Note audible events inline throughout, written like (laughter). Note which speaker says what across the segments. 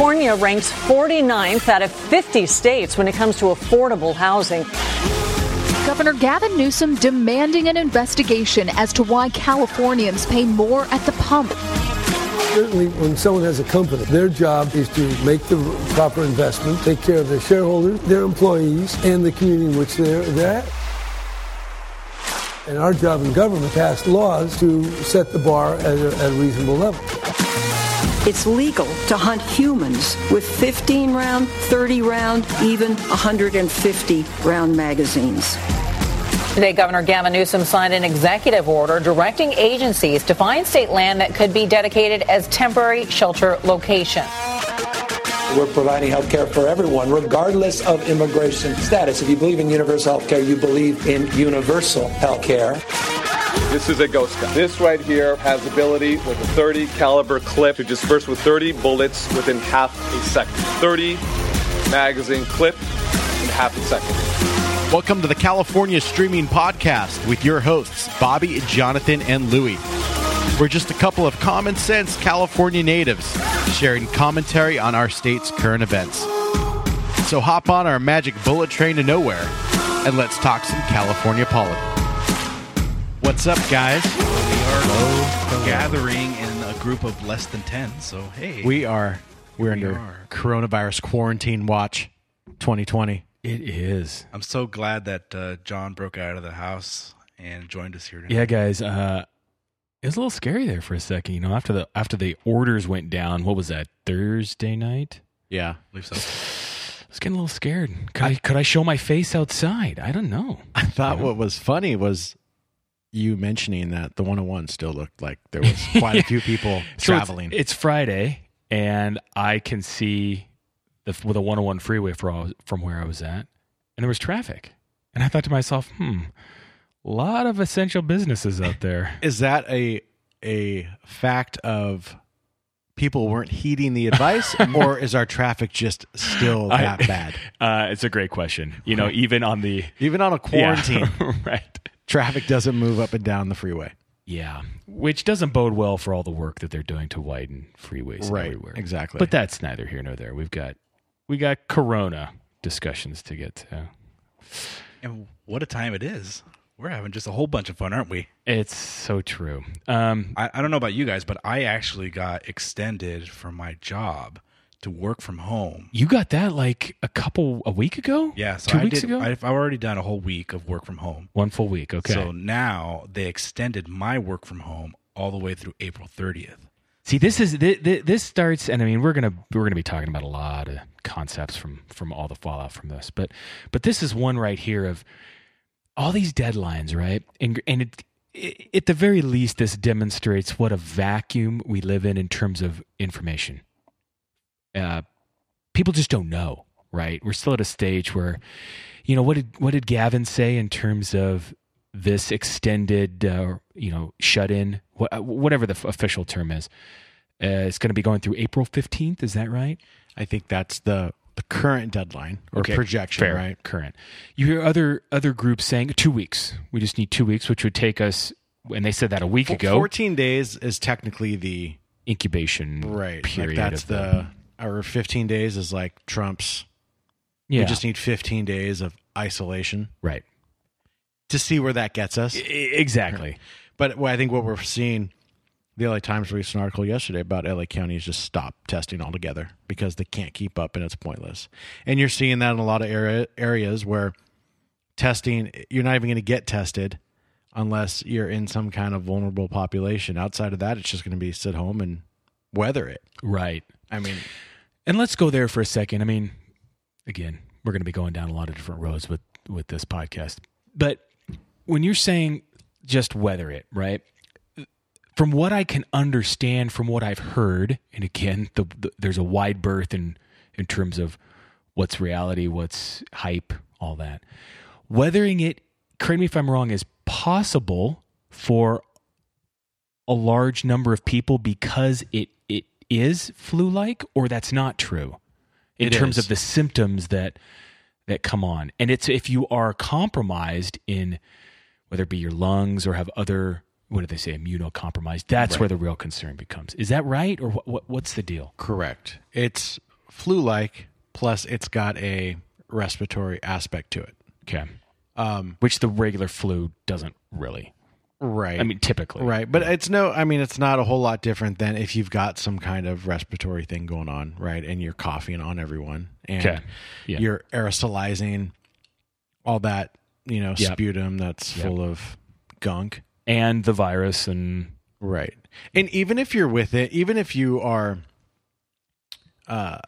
Speaker 1: California ranks 49th out of 50 states when it comes to affordable housing.
Speaker 2: Governor Gavin Newsom demanding an investigation as to why Californians pay more at the pump.
Speaker 3: Certainly, when someone has a company, their job is to make the proper investment, take care of their shareholders, their employees, and the community in which they're, they're at. And our job in government pass laws to set the bar at a, at a reasonable level.
Speaker 4: It's legal to hunt humans with 15 round, 30 round, even 150 round magazines.
Speaker 5: Today, Governor Gavin Newsom signed an executive order directing agencies to find state land that could be dedicated as temporary shelter location.
Speaker 6: We're providing health care for everyone, regardless of immigration status. If you believe in universal health care, you believe in universal health care.
Speaker 7: This is a ghost gun. This right here has ability with a 30 caliber clip to disperse with 30 bullets within half a second. 30 magazine clip in half a second.
Speaker 8: Welcome to the California Streaming Podcast with your hosts, Bobby, Jonathan, and Louie. We're just a couple of common sense California natives sharing commentary on our state's current events. So hop on our magic bullet train to nowhere and let's talk some California politics. What's up, guys?
Speaker 9: We are gathering in a group of less than 10. So, hey.
Speaker 8: We are we're
Speaker 9: We
Speaker 8: under
Speaker 9: are.
Speaker 8: coronavirus quarantine watch 2020.
Speaker 10: It is.
Speaker 9: I'm so glad that uh, John broke out of the house and joined us here today.
Speaker 10: Yeah, guys. Uh, it was a little scary there for a second. You know, after the after the orders went down, what was that Thursday night?
Speaker 8: Yeah.
Speaker 9: I believe so.
Speaker 10: I was getting a little scared. Could I, could I show my face outside? I don't know.
Speaker 8: I thought what was funny was you mentioning that the 101 still looked like there was (laughs) quite a few people
Speaker 10: So it's-
Speaker 8: traveling.
Speaker 10: It's, Friday, and I can see the with a 101 freeway from from where I was at, and there was traffic. And I thought to myself, hmm, a lot of essential businesses out there. (laughs)
Speaker 8: Is that a a fact of people weren't heeding the advice, (laughs) or is our traffic just still that
Speaker 10: I-
Speaker 8: bad?
Speaker 10: Uh, it's a great question. You know, even on the
Speaker 8: Even on a quarantine,
Speaker 10: Yeah, right?
Speaker 8: Traffic doesn't move up and down the freeway.
Speaker 10: Yeah, which doesn't bode well for all the work that they're doing to widen freeways
Speaker 8: Right,
Speaker 10: everywhere.
Speaker 8: exactly.
Speaker 10: But that's neither here nor there. We've got we got Corona discussions to get to.
Speaker 9: And what a time it is. We're having just a whole bunch of fun, aren't we?
Speaker 10: It's so true. Um,
Speaker 9: I, I don't know about you guys, but I actually got extended from my job to work from home.
Speaker 10: you got that like a couple a week ago.
Speaker 9: Yeah, so
Speaker 10: two
Speaker 9: I
Speaker 10: weeks
Speaker 9: did,
Speaker 10: ago.
Speaker 9: I've, I've already done a whole week of work from home.
Speaker 10: One full week. Okay.
Speaker 9: So now they extended my work from home all the way through April 30th.
Speaker 10: See, this is this, this starts, and I mean, we're gonna we're gonna be talking about a lot of concepts from from all the fallout from this, but but this is one right here of all these deadlines, right? And and it, it, at the very least, this demonstrates what a vacuum we live in in terms of information. Uh, people just don't know, right? We're still at a stage where, you know, what did what did Gavin say in terms of this extended, uh, you know, shut in, wh- whatever the f- official term is. Uh, it's going to be going through April 15th. Is that right?
Speaker 8: I think that's the the current deadline or
Speaker 10: Okay,
Speaker 8: projection,
Speaker 10: fair,
Speaker 8: right?
Speaker 10: Current. You hear other other groups saying two weeks. We just need two weeks, which would take us. And they said that a week ago.
Speaker 8: Fourteen days is technically the
Speaker 10: incubation
Speaker 8: right
Speaker 10: period.
Speaker 8: Like that's the or fifteen days is like Trump's.
Speaker 10: yeah.
Speaker 8: We just need fifteen days of isolation
Speaker 10: right.
Speaker 8: to see where that gets us.
Speaker 10: I- Exactly.
Speaker 8: But I think what we're seeing, the LA Times released an article yesterday about LA County has just stop testing altogether because they can't keep up and it's pointless. And you're seeing that in a lot of area, areas where testing, you're not even going to get tested unless you're in some kind of vulnerable population. Outside of that, it's just going to be sit home and weather it.
Speaker 10: Right.
Speaker 8: I mean,
Speaker 10: And let's go there for a second. I mean, again, we're going to be going down a lot of different roads with with this podcast. But when you're saying just weather it, right? From what I can understand, from what I've heard, and again, the, the, there's a wide berth in in terms of what's reality, what's hype, all that. Weathering it, correct me if I'm wrong, is possible for a large number of people because it it is flu like or that's not true in
Speaker 8: It
Speaker 10: terms
Speaker 8: is.
Speaker 10: of the symptoms that that come on and it's if you are compromised in whether it be your lungs or have other what do they say immunocompromised. That's where the real concern becomes. Is that right, or what, what, what's the deal?
Speaker 8: Correct. It's flu-like, plus it's got a respiratory aspect to it.
Speaker 10: Okay,
Speaker 8: Um,
Speaker 10: which the regular flu doesn't really.
Speaker 8: Right.
Speaker 10: I mean, typically,
Speaker 8: right, but it's no. I mean, it's not a whole lot different than if you've got some kind of respiratory thing going on, right? And you're coughing on everyone, and
Speaker 10: Okay. Yeah.
Speaker 8: you're aerosolizing all that, you know,
Speaker 10: Yep.
Speaker 8: sputum that's
Speaker 10: Yep.
Speaker 8: full of gunk.
Speaker 10: and the virus and
Speaker 8: Right. And even if you're with it, even if you are uh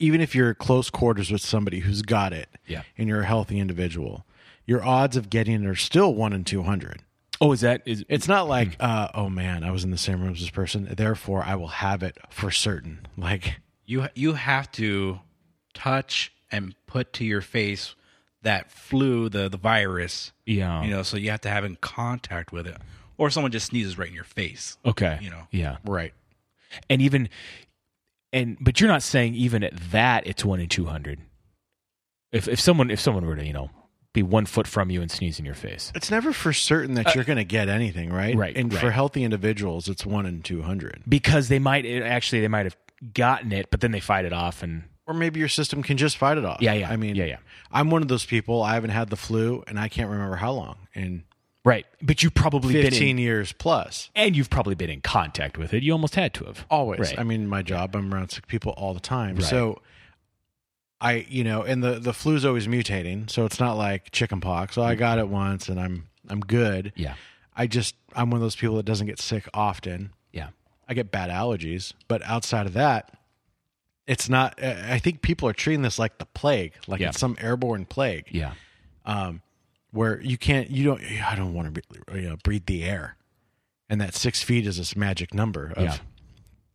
Speaker 8: even if you're close quarters with somebody who's got it
Speaker 10: Yeah.
Speaker 8: and you're a healthy individual, your odds of getting it are still 1 in 200.
Speaker 10: Oh, is that is
Speaker 8: It's not like uh oh man, I was in the same room as this person, therefore I will have it for certain. Like
Speaker 9: You you have to touch and put to your face that flu, the the virus.
Speaker 10: yeah
Speaker 9: You know, so you have to have in contact with it, or someone just sneezes right in your face.
Speaker 10: okay
Speaker 9: You know.
Speaker 10: yeah
Speaker 8: right.
Speaker 10: and even and but you're not saying even at that it's one in two hundred. If if someone if someone were to you know be one foot from you and sneeze in your face,
Speaker 8: It's never for certain that you're going to get anything, right?
Speaker 10: Uh, right,
Speaker 8: And
Speaker 10: right.
Speaker 8: for healthy individuals, it's 1 in 200.
Speaker 10: because they might actually they might have gotten it, but then they fight it off and
Speaker 8: or maybe your system can just fight it off.
Speaker 10: Yeah, yeah.
Speaker 8: I mean,
Speaker 10: Yeah, yeah.
Speaker 8: I'm one of those people. I haven't had the flu, and I can't remember how long And
Speaker 10: right. But you've probably been
Speaker 8: 15
Speaker 10: in,
Speaker 8: years plus.
Speaker 10: and you've probably been in contact with it. You almost had to have
Speaker 8: Always.
Speaker 10: Right.
Speaker 8: I mean, my job, I'm around sick people all the time.
Speaker 10: Right.
Speaker 8: So, I, you know, and the the flu's always mutating, so it's not like chicken pox. So I got it once, and I'm I'm good.
Speaker 10: yeah,
Speaker 8: I just I'm one of those people that doesn't get sick often.
Speaker 10: yeah,
Speaker 8: I get bad allergies, but outside of that, it's not. I think people are treating this like the plague, like
Speaker 10: Yeah.
Speaker 8: it's some airborne plague.
Speaker 10: yeah.
Speaker 8: um, where you can't, you don't, I don't want to you know, breathe the air, and that six feet is this magic number of
Speaker 10: Yeah.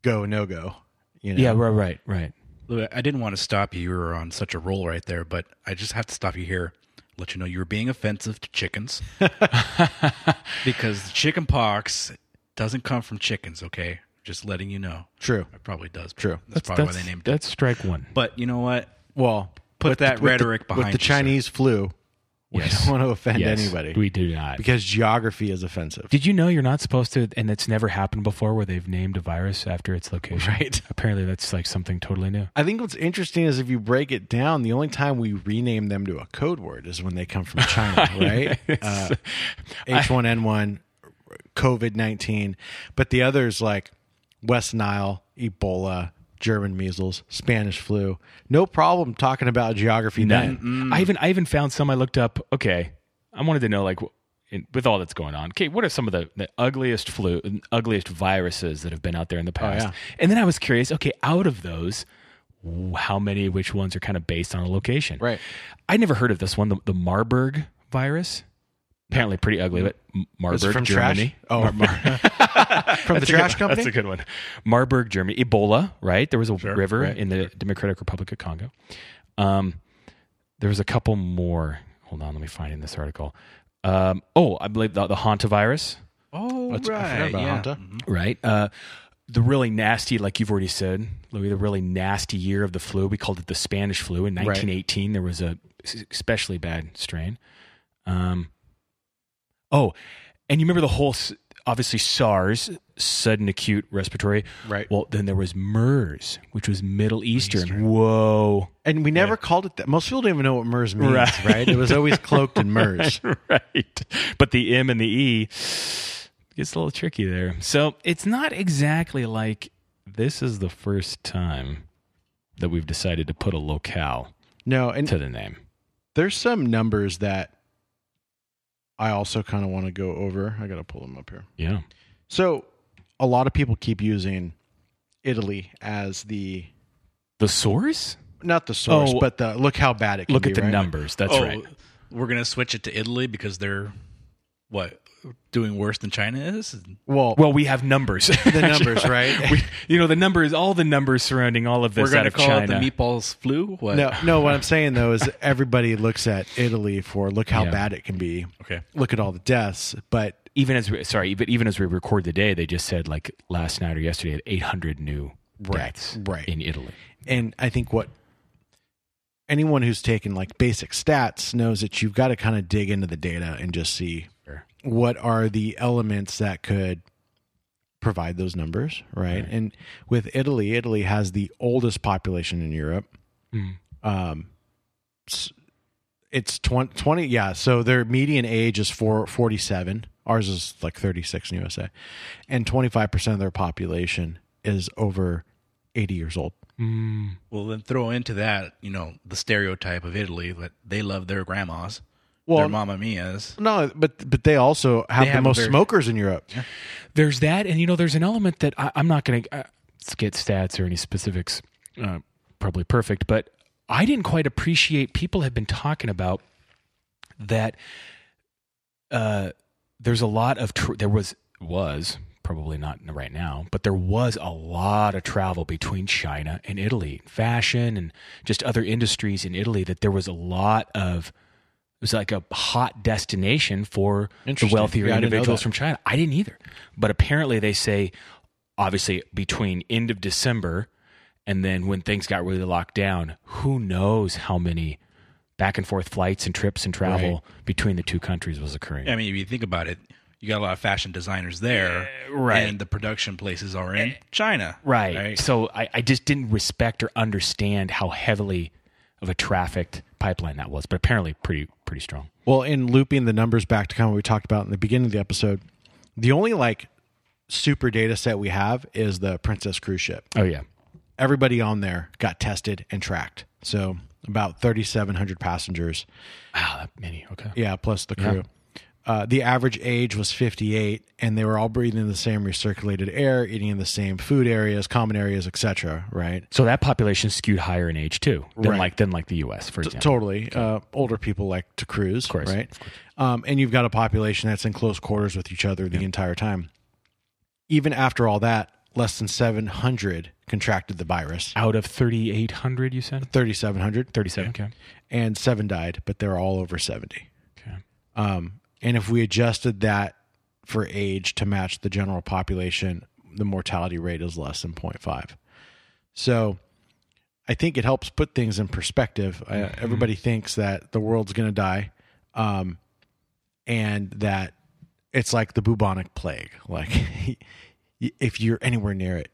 Speaker 8: go no go. You know?
Speaker 10: Yeah, right, right, right.
Speaker 9: I didn't want to stop you. You were on such a roll right there, but I just have to stop you here. Let you know you were being offensive to chickens (laughs) because chicken pox doesn't come from chickens. Okay, just letting you know.
Speaker 8: True.
Speaker 9: It probably does.
Speaker 8: True.
Speaker 9: That's, probably why they named it.
Speaker 10: That's strike one.
Speaker 9: But you know what?
Speaker 8: Well,
Speaker 9: Put that
Speaker 8: the- with
Speaker 9: rhetoric
Speaker 8: the,
Speaker 9: behind
Speaker 8: with the
Speaker 9: you, sir.
Speaker 8: Chinese flu. We
Speaker 10: Yes.
Speaker 8: don't want to offend
Speaker 10: Yes,
Speaker 8: anybody
Speaker 10: We do not.
Speaker 8: because geography is offensive.
Speaker 10: Did you know you're not supposed to, and it's never happened before where they've named a virus after its location?
Speaker 8: Right. (laughs)
Speaker 10: Apparently, that's like something totally new.
Speaker 8: I think what's interesting is if you break it down, the only time we rename them to a code word is when they come from China, (laughs) right? (laughs) Uh, H1N1, COVID 19. But the others like West Nile, Ebola, German measles, Spanish flu, no problem talking about geography then. Mm.
Speaker 10: I even I even found some I looked up. Okay, I wanted to know like in, with all that's going on. Okay, what are some of the, the ugliest flu, ugliest viruses that have been out there in the oh, past?
Speaker 8: yeah.
Speaker 10: And then I was curious. Okay, out of those, how many, which ones are kind of based on a location?
Speaker 8: Right.
Speaker 10: I never heard of this one, the, the Marburg virus. Apparently pretty ugly, but M-
Speaker 8: Is it
Speaker 10: Marburg,
Speaker 8: from
Speaker 10: Germany.
Speaker 8: trash? Oh, (laughs) (laughs) from the trash
Speaker 10: good,
Speaker 8: company?
Speaker 10: That's a good one. Marburg, Germany. Ebola, right? There was a river
Speaker 8: right,
Speaker 10: in the Democratic Republic of Congo. Um, there was a couple more. Hold on, let me find in this article. Um, oh, I believe the, the hantavirus,
Speaker 9: Oh,
Speaker 8: That's- I forgot about
Speaker 9: yeah.
Speaker 8: Hanta.
Speaker 10: right? Uh, the really nasty, like you've already said, Louis, the really nasty year of the flu. We called it the Spanish flu. In 1918, there was a especially bad strain. Um, oh, and you remember the whole, obviously SARS, sudden acute respiratory.
Speaker 8: Right.
Speaker 10: Well, then there was MERS, which was Middle Eastern. Whoa.
Speaker 8: And we never called it that. Most people don't even know what MERS means,
Speaker 10: Right.
Speaker 8: right? It was always cloaked in MERS. (laughs)
Speaker 10: right. But the M and the E gets a little tricky there. So it's not exactly like this is the first time that we've decided to put a locale
Speaker 8: No, and
Speaker 10: to the name.
Speaker 8: there's some numbers that I also kind of want to go over. I got to pull them up here.
Speaker 10: Yeah.
Speaker 8: So, a lot of people keep using Italy as the
Speaker 10: The source?
Speaker 8: not the source,
Speaker 10: Oh.
Speaker 8: but the look how bad it can
Speaker 10: Look
Speaker 8: be,
Speaker 10: at the
Speaker 8: right?
Speaker 10: numbers. That's
Speaker 9: oh,
Speaker 10: right.
Speaker 9: We're gonna switch it to Italy because they're what doing worse than China is.
Speaker 8: Well,
Speaker 10: Well, we have numbers. (laughs)
Speaker 8: the numbers, (laughs) right?
Speaker 10: we, you know, the numbers, all the numbers surrounding all of this
Speaker 9: We're gonna call
Speaker 10: China.
Speaker 9: it the meatballs flu. What?
Speaker 8: no, no. What I'm saying though is (laughs) everybody looks at Italy for look how
Speaker 10: Yeah.
Speaker 8: bad it can be.
Speaker 9: Okay.
Speaker 8: Look at all the deaths, but
Speaker 10: even as we, sorry, but even as we record the day, they just said like last night or yesterday, 800 new
Speaker 8: Right,
Speaker 10: deaths
Speaker 8: right.
Speaker 10: in Italy.
Speaker 8: and I think what anyone who's taken like basic stats knows that you've got to kind of dig into the data and just see what are the elements that could provide those numbers, right? And with Italy, Italy has the oldest population in Europe.
Speaker 10: Mm.
Speaker 8: Um, it's 20, 20 yeah, so their median age is four, 47. Ours is like 36 in USA. And 25% of their population is over 80 years old.
Speaker 10: Mm.
Speaker 9: Well, then throw into that, you know, the stereotype of Italy that they love their grandmas,
Speaker 8: Well,
Speaker 9: their mamma mias.
Speaker 8: No, but but they also have
Speaker 9: They
Speaker 8: the
Speaker 9: have a
Speaker 8: most
Speaker 9: very-
Speaker 8: smokers in Europe.
Speaker 10: There's that, and you know, there's an element that I, I'm not going to uh, get stats or any specifics. Uh, probably perfect, but I didn't quite appreciate. People have been talking about that. Uh, there's a lot of tr- there was was probably not right now, but there was a lot of travel between China and Italy, fashion and just other industries in Italy. That there was a lot of it was like a hot destination for the wealthier
Speaker 8: Yeah, I didn't know
Speaker 10: individuals from China. I didn't either, but apparently they say, obviously between end of December and then when things got really locked down, who knows how many back and forth flights and trips and travel between the two countries was occurring.
Speaker 9: I mean, if you think about it, you got a lot of fashion designers there,
Speaker 10: right.
Speaker 9: And the production places are in eh, China,
Speaker 10: Right. So I, I just didn't respect or understand how heavily of a trafficked pipeline that was, but apparently pretty pretty strong.
Speaker 8: Well, in looping the numbers back to kind of what we talked about in the beginning of the episode, the only like super data set we have is the Princess cruise ship.
Speaker 10: Oh yeah.
Speaker 8: Everybody on there got tested and tracked. So about 3,700 passengers.
Speaker 10: Wow, that many. Okay.
Speaker 8: Yeah, plus the
Speaker 10: Yeah.
Speaker 8: Uh, the average age was 58, and they were all breathing the same recirculated air, eating in the same food areas, common areas, etc. Right?
Speaker 10: So that population skewed higher in age too than
Speaker 8: Right.
Speaker 10: like than like the U.S. for
Speaker 8: T-
Speaker 10: example.
Speaker 8: totally. Uh, older people like to cruise,
Speaker 10: Of course,
Speaker 8: right? Um, and you've got a population that's in close quarters with each other the entire time. Even after all that, less than 700 contracted the virus.
Speaker 10: Out of 3,800, you said?
Speaker 8: 3,700.
Speaker 10: 37, okay.
Speaker 8: And seven died, but they're all over 70.
Speaker 10: Okay.
Speaker 8: Um, and if we adjusted that for age to match the general population, the mortality rate is less than 0.5. So I think it helps put things in perspective. Uh, everybody thinks that the world's going to die um, and that it's like the bubonic plague. Like (laughs) if you're anywhere near it,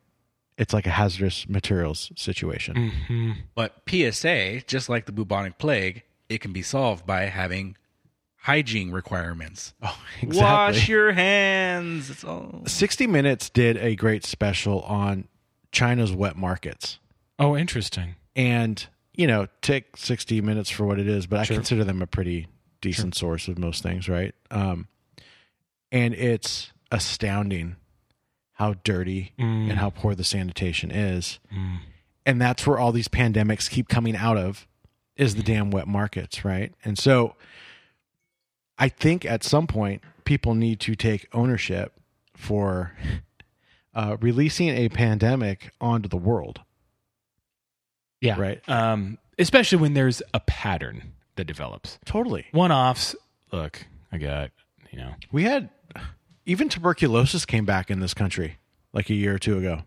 Speaker 8: it's like a hazardous materials situation.
Speaker 10: Mm-hmm.
Speaker 9: But PSA, just like the bubonic plague, it can be solved by having hygiene requirements. (laughs)
Speaker 8: Oh, exactly.
Speaker 9: Wash your hands. It's all
Speaker 8: 60 Minutes did a great special on China's wet markets.
Speaker 10: Oh, interesting.
Speaker 8: And, you know, take 60 Minutes for what it is, but I consider them a pretty decent source of most things, right? Um, and it's astounding how dirty
Speaker 10: Mm.
Speaker 8: and how poor the sanitation is.
Speaker 10: Mm.
Speaker 8: And that's where all these pandemics keep coming out of is the damn wet markets, right? And so I think at some point people need to take ownership for (laughs) uh, releasing a pandemic onto the world.
Speaker 10: Yeah.
Speaker 8: Right.
Speaker 10: Um, especially when there's a pattern that develops.
Speaker 8: Totally.
Speaker 10: One offs, look, I got, you know.
Speaker 8: We had even tuberculosis came back in this country like a year or two ago.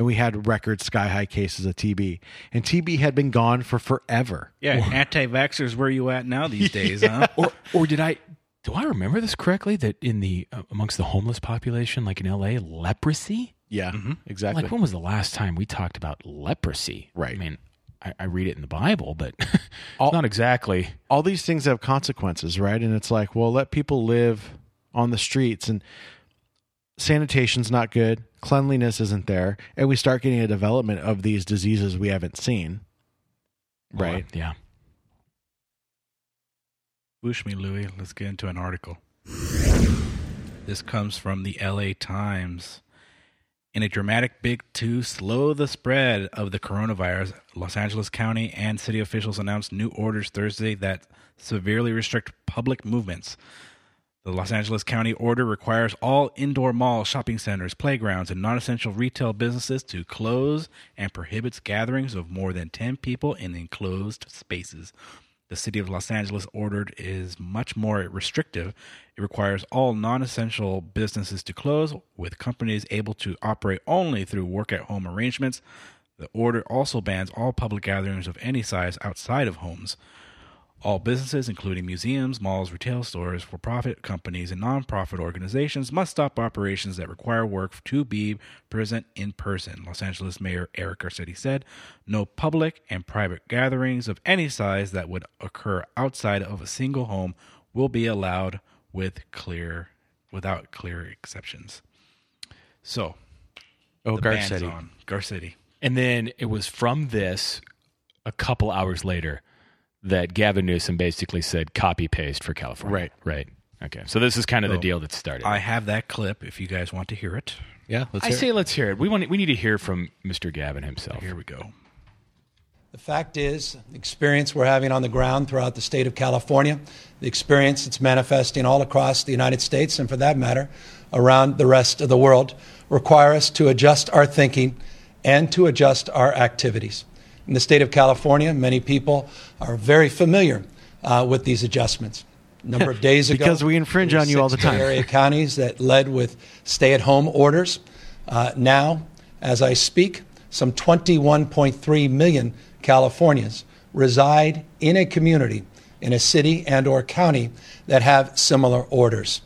Speaker 8: And we had record sky high cases of TB. And TB had been gone for forever.
Speaker 9: yeah. Anti-vaxxers, where you at now these (laughs) days, huh?
Speaker 10: Or, or did I, do I remember this correctly? That in the, uh, amongst the homeless population, like in LA, leprosy?
Speaker 8: Yeah, exactly.
Speaker 10: Like when was the last time we talked about leprosy?
Speaker 8: Right.
Speaker 10: I mean, I, I read it in the Bible, but (laughs) it's not exactly.
Speaker 8: all these things have consequences, right? And it's like, well, let people live on the streets and sanitation's not good, cleanliness isn't there, and we start getting a development of these diseases we haven't seen. Right.
Speaker 10: Yeah.
Speaker 9: Whoosh me, Louie. Let's get into an article. This comes from the LA Times. In a dramatic bid to slow the spread of the coronavirus, Los Angeles County and city officials announced new orders Thursday that severely restrict public movements. The Los Angeles County order requires all indoor malls, shopping centers, playgrounds, and non essential retail businesses to close and prohibits gatherings of more than 10 people in enclosed spaces. The city of Los Angeles ordered is much more restrictive. It requires all non essential businesses to close, with companies able to operate only through work at home arrangements. The order also bans all public gatherings of any size outside of homes. All businesses, including museums, malls, retail stores, for profit companies, and nonprofit organizations, must stop operations that require work to be present in person. Los Angeles Mayor Eric Garcetti said no public and private gatherings of any size that would occur outside of a single home will be allowed with clear without clear exceptions. So,
Speaker 10: Oh, Garcetti.
Speaker 9: Garcetti.
Speaker 10: And then it was from this a couple hours later that Gavin Newsom basically said copy paste for California.
Speaker 8: Right.
Speaker 10: Right. Okay. So this is kind of the deal that started.
Speaker 9: I have that clip if you guys want to hear it.
Speaker 8: Yeah, let's
Speaker 10: I
Speaker 8: hear it.
Speaker 10: say let's hear it. We want we need to hear from Mr. Gavin himself.
Speaker 9: Here we go.
Speaker 6: The fact is, the experience we're having on the ground throughout the state of California, the experience that's manifesting all across the United States, and for that matter, around the rest of the world, require us to adjust our thinking and to adjust our activities. In the state of California, many people are very familiar uh, with these adjustments. A number of (laughs) days ago,
Speaker 8: Because we infringe on you all the time.
Speaker 6: Area counties that led with stay at home orders. Uh, now, as I speak, some 21.3 million Californians reside in a community, in a city and or county that have similar orders.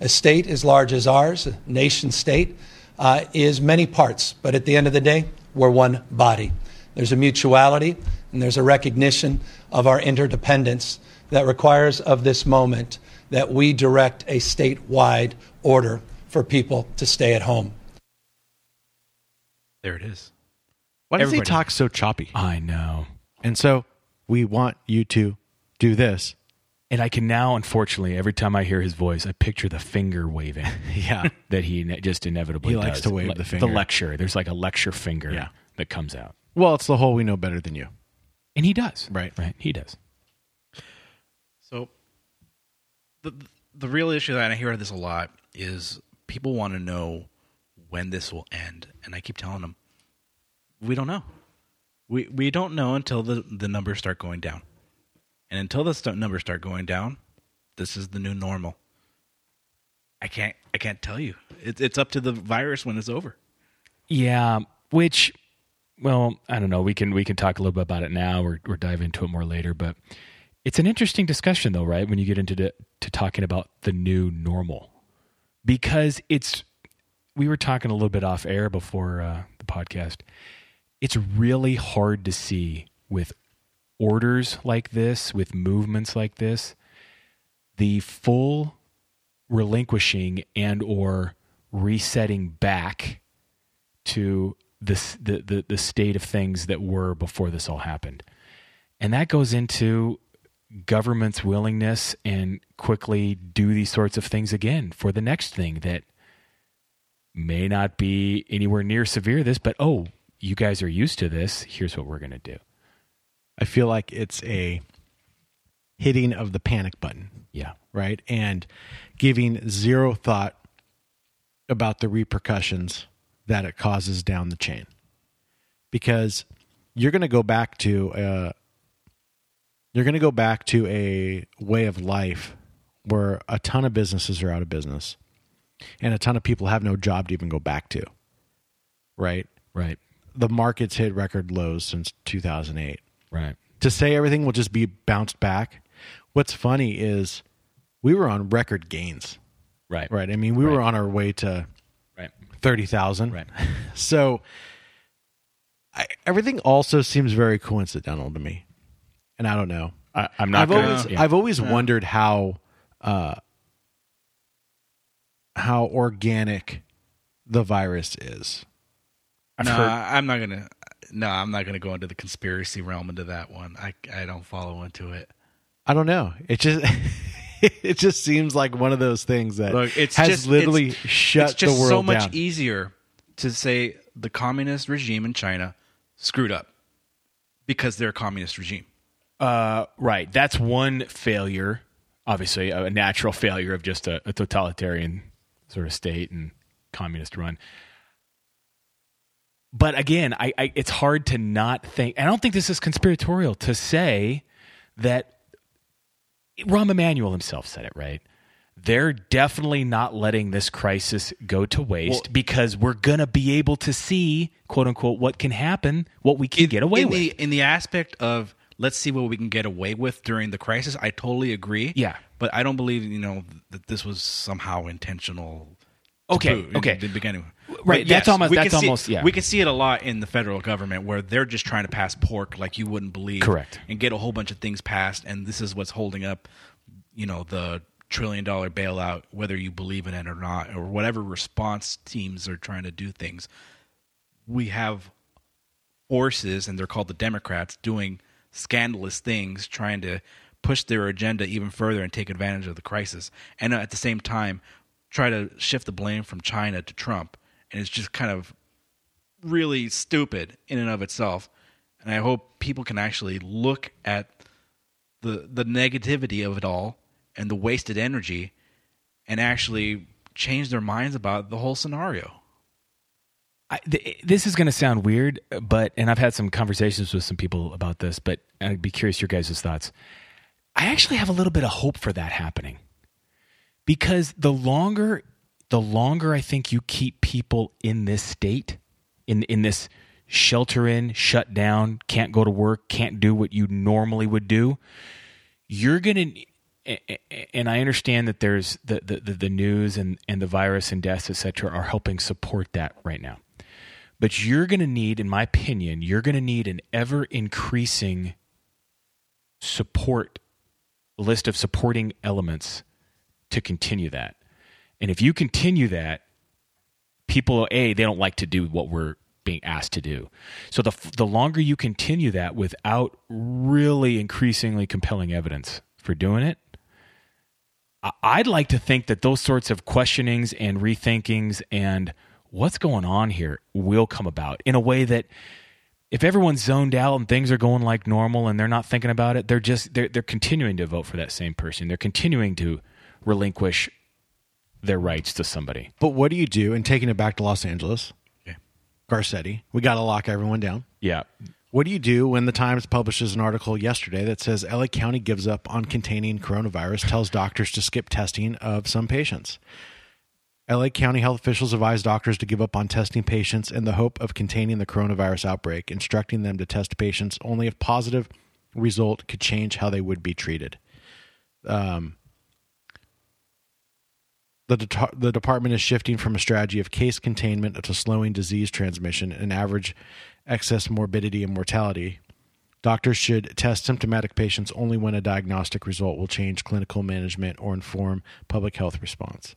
Speaker 6: A state as large as ours, a nation state, uh, is many parts, but at the end of the day, we're one body. There's a mutuality and there's a recognition of our interdependence that requires of this moment that we direct a statewide order for people to stay at home.
Speaker 9: There it is.
Speaker 8: Why does
Speaker 10: Everybody-
Speaker 8: he talk so choppy?
Speaker 10: I know.
Speaker 8: And so we want you to do this.
Speaker 10: And I can now, unfortunately, every time I hear his voice, I picture the finger waving. (laughs)
Speaker 8: Yeah.
Speaker 10: that he ne- just inevitably
Speaker 8: He likes
Speaker 10: does.
Speaker 8: to wave
Speaker 10: Like
Speaker 8: the finger.
Speaker 10: The lecture. There's like a lecture finger
Speaker 8: Yeah.
Speaker 10: that comes out.
Speaker 8: Well, it's the whole we know better than you.
Speaker 10: And he does.
Speaker 8: Right.
Speaker 10: Right. He does.
Speaker 9: So the the real issue that I hear this a lot is people want to know when this will end, and I keep telling them we don't know. We we don't know until the the numbers start going down, and until the st- numbers start going down, this is the new normal. I can't I can't tell you. It's it's up to the virus when it's over.
Speaker 10: Yeah, which, well, I don't know. We can we can talk a little bit about it now, or or dive into it more later. But it's an interesting discussion, though, right? When you get into the, to talking about the new normal, because it's we were talking a little bit off air before uh, the podcast. It's really hard to see with orders like this, with movements like this, the full relinquishing and or resetting back to the, the the the state of things that were before this all happened, and that goes into government's willingness and quickly do these sorts of things again for the next thing that may not be anywhere near severe this but oh you guys are used to this. Here's what we're going to do.
Speaker 8: I feel like it's a hitting of the panic button,
Speaker 10: yeah.
Speaker 8: Right? And giving zero thought about the repercussions that it causes down the chain. Because you're going to go back to a, you're going to go back to a way of life where a ton of businesses are out of business and a ton of people have no job to even go back to. Right?
Speaker 10: right
Speaker 8: The market's hit record lows since 2008
Speaker 10: right
Speaker 8: to say everything will just be bounced back. What's funny is we were on record gains,
Speaker 10: right
Speaker 8: right? I mean, we were on our way to
Speaker 10: right
Speaker 8: thirty thousand,
Speaker 10: Right. (laughs)
Speaker 8: So I, everything also seems very coincidental to me, and I don't know.
Speaker 10: I, i'm not
Speaker 8: I've
Speaker 10: gonna,
Speaker 8: always
Speaker 10: yeah.
Speaker 8: I've always wondered how uh, how organic the virus is.
Speaker 10: I've
Speaker 9: no,
Speaker 10: heard-
Speaker 9: I'm not gonna. No, I'm not gonna go into the conspiracy realm into that one. I I don't follow into it.
Speaker 8: I don't know. It just (laughs) (laughs) it just seems like one of those things that
Speaker 9: Look, it's
Speaker 8: has
Speaker 9: just
Speaker 8: literally
Speaker 9: it's,
Speaker 8: shut
Speaker 9: it's just
Speaker 8: the world
Speaker 9: so much
Speaker 8: down.
Speaker 9: easier to say the communist regime in China screwed up because they're a communist regime.
Speaker 10: Uh, right. That's one failure. Obviously, a natural failure of just a, a totalitarian sort of state and communist run. But again, I, I it's hard to not think. I don't think this is conspiratorial to say that Rahm Emanuel himself said it right. They're definitely not letting this crisis go to waste
Speaker 9: Well-
Speaker 10: because we're gonna be able to see, quote unquote, what can happen, what we can get away
Speaker 9: in
Speaker 10: with.
Speaker 9: the in the aspect of let's see what we can get away with during the crisis. I totally agree.
Speaker 10: Yeah.
Speaker 9: But I don't believe, you know, that this was somehow intentional. to
Speaker 10: Okay,
Speaker 9: boot in
Speaker 10: okay.
Speaker 9: The beginning.
Speaker 10: Right,
Speaker 9: But
Speaker 10: that's almost-
Speaker 9: we
Speaker 10: that's
Speaker 9: can see-
Speaker 10: yeah.
Speaker 9: We can see it a lot in the federal government where they're just trying to pass pork like you wouldn't believe.
Speaker 10: Correct.
Speaker 9: And get a whole bunch of things passed, and this is what's holding up, you know, the trillion dollar bailout, whether you believe in it or not, or whatever response teams are trying to do things. We have forces, and they're called the Democrats, doing scandalous things, trying to push their agenda even further and take advantage of the crisis. And at the same time, try to shift the blame from China to Trump. And it's just kind of really stupid in and of itself. And I hope people can actually look at the the negativity of it all and the wasted energy and actually change their minds about the whole scenario.
Speaker 10: I, th- this is going to sound weird, but and I've had some conversations with some people about this, but I'd be curious your guys' thoughts. I actually have a little bit of hope for that happening because the longer the longer I think you keep people in this state, in in this shelter in, shut down, can't go to work, can't do what you normally would do, you're going to and I understand that there's the, the, the, news and, and the virus and deaths, et cetera, are helping support that right now. But you're going to need, in my opinion, you're going to need an ever increasing support list of supporting elements to continue that. And if you continue that, people, A, they don't like to do what we're being asked to do. So the, the longer you continue that without really increasingly compelling evidence for doing it, I'd like to think that those sorts of questionings and rethinkings and what's going on here will come about in a way that if everyone's zoned out and things are going like normal and they're not thinking about it, they're just they're they're continuing to vote for that same person. They're continuing to relinquish their rights to somebody.
Speaker 8: But what do you do? And taking it back to Los Angeles, Garcetti, we got to lock everyone down.
Speaker 10: Yeah.
Speaker 8: What do you do when the Times publishes an article yesterday that says LA County gives up on containing coronavirus, tells doctors to skip testing of some patients? LA County health officials advise doctors to give up on testing patients in the hope of containing the coronavirus outbreak, instructing them to test patients only if positive result could change how they would be treated. Um, the, de- the department is shifting from a strategy of case containment to slowing disease transmission and average excess morbidity and mortality. Doctors should test symptomatic patients only when a diagnostic result will change clinical management or inform public health response.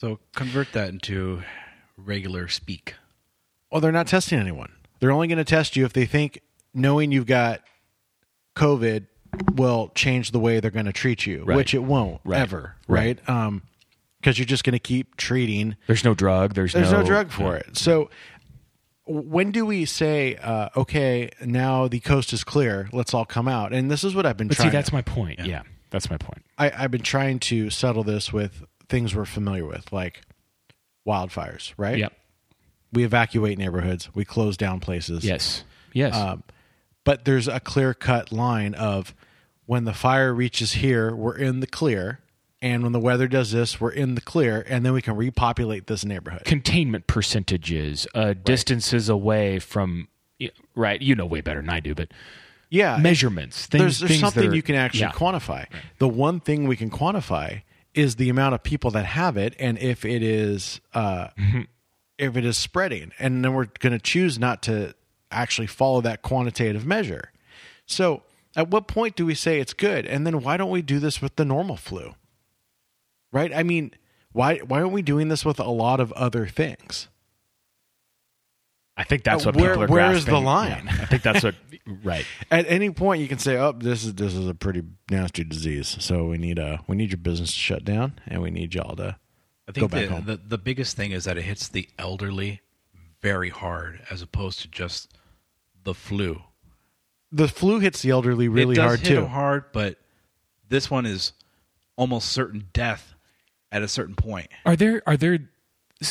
Speaker 9: So convert that into regular speak.
Speaker 8: Well, they're not testing anyone. They're only going to test you if they think knowing you've got COVID will change the way they're going to treat you,
Speaker 10: Right.
Speaker 8: which it won't
Speaker 10: Right.
Speaker 8: ever,
Speaker 10: Right.
Speaker 8: right? Um, because you're just going to keep treating.
Speaker 10: There's no drug. There's,
Speaker 8: There's
Speaker 10: no,
Speaker 8: no, drug for it. So when do we say, uh, okay, now the coast is clear, let's all come out? And this is what I've been
Speaker 10: But see,
Speaker 8: trying.
Speaker 10: that's my point. Yeah. that's my point.
Speaker 8: I, I've been trying to settle this with things we're familiar with, like wildfires, right?
Speaker 10: Yep.
Speaker 8: We evacuate neighborhoods, we close down places.
Speaker 10: Yes. Yes.
Speaker 8: Um, but there's a clear cut line of when the fire reaches here, we're in the clear. And when the weather does this, we're in the clear. And then we can repopulate this neighborhood.
Speaker 10: Containment percentages, uh, distances away from, right? You know way better than I do, but
Speaker 8: yeah
Speaker 10: measurements. Things,
Speaker 8: there's there's
Speaker 10: things that
Speaker 8: something
Speaker 10: are-
Speaker 8: you can actually
Speaker 10: yeah.
Speaker 8: quantify. The one thing we can quantify is the amount of people that have it, and if it is uh,
Speaker 10: Mm-hmm.
Speaker 8: if it is spreading, and then we're going to choose not to actually follow that quantitative measure. So, at what point do we say it's good, and then why don't we do this with the normal flu? Right? I mean, why why aren't we doing this with a lot of other things?
Speaker 10: I think that's
Speaker 8: Uh,
Speaker 10: what
Speaker 8: where-
Speaker 10: people are
Speaker 8: where is the
Speaker 10: grasping.
Speaker 8: line?
Speaker 10: Yeah, I think that's what. (laughs) right.
Speaker 8: At any point, you can say, "Oh, this is this is a pretty nasty disease, so we need uh we need your business to shut down, and we need y'all to
Speaker 9: I
Speaker 8: go
Speaker 9: think
Speaker 8: back
Speaker 9: the,
Speaker 8: home."
Speaker 9: the the biggest thing is that it hits the elderly very hard, as opposed to just the flu.
Speaker 8: the flu hits the elderly really
Speaker 9: it does
Speaker 8: hard
Speaker 9: hit
Speaker 8: too.
Speaker 9: them hard, but this one is almost certain death at a certain point.
Speaker 10: Are there are there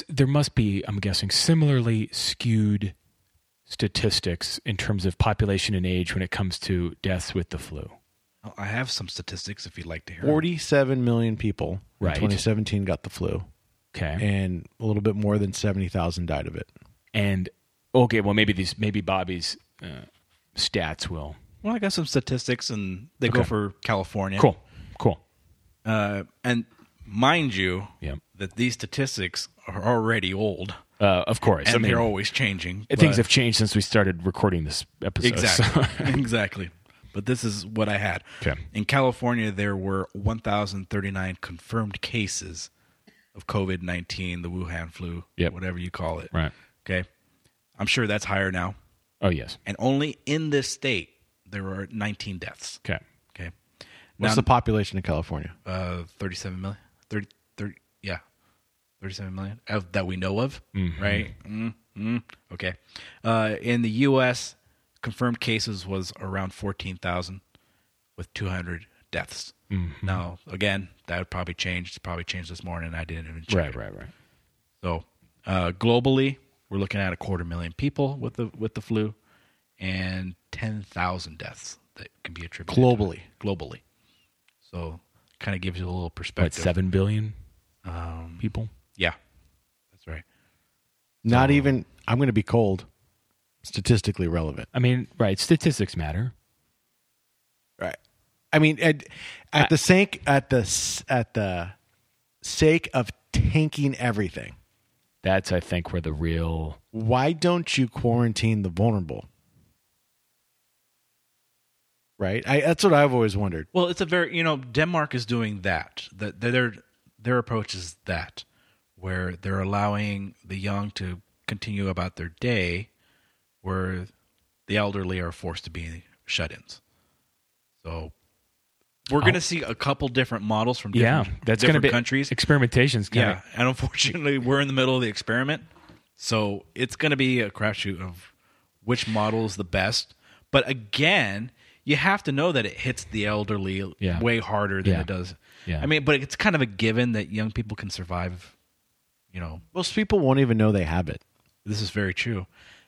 Speaker 10: there must be I'm guessing similarly skewed statistics in terms of population and age when it comes to deaths with the flu.
Speaker 9: I have some statistics if you'd like to hear. 'em.
Speaker 8: Forty-seven million people
Speaker 10: Right.
Speaker 8: in 2017 got the flu,
Speaker 10: Okay.
Speaker 8: and a little bit more than 70,000 died of it.
Speaker 10: And okay, well maybe these maybe Bobby's uh, stats will
Speaker 9: Well, I got some statistics, and they go for California.
Speaker 10: Cool. Cool.
Speaker 9: Uh, and mind you,
Speaker 10: Yep.
Speaker 9: that these statistics are already old,
Speaker 10: Uh, of course.
Speaker 9: and
Speaker 10: I mean,
Speaker 9: they're always changing.
Speaker 10: things have changed since we started recording this episode. so-
Speaker 9: Exactly. (laughs) exactly. But this is what I had.
Speaker 10: Okay.
Speaker 9: In California, there were 1,039 confirmed cases of COVID 19, the Wuhan flu,
Speaker 10: Yep.
Speaker 9: whatever you call it.
Speaker 10: right.
Speaker 9: Okay. I'm sure that's higher now.
Speaker 10: Oh yes.
Speaker 9: And only in this state, there were 19 deaths.
Speaker 10: Okay.
Speaker 9: Okay.
Speaker 8: What's
Speaker 9: Now-
Speaker 8: the population in California?
Speaker 9: uh, 37 million 30, 30 yeah 37 million of, that we know of
Speaker 10: Mhm.
Speaker 9: right mm mm okay uh, in the us confirmed cases was around 14000 with 200 deaths
Speaker 10: Mhm.
Speaker 9: now again that would probably change it's probably changed this morning i didn't even check
Speaker 10: Right.
Speaker 9: it.
Speaker 10: Right. Right.
Speaker 9: so uh, globally we're looking at a quarter million people with the with the flu and 10,000 deaths that can be attributed to.
Speaker 8: Globally.
Speaker 9: globally so kind of gives you a little
Speaker 10: What
Speaker 9: perspective
Speaker 10: seven billion
Speaker 9: um,
Speaker 10: people?
Speaker 9: yeah, that's right.
Speaker 8: Not even. I'm going to be cold. Statistically relevant.
Speaker 10: I mean, right? Statistics matter.
Speaker 8: Right. I mean, at, at the sake at the at the sake of tanking everything,
Speaker 10: That's I think where the real
Speaker 8: why don't you quarantine the vulnerable? Right. I, that's what I've always wondered.
Speaker 9: Well, it's a very you know Denmark is doing that. That their their approach is that where they're allowing the young to continue about their day, where the elderly are forced to be shut-ins. So we're going to oh. see a couple different models from different,
Speaker 10: Oh. yeah. That's going to be
Speaker 9: countries.
Speaker 10: Experimentations. Kind
Speaker 9: Yeah, and unfortunately, we're in the middle of the experiment, so it's going to be a crapshoot of which model is the best. But again, you have to know that it hits the elderly
Speaker 10: Yeah.
Speaker 9: way harder than
Speaker 10: Yeah.
Speaker 9: it does.
Speaker 10: Yeah.
Speaker 9: I mean, but it's kind of a given that young people can survive. You know,
Speaker 8: Most people won't even know they have it.
Speaker 9: this is very true.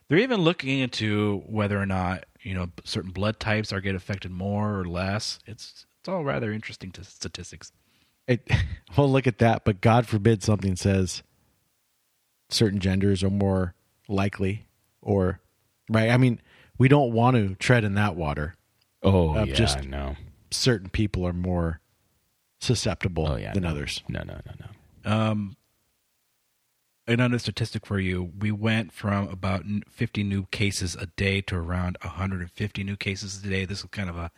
Speaker 9: They're even looking into whether or not you know certain blood types are get affected more or less. It's it's all rather interesting to statistics.
Speaker 8: It, (laughs) well, look at that. But God forbid something says certain genders are more likely, or right. I mean, we don't want to tread in that water.
Speaker 10: Oh yeah.
Speaker 8: just-
Speaker 10: no.
Speaker 8: Certain people are more susceptible
Speaker 10: Oh yeah.
Speaker 8: than
Speaker 10: no.
Speaker 8: others.
Speaker 10: No. No. No. No.
Speaker 9: Um, another statistic for you: we went from about 50 new cases a day to around 150 new cases a day. This is kind of a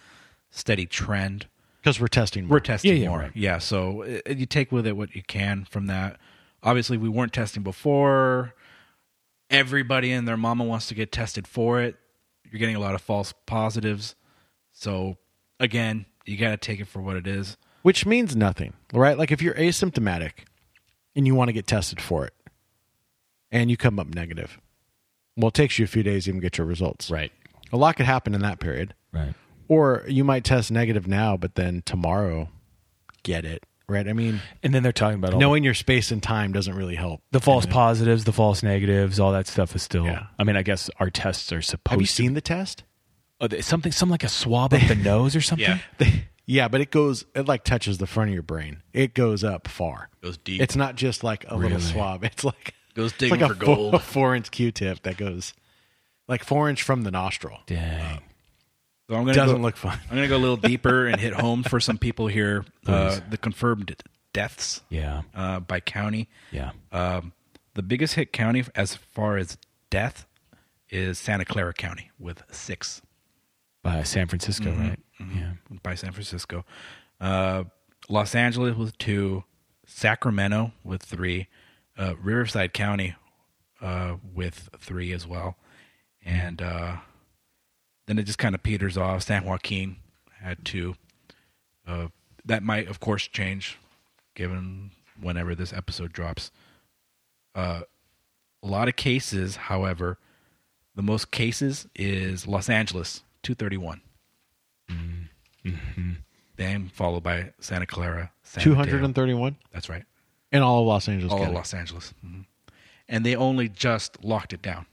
Speaker 9: steady trend.
Speaker 8: Because we're testing.
Speaker 9: We're
Speaker 8: More.
Speaker 9: testing
Speaker 10: Yeah, yeah,
Speaker 9: more,
Speaker 10: right.
Speaker 9: yeah. So uh, you take with it what you can from that. Obviously, we weren't testing before. Everybody and their mama wants to get tested for it. You're getting a lot of false positives. So again, you got to take it for what it is.
Speaker 8: which means nothing, right? Like if you're asymptomatic and you want to get tested for it, and you come up negative, well, it takes you a few days to even get your results.
Speaker 10: Right.
Speaker 8: A lot could happen in that period,
Speaker 10: Right.
Speaker 8: or you might test negative now, but then tomorrow get it. Right. I mean,
Speaker 10: And then they're talking about all
Speaker 8: knowing your space and time doesn't really help.
Speaker 10: the false positives, the false negatives, all that stuff is still.
Speaker 8: Yeah.
Speaker 10: I mean, I guess our tests are supposed.
Speaker 8: Have you
Speaker 10: to-
Speaker 8: seen the test?
Speaker 10: Oh, they- something, some like a swab up the nose or something.
Speaker 9: Yeah.
Speaker 8: They, yeah, but it goes. It like touches the front of your brain. It goes up far.
Speaker 9: Goes deep.
Speaker 8: It's not just like a little swab. It's like
Speaker 9: Goes
Speaker 8: it's
Speaker 9: digging
Speaker 8: like a
Speaker 9: for
Speaker 8: four,
Speaker 9: gold.
Speaker 8: four inch Q-tip that goes like four inch from the nostril.
Speaker 10: Dang.
Speaker 9: So I'm gonna
Speaker 8: Doesn't
Speaker 9: go,
Speaker 8: look fun.
Speaker 9: I'm going to go a little deeper (laughs) and hit home for some people here. Uh, the confirmed deaths
Speaker 10: Yeah.
Speaker 9: uh, by county.
Speaker 10: Yeah.
Speaker 9: Um, the biggest hit county as far as death is Santa Clara County with six
Speaker 10: By San Francisco,
Speaker 9: Mhm,
Speaker 10: right?
Speaker 9: mhm,
Speaker 10: Yeah.
Speaker 9: by San Francisco. Uh, Los Angeles with two, Sacramento with three, uh, Riverside County uh, with three as well, and uh, then it just kind of peters off. San Joaquin had two. Uh, that might, of course, change given whenever this episode drops. Uh, a lot of cases, however, the most cases is Los Angeles, 231.
Speaker 10: Mm-hmm.
Speaker 9: Then followed by Santa Clara, San
Speaker 8: Two
Speaker 9: Mateo.
Speaker 8: hundred and thirty-one
Speaker 9: That's right.
Speaker 8: in all of Los Angeles.
Speaker 9: All of Los Angeles. hmm And they only just locked it down.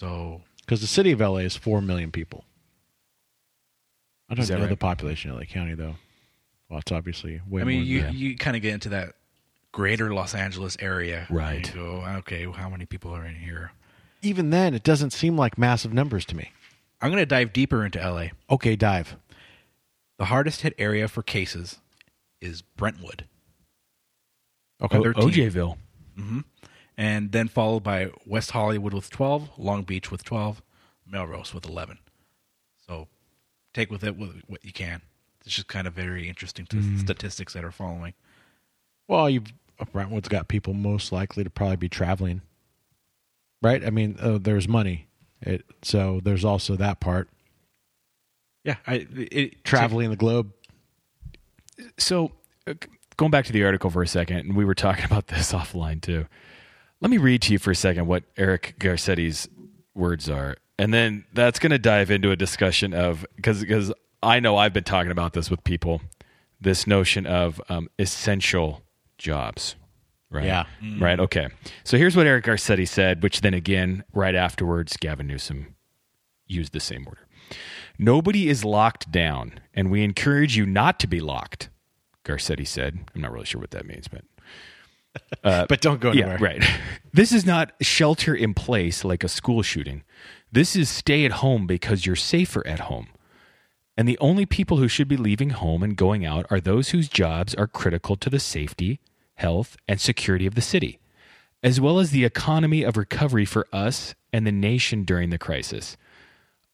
Speaker 9: So
Speaker 8: because the city of LA is four million people. I don't know the population of LA County though. Well, it's obviously way
Speaker 9: I mean, you
Speaker 8: that.
Speaker 9: you kind of get into that greater Los Angeles area,
Speaker 10: Right.
Speaker 9: Go, okay, how many people are in here?
Speaker 8: even then, it doesn't seem like massive numbers to me.
Speaker 9: I'm going to dive deeper into LA.
Speaker 8: Okay, dive.
Speaker 9: The hardest hit area for cases is Brentwood.
Speaker 8: Okay.
Speaker 10: O-
Speaker 9: 13.
Speaker 10: OJville.
Speaker 9: hmm And then followed by West Hollywood with 12, Long Beach with 12, Melrose with 11. So take with it what what you can. It's just kind of very interesting to
Speaker 8: Mm.
Speaker 9: statistics that are following.
Speaker 8: Well, you Brentwood's got people most likely to probably be traveling, right? I mean, uh, there's money, it, so there's also that part.
Speaker 9: Yeah, I it,
Speaker 8: Traveling the globe.
Speaker 10: So, uh, going back to the article for a second, and we were talking (laughs) about this offline too. Let me read to you for a second what Eric Garcetti's words are, and then that's going to dive into a discussion of because because I know I've been talking about this with people, this notion of um, essential jobs, right?
Speaker 8: Yeah. Mm.
Speaker 10: Right. Okay. So here's what Eric Garcetti said, which then again, right afterwards, Gavin Newsom used the same order. Nobody is locked down, and we encourage you not to be locked. Garcetti said. I'm not really sure what that means, but (laughs) uh,
Speaker 8: but don't go
Speaker 10: yeah,
Speaker 8: anywhere.
Speaker 10: right. (laughs) This is not shelter in place like a school shooting. This is stay at home because you're safer at home. And the only people who should be leaving home and going out are those whose jobs are critical to the safety, health, and security of the city, as well as the economy of recovery for us and the nation during the crisis.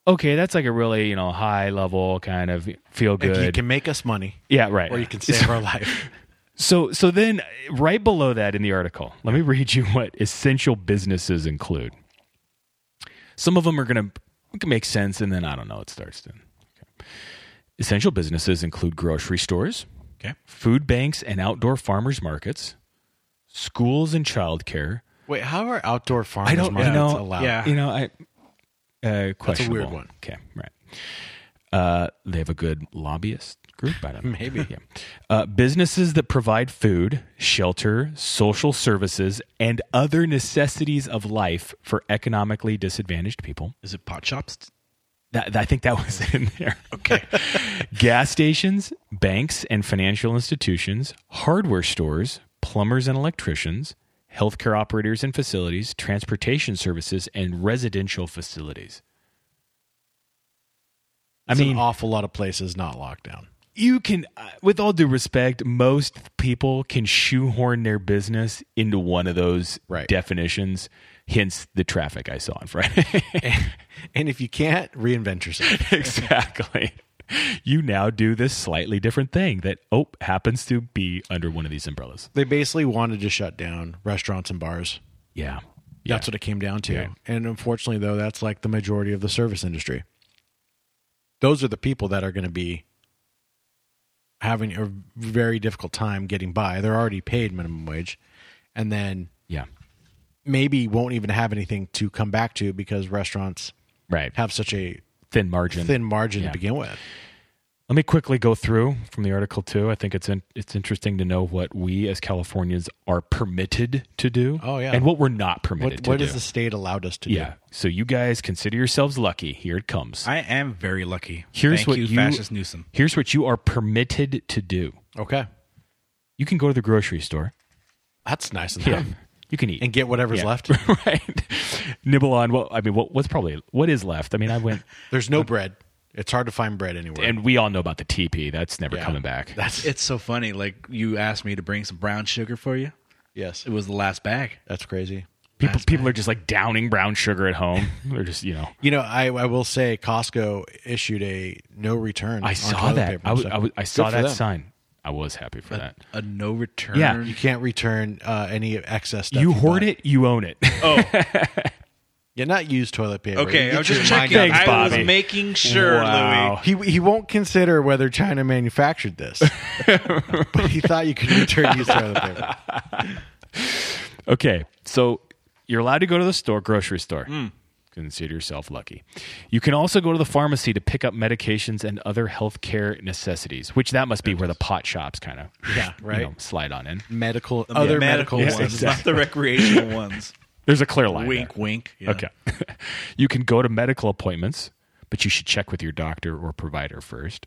Speaker 10: Okay, that's like a really, you know, high level kind of feel good.
Speaker 8: you can make us money,
Speaker 10: yeah, right.
Speaker 8: or you can (laughs) save our life.
Speaker 10: So, so then right below that in the article, let me read you what essential businesses include. Some of them are going to make sense, and then I don't know. It starts to. Okay. Essential businesses include grocery stores,
Speaker 9: Okay.
Speaker 10: food banks and outdoor farmers markets, schools and childcare.
Speaker 8: Wait, how are outdoor farmers
Speaker 10: I don't
Speaker 8: markets
Speaker 10: know.
Speaker 8: allowed?
Speaker 9: Yeah.
Speaker 10: You know, I uh, questionable.
Speaker 8: one.
Speaker 10: Okay, right. Uh, they have a good lobbyist group. I don't know. (laughs)
Speaker 8: Maybe.
Speaker 10: Yeah. Uh, businesses that provide food, shelter, social services, and other necessities of life for economically disadvantaged people.
Speaker 9: Is it pot shops?
Speaker 10: That, I think that was (laughs) in there. Okay. (laughs) Gas stations, banks and financial institutions, hardware stores, plumbers and electricians, healthcare operators and facilities, transportation services, and residential facilities. I
Speaker 8: It's
Speaker 10: mean,
Speaker 8: an awful lot of places not locked down.
Speaker 10: you can, uh, with all due respect, most people can shoehorn their business into one of those
Speaker 8: Right.
Speaker 10: definitions. Hence the traffic I saw on Friday. (laughs)
Speaker 8: And if you can't, reinvent yourself. (laughs)
Speaker 10: exactly. You now do this slightly different thing that oh happens to be under one of these umbrellas.
Speaker 8: they basically wanted to shut down restaurants and bars.
Speaker 10: Yeah.
Speaker 8: That's what it came down to.
Speaker 10: Yeah.
Speaker 8: And unfortunately, though, that's like the majority of the service industry. Those are the people that are going to be having a very difficult time getting by. They're already paid minimum wage. And then
Speaker 10: Yeah.
Speaker 8: Maybe won't even have anything to come back to because restaurants
Speaker 10: Right.
Speaker 8: have such a
Speaker 10: Thin margin.
Speaker 8: thin margin
Speaker 10: Yeah.
Speaker 8: to begin with.
Speaker 10: Let me quickly go through from the article too. I think it's in, it's interesting to know what we as Californians are permitted to do.
Speaker 8: Oh, yeah.
Speaker 10: and what we're not permitted
Speaker 8: What,
Speaker 10: to
Speaker 8: what
Speaker 10: do.
Speaker 8: has the state allowed us to do?
Speaker 10: yeah. So you guys consider yourselves lucky. Here it comes.
Speaker 9: I am very lucky.
Speaker 10: Here's
Speaker 9: Thank
Speaker 10: what
Speaker 9: you,
Speaker 10: you-
Speaker 9: Fascist Newsom.
Speaker 10: Here's what you are permitted to do.
Speaker 8: do? Okay.
Speaker 10: You can go to the grocery store.
Speaker 8: That's nice and
Speaker 10: Yeah. You can eat
Speaker 8: And get whatever's
Speaker 10: Yeah.
Speaker 8: left. (laughs)
Speaker 10: right. Nibble on. Well, I mean, what, what's probably what is left? I mean, I went, (laughs)
Speaker 8: There's no uh, bread. It's hard to find bread anywhere.
Speaker 10: and we all know about the TP. That's never
Speaker 8: Yeah.
Speaker 10: coming back.
Speaker 8: that's (laughs)
Speaker 9: It's so funny. Like you asked me to bring some brown sugar for you.
Speaker 8: yes.
Speaker 9: It was the last bag.
Speaker 8: That's crazy.
Speaker 10: People,
Speaker 9: That's
Speaker 10: people are just like downing brown sugar at home. They're just, you know.
Speaker 8: You know, I, I will say Costco issued a no return.
Speaker 10: I saw that.
Speaker 8: paper
Speaker 10: I,
Speaker 8: and
Speaker 10: was. I, was, I
Speaker 8: Good
Speaker 10: saw that
Speaker 8: them.
Speaker 10: sign. I was happy for that.
Speaker 9: A no return.
Speaker 10: Yeah.
Speaker 8: You can't return uh, any excess stuff.
Speaker 10: You hoard
Speaker 8: buy.
Speaker 10: it, you own it.
Speaker 9: Oh, (laughs)
Speaker 8: Yeah, not used toilet paper.
Speaker 9: okay. I was just checking.
Speaker 10: Thanks,
Speaker 8: out.
Speaker 9: I was making sure,
Speaker 10: Wow.
Speaker 9: Louis.
Speaker 8: He he won't consider whether China manufactured this, (laughs) but he thought you could return used toilet paper.
Speaker 10: Okay, so you're allowed to go to the store, grocery store. Consider yourself lucky. You can also go to the pharmacy to pick up medications and other healthcare necessities, which that must be where the pot shops kind of (laughs)
Speaker 8: Yeah, right.
Speaker 10: slide on in.
Speaker 8: Medical,
Speaker 9: The
Speaker 8: other medical,
Speaker 9: ones,
Speaker 8: ones.
Speaker 9: not the recreational (laughs) ones.
Speaker 10: There's a clear line.
Speaker 9: wink,
Speaker 10: there.
Speaker 9: wink. Yeah.
Speaker 10: Okay. (laughs) you can go to medical appointments, but you should check with your doctor or provider first.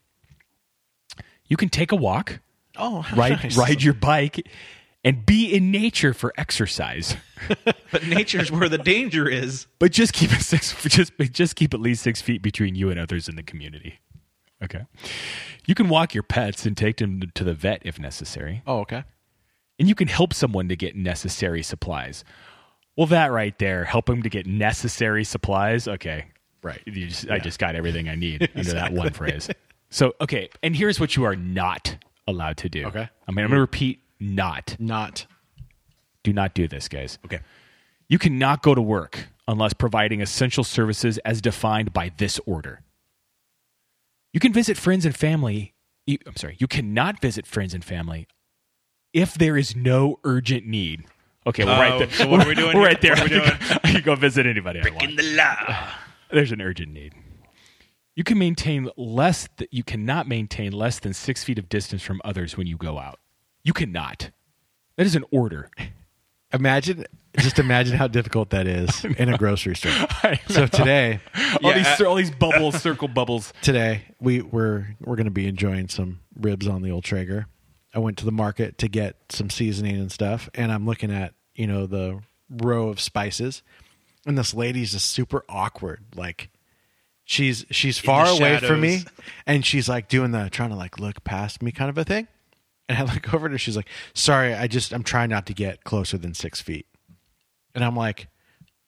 Speaker 10: You can take a walk,
Speaker 8: Oh,
Speaker 10: ride
Speaker 8: nice.
Speaker 10: ride your bike, and be in nature for exercise. (laughs)
Speaker 9: but nature's where the danger is.
Speaker 10: But just keep it six. Just just keep at least six feet between you and others in the community. Okay. You can walk your pets and take them to the vet if necessary.
Speaker 8: Oh, okay.
Speaker 10: And you can help someone to get necessary supplies. Well, that right there, help them to get necessary supplies. Okay.
Speaker 8: Right.
Speaker 10: You just, I just got everything I need (laughs) under that one phrase. So, okay. And here's what you are not allowed to do.
Speaker 8: Okay.
Speaker 10: I mean, I'm going to repeat not.
Speaker 8: Not.
Speaker 10: Do not do this, guys.
Speaker 9: Okay.
Speaker 10: You cannot go to work unless providing essential services as defined by this order. You can visit friends and family. You, I'm sorry, you cannot visit friends and family if there is no urgent need. Okay, we're right
Speaker 9: Oh,
Speaker 10: there.
Speaker 9: so what are we doing
Speaker 10: We're right there.
Speaker 9: What are we
Speaker 10: I can go- I can go visit anybody I want.
Speaker 9: Breaking the law.
Speaker 10: There's an urgent need. You can maintain less. Th- you cannot maintain less than six feet of distance from others when you go out. You cannot. That is an order.
Speaker 8: Imagine, just imagine how difficult that is (laughs) in a grocery store. (laughs) So today,
Speaker 10: all
Speaker 8: Yeah,
Speaker 10: these all these bubbles, circle bubbles. (laughs)
Speaker 8: today we we're we're going to be enjoying some ribs on the old Traeger. I went to the market to get some seasoning and stuff, and I'm looking at you know the row of spices, and this lady's just super awkward. Like she's she's far
Speaker 9: the
Speaker 8: away from me, and she's like doing the trying to like look past me kind of a thing. And I look over at her. She's like, "Sorry, I just I'm trying not to get closer than six feet." And I'm like,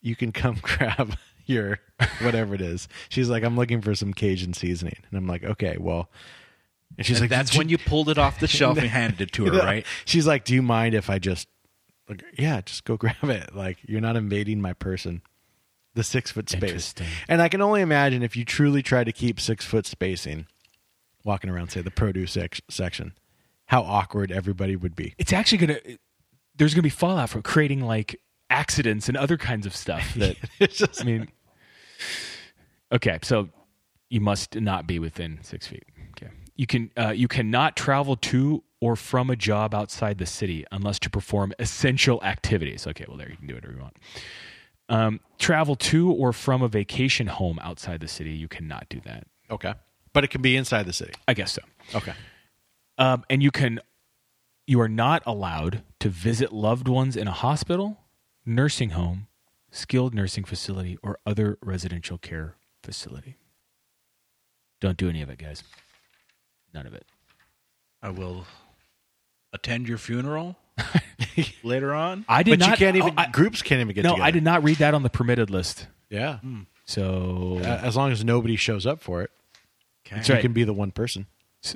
Speaker 8: "You can come (laughs) grab your whatever it is." She's like, "I'm looking for some Cajun seasoning," and I'm like, "Okay, well." And she's
Speaker 9: And
Speaker 8: like,
Speaker 9: that's when you pulled it off the (laughs) shelf and handed it to her, right?
Speaker 8: She's like, "Do you mind if I just like, yeah, just go (laughs) grab it. Like you're not invading my person. The six foot space. And I can only imagine if you truly try to keep six foot spacing, walking around say the produce section, how awkward everybody would be.
Speaker 10: It's actually gonna. There's gonna be fallout from creating like accidents and other kinds of stuff. (laughs) That
Speaker 8: It's just-
Speaker 10: I mean. Okay, so you must not be within six feet. Okay, you can uh, you cannot travel to or from a job outside the city unless to perform essential activities. Okay, well there you can do whatever you want. Um, travel to or from a vacation home outside the city, you cannot do that.
Speaker 8: Okay, but it can be inside the city.
Speaker 10: I guess so.
Speaker 8: Okay,
Speaker 10: Um, and you can, you are not allowed to visit loved ones in a hospital, nursing home, skilled nursing facility, or other residential care facility. Don't do any of it, guys. None of it.
Speaker 9: I will attend your funeral (laughs) later on.
Speaker 10: I did
Speaker 8: but
Speaker 10: not.
Speaker 8: you can't even
Speaker 10: oh, I-
Speaker 8: groups can't even get
Speaker 10: no,
Speaker 8: together.
Speaker 10: I did not read that on the permitted list.
Speaker 8: Yeah,
Speaker 10: So
Speaker 8: Uh, as long as nobody shows up for it,
Speaker 10: That's
Speaker 8: you
Speaker 10: right.
Speaker 8: can be the one person.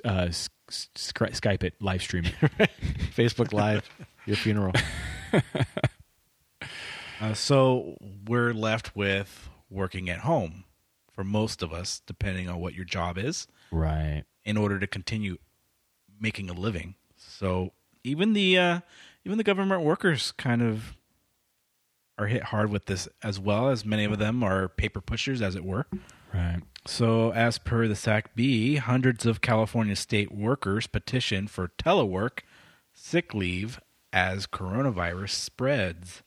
Speaker 10: uh, s- s- Sky- Skype it, live stream it. (laughs)
Speaker 8: Facebook Live, your funeral. (laughs)
Speaker 9: Uh, so we're left with working at home for most of us, depending on what your job is,
Speaker 10: right.
Speaker 9: in order to continue making a living. So even the uh, even the government workers kind of are hit hard with this as well as many of them are paper pushers, as it were.
Speaker 10: Right.
Speaker 9: So, as per the SacBee, hundreds of California state workers petition for telework, sick leave as coronavirus spreads.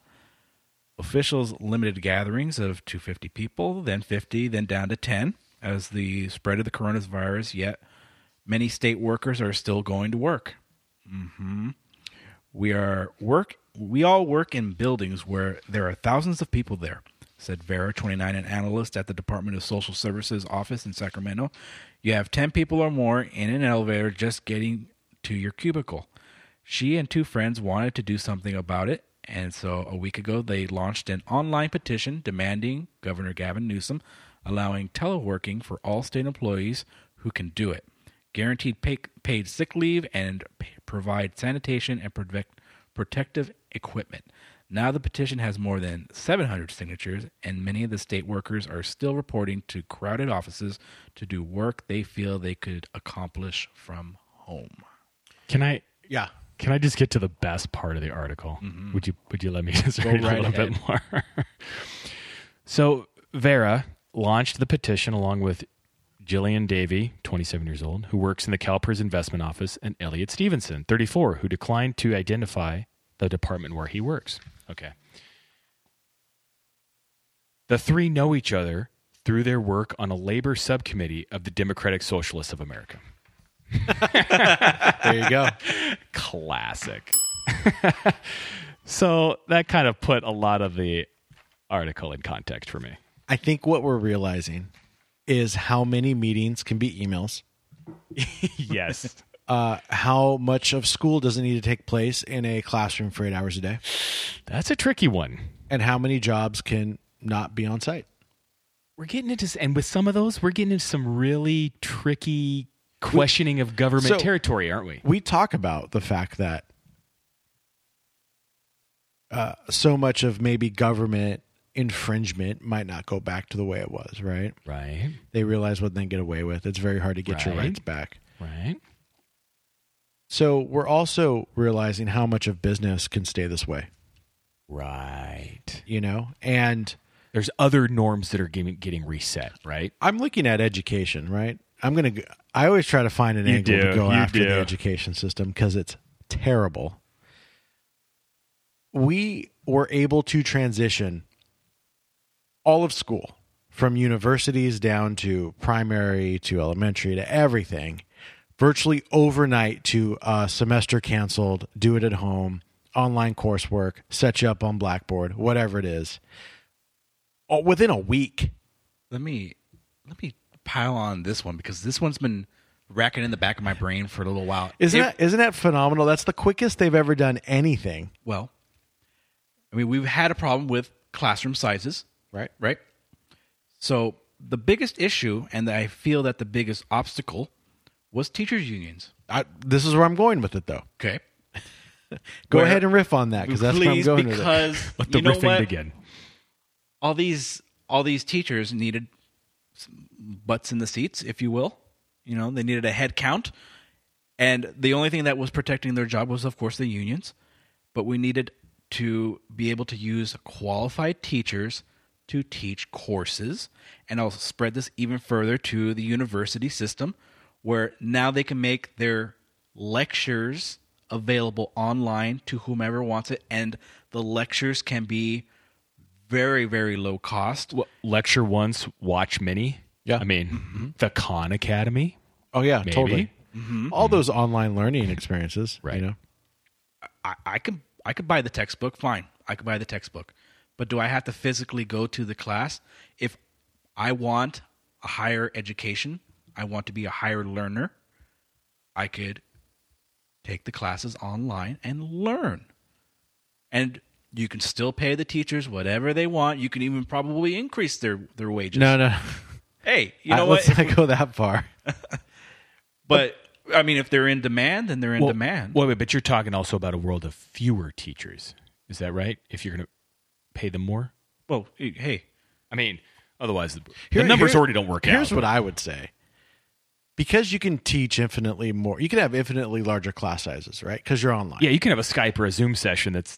Speaker 9: Officials limited gatherings of 250 people, then 50, then down to 10 as the spread of the coronavirus, yet many state workers are still going to work. hmm We are work we all work in buildings where there are thousands of people there, said Vera, 29, an analyst at the Department of Social Services office in Sacramento. You have 10 people or more in an elevator just getting to your cubicle. She and two friends wanted to do something about it, and so a week ago they launched an online petition demanding Governor Gavin Newsom allowing teleworking for all state employees who can do it, guaranteed pay, paid sick leave, and p- provide sanitation and protect, protective equipment. Now the petition has more than 700 signatures, and many of the state workers are still reporting to crowded offices to do work they feel they could accomplish from home.
Speaker 10: Can I?
Speaker 8: Yeah.
Speaker 10: Can I just get to the best part of the article? Mm-hmm. Would you Would you let me (laughs) just
Speaker 9: Go
Speaker 10: read
Speaker 9: right
Speaker 10: a little bit more? (laughs) so Vera launched the petition along with Jillian Davey, 27 years old, who works in the CalPERS investment office, and Elliot Stevenson, 34, who declined to identify the department where he works. Okay. The three know each other through their work on a labor subcommittee of the Democratic Socialists of America. (laughs)
Speaker 8: There you go.
Speaker 10: Classic. (laughs) So that kind of put a lot of the article in context for me.
Speaker 8: I think what we're realizing is how many meetings can be emails. (laughs)
Speaker 10: yes.
Speaker 8: Uh, how much of school doesn't need to take place in a classroom for eight hours a day,
Speaker 10: That's a tricky one.
Speaker 8: and how many jobs can not be on site.
Speaker 10: We're getting into and with some of those, we're getting into some really tricky questioning of government
Speaker 8: So-
Speaker 10: territory, aren't we?
Speaker 8: We talk about the fact that uh, so much of maybe government infringement might not go back to the way it was, right?
Speaker 10: Right.
Speaker 8: They realize what they get away with. It's very hard to get your rights back.
Speaker 10: Right.
Speaker 8: So we're also realizing how much of business can stay this way,
Speaker 10: Right.
Speaker 8: you know? And
Speaker 10: There's other norms that are getting, getting reset, right?
Speaker 8: I'm looking at education, right? I'm going to, I always try to find an
Speaker 10: You
Speaker 8: angle
Speaker 10: do,
Speaker 8: to go
Speaker 10: you
Speaker 8: after
Speaker 10: do.
Speaker 8: the education system because it's terrible. We were able to transition all of school from universities down to primary to elementary to everything virtually overnight to a semester canceled, do it at home, online coursework, set you up on Blackboard, whatever it is. Oh, within a week.
Speaker 9: Let me let me pile on this one because this one's been racking in the back of my brain for a little while.
Speaker 8: Isn't
Speaker 9: If-
Speaker 8: that isn't that phenomenal? That's the quickest they've ever done anything.
Speaker 9: well? I mean, we've had a problem with classroom sizes,
Speaker 8: Right.
Speaker 9: right? So the biggest issue, and I feel that the biggest obstacle, was teachers' unions.
Speaker 8: I, this is where I'm going with it, though.
Speaker 9: Okay, (laughs)
Speaker 8: Go
Speaker 9: Where-
Speaker 8: ahead and riff on that because that's where I'm
Speaker 9: Please,
Speaker 8: going with it.
Speaker 9: because (laughs)
Speaker 10: Let the
Speaker 9: you know
Speaker 10: riffing
Speaker 9: what?
Speaker 10: begin.
Speaker 9: all these all these teachers needed some butts in the seats, if you will. You know, they needed a head count, and the only thing that was protecting their job was, of course, the unions. But we needed to be able to use qualified teachers to teach courses, and I'll spread this even further to the university system, where now they can make their lectures available online to whomever wants it, and the lectures can be very very low cost.
Speaker 10: Well, lecture once, watch many.
Speaker 8: Yeah.
Speaker 10: I mean, mm-hmm. the Khan Academy.
Speaker 8: Oh yeah,
Speaker 10: Maybe.
Speaker 8: totally. Mm-hmm. All those online learning experiences,
Speaker 10: Right.
Speaker 8: You know,
Speaker 9: I, I could I could buy the textbook, fine. I could buy the textbook. But do I have to physically go to the class? If I want a higher education, I want to be a higher learner, I could take the classes online and learn. And you can still pay the teachers whatever they want. You can even probably increase their, their wages.
Speaker 8: no, no.
Speaker 9: Hey, you know
Speaker 8: Uh,
Speaker 9: what?
Speaker 8: Let's not go that far. (laughs)
Speaker 9: But I mean, if they're in demand, then they're in
Speaker 10: Well,
Speaker 9: demand.
Speaker 10: Wait, wait, but you're talking also about a world of fewer teachers. Is that right? If you're going to pay them more?
Speaker 9: well, hey,
Speaker 10: I mean, otherwise the,
Speaker 8: Here-
Speaker 10: the numbers
Speaker 8: here-
Speaker 10: already don't work
Speaker 8: Here's
Speaker 10: out.
Speaker 8: Here's what I would say. Because you can teach infinitely more, you can have infinitely larger class sizes, right? Because you're online.
Speaker 10: yeah, you can have a Skype or a Zoom session that's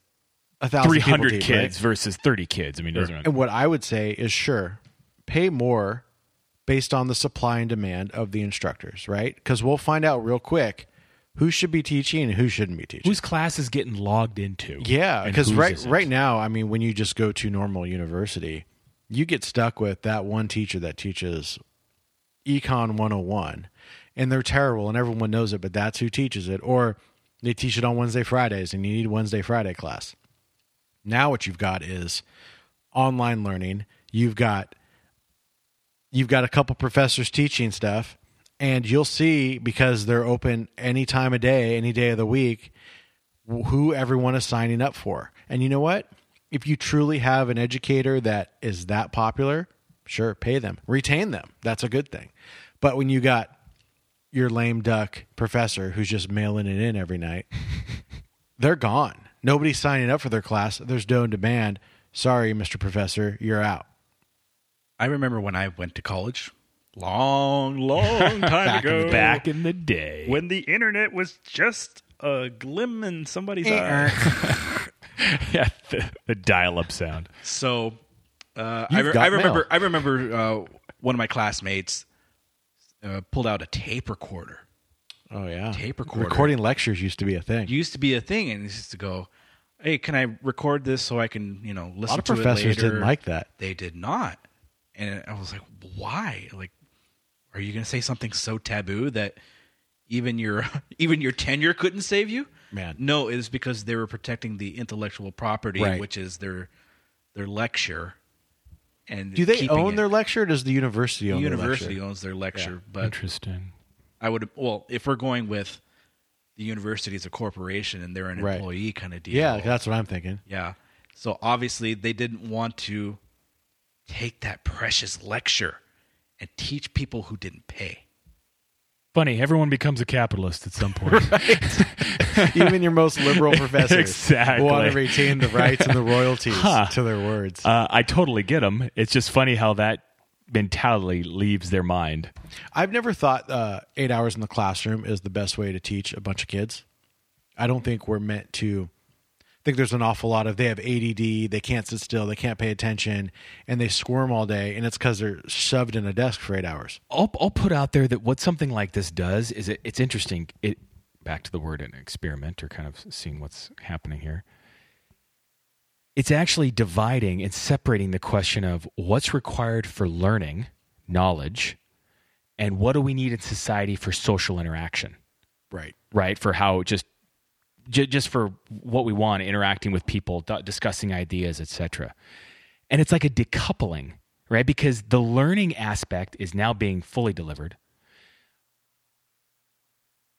Speaker 10: 300
Speaker 8: deep,
Speaker 10: kids
Speaker 8: right?
Speaker 10: versus 30 kids. I mean, doesn't
Speaker 8: And what I would say is sure, pay more based on the supply and demand of the instructors, right? Because we'll find out real quick who should be teaching and who shouldn't be teaching.
Speaker 10: whose class is getting logged into?
Speaker 8: yeah, because right
Speaker 10: isn't?
Speaker 8: right now, I mean, when you just go to normal university, you get stuck with that one teacher that teaches Econ 101, and they're terrible, and everyone knows it, but that's who teaches it, or they teach it on Wednesday, Fridays, and you need Wednesday, Friday class. Now, what you've got is online learning. You've got you've got a couple professors teaching stuff, and you'll see because they're open any time of day, any day of the week, who everyone is signing up for. And you know what? If you truly have an educator that is that popular, sure, pay them, retain them. That's a good thing. But when you got your lame duck professor who's just mailing it in every night, (laughs) they're gone. Nobody's signing up for their class. There's no demand. Sorry, Mr. Professor, you're out.
Speaker 9: I remember when I went to college, long, long (laughs) time
Speaker 10: back,
Speaker 9: ago.
Speaker 10: in the, back in the day.
Speaker 9: when the internet was just a glim in somebody's eye. (laughs)
Speaker 10: yeah, the, the dial-up sound.
Speaker 9: So uh, I, re- I remember. I remember uh, one of my classmates uh, pulled out a tape recorder.
Speaker 8: Oh yeah,
Speaker 9: Tape recorder.
Speaker 8: Recording lectures used to be a thing.
Speaker 9: Used to be a thing, and used to go, "Hey, can I record this so I can, you know, listen
Speaker 8: a lot of professors didn't like that.
Speaker 9: They did not, and I was like, "Why? Like, are you going to say something so taboo that even your (laughs) even your tenure couldn't save you?"
Speaker 8: man.
Speaker 9: No, it is because they were protecting the intellectual property,
Speaker 8: Right.
Speaker 9: which is their their lecture. And
Speaker 8: Do they own
Speaker 9: it.
Speaker 8: their lecture? Or does the university
Speaker 9: The
Speaker 8: own
Speaker 9: university
Speaker 8: their lecture?
Speaker 9: owns their lecture, but
Speaker 10: Interesting.
Speaker 9: I would well if we're going with the university as a corporation and they're an
Speaker 8: Right.
Speaker 9: employee kind of deal.
Speaker 8: Yeah, that's what I'm thinking.
Speaker 9: Yeah. So obviously they didn't want to take that precious lecture and teach people who didn't pay.
Speaker 10: Funny, everyone becomes a capitalist at some point. (laughs) (laughs)
Speaker 8: Even your most liberal professors
Speaker 10: Exactly.
Speaker 8: want to retain the rights and the royalties
Speaker 10: Huh.
Speaker 8: to their words.
Speaker 10: Uh, I totally get them. It's just funny how that mentality leaves their mind.
Speaker 8: I've never thought uh, eight hours in the classroom is the best way to teach a bunch of kids. I don't think we're meant to. I think there's an awful lot of they have ADD, they can't sit still, they can't pay attention, and they squirm all day, and it's because they're shoved in a desk for eight hours.
Speaker 10: I'll, I'll put out there that what something like this does is it, it's interesting. It back to the word an experiment or kind of seeing what's happening here. It's actually dividing and separating the question of what's required for learning knowledge and what do we need in society for social interaction
Speaker 8: Right.
Speaker 10: right for how just j- just for what we want interacting with people d- discussing ideas etc and it's like a decoupling right because the learning aspect is now being fully delivered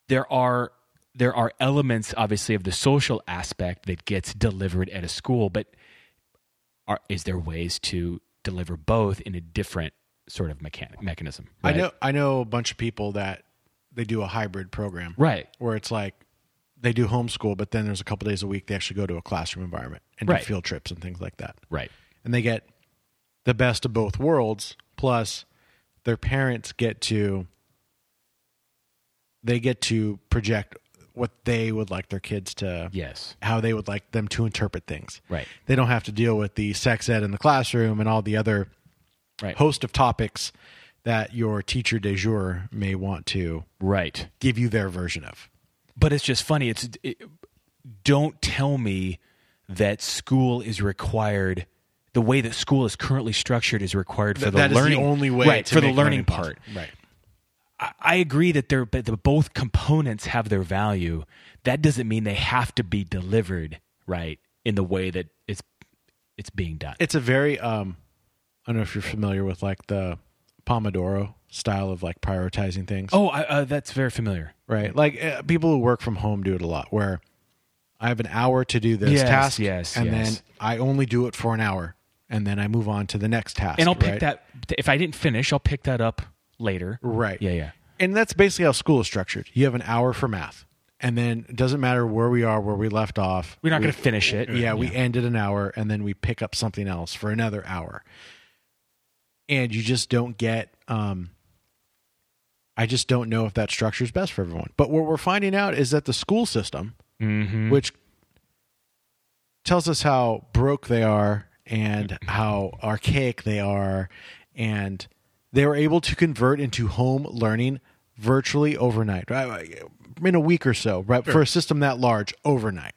Speaker 10: there are there are elements obviously of the social aspect that gets delivered at a school but are is there ways to deliver both in a different sort of mechanic mechanism
Speaker 8: I know I know a bunch of people that they do a hybrid program.
Speaker 10: Right.
Speaker 8: Where it's like they do homeschool, but then there's a couple days a week they actually go to a classroom environment and do
Speaker 10: Right.
Speaker 8: field trips and things like that.
Speaker 10: right
Speaker 8: And they get the best of both worlds, plus their parents get to they get to project what they would like their kids to
Speaker 10: yes
Speaker 8: how they would like them to interpret things.
Speaker 10: Right.
Speaker 8: They don't have to deal with the sex ed in the classroom and all the other
Speaker 10: Right.
Speaker 8: host of topics that your teacher de jour may want to
Speaker 10: right
Speaker 8: give you their version of.
Speaker 10: But it's just funny it's it, don't tell me that school is required the way that school is currently structured is required for
Speaker 8: That-
Speaker 10: the
Speaker 8: that is the
Speaker 10: learning
Speaker 8: only way
Speaker 10: right
Speaker 8: to
Speaker 10: for the learning
Speaker 8: learning
Speaker 10: part.
Speaker 8: Right.
Speaker 10: I, I agree that they're but the, both components have their value that doesn't mean they have to be delivered right in the way that it's it's being done
Speaker 8: It's a very um I don't know if you're familiar with like the Pomodoro style of like prioritizing things.
Speaker 10: oh I, uh, that's very familiar
Speaker 8: right. Like uh, people who work from home do it a lot where I have an hour to do this
Speaker 10: Yes,
Speaker 8: task
Speaker 10: yes,
Speaker 8: and
Speaker 10: yes.
Speaker 8: then I only do it for an hour and then I move on to the next task.
Speaker 10: and i'll pick
Speaker 8: right?
Speaker 10: that if i didn't finish i'll pick that up later
Speaker 8: Right.
Speaker 10: yeah yeah
Speaker 8: And that's basically how school is structured. You have an hour for math. And then it doesn't matter where we are, where we left off.
Speaker 10: We're not
Speaker 8: We-
Speaker 10: gonna finish it.
Speaker 8: Yeah, we
Speaker 10: Yeah.
Speaker 8: end at an hour and then we pick up something else for another hour. And you just don't get um I just don't know if that structure is best for everyone. But what we're finding out is that the school system,
Speaker 10: mm-hmm.
Speaker 8: which tells us how broke they are and how archaic they are and they were able to convert into home learning virtually overnight right? in a week or so right for a system that large overnight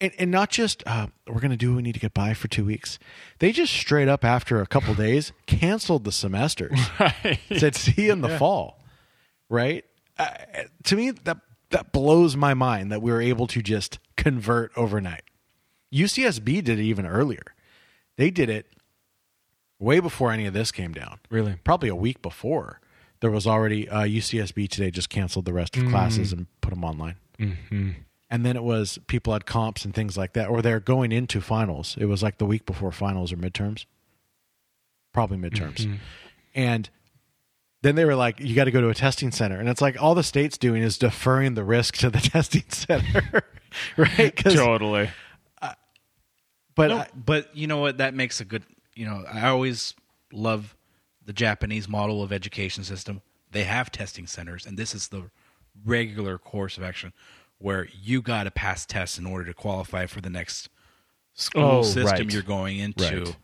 Speaker 8: and, and not just uh, we're going to do what we need to get by for two weeks. They just straight up after a couple (laughs) days canceled the semesters. Said see you in the fall. Right? Uh, to me that that blows my mind that we were able to just convert overnight. Ucsb did it even earlier. They did it way before any of this came down.
Speaker 10: Really?
Speaker 8: probably a week before there was already uh, ucsb today just canceled the rest of classes and put them online.
Speaker 10: Mm-hmm.
Speaker 8: And then it was people had comps and things like that or they're going into finals. It was like the week before finals or midterms. Probably midterms. Mm-hmm. And then they were like you got to go to a testing center. And it's like all the state's doing is deferring the risk to the (laughs) testing center (laughs) right? 'Cause-
Speaker 10: totally.
Speaker 8: But
Speaker 9: No,
Speaker 8: I-
Speaker 9: but you know what? That makes a good. You know, I always love the Japanese model of education system. They have testing centers, and this is the regular course of action where you got to pass tests in order to qualify for the next school
Speaker 10: Oh,
Speaker 9: system
Speaker 10: right.
Speaker 9: you're going into.
Speaker 10: Right.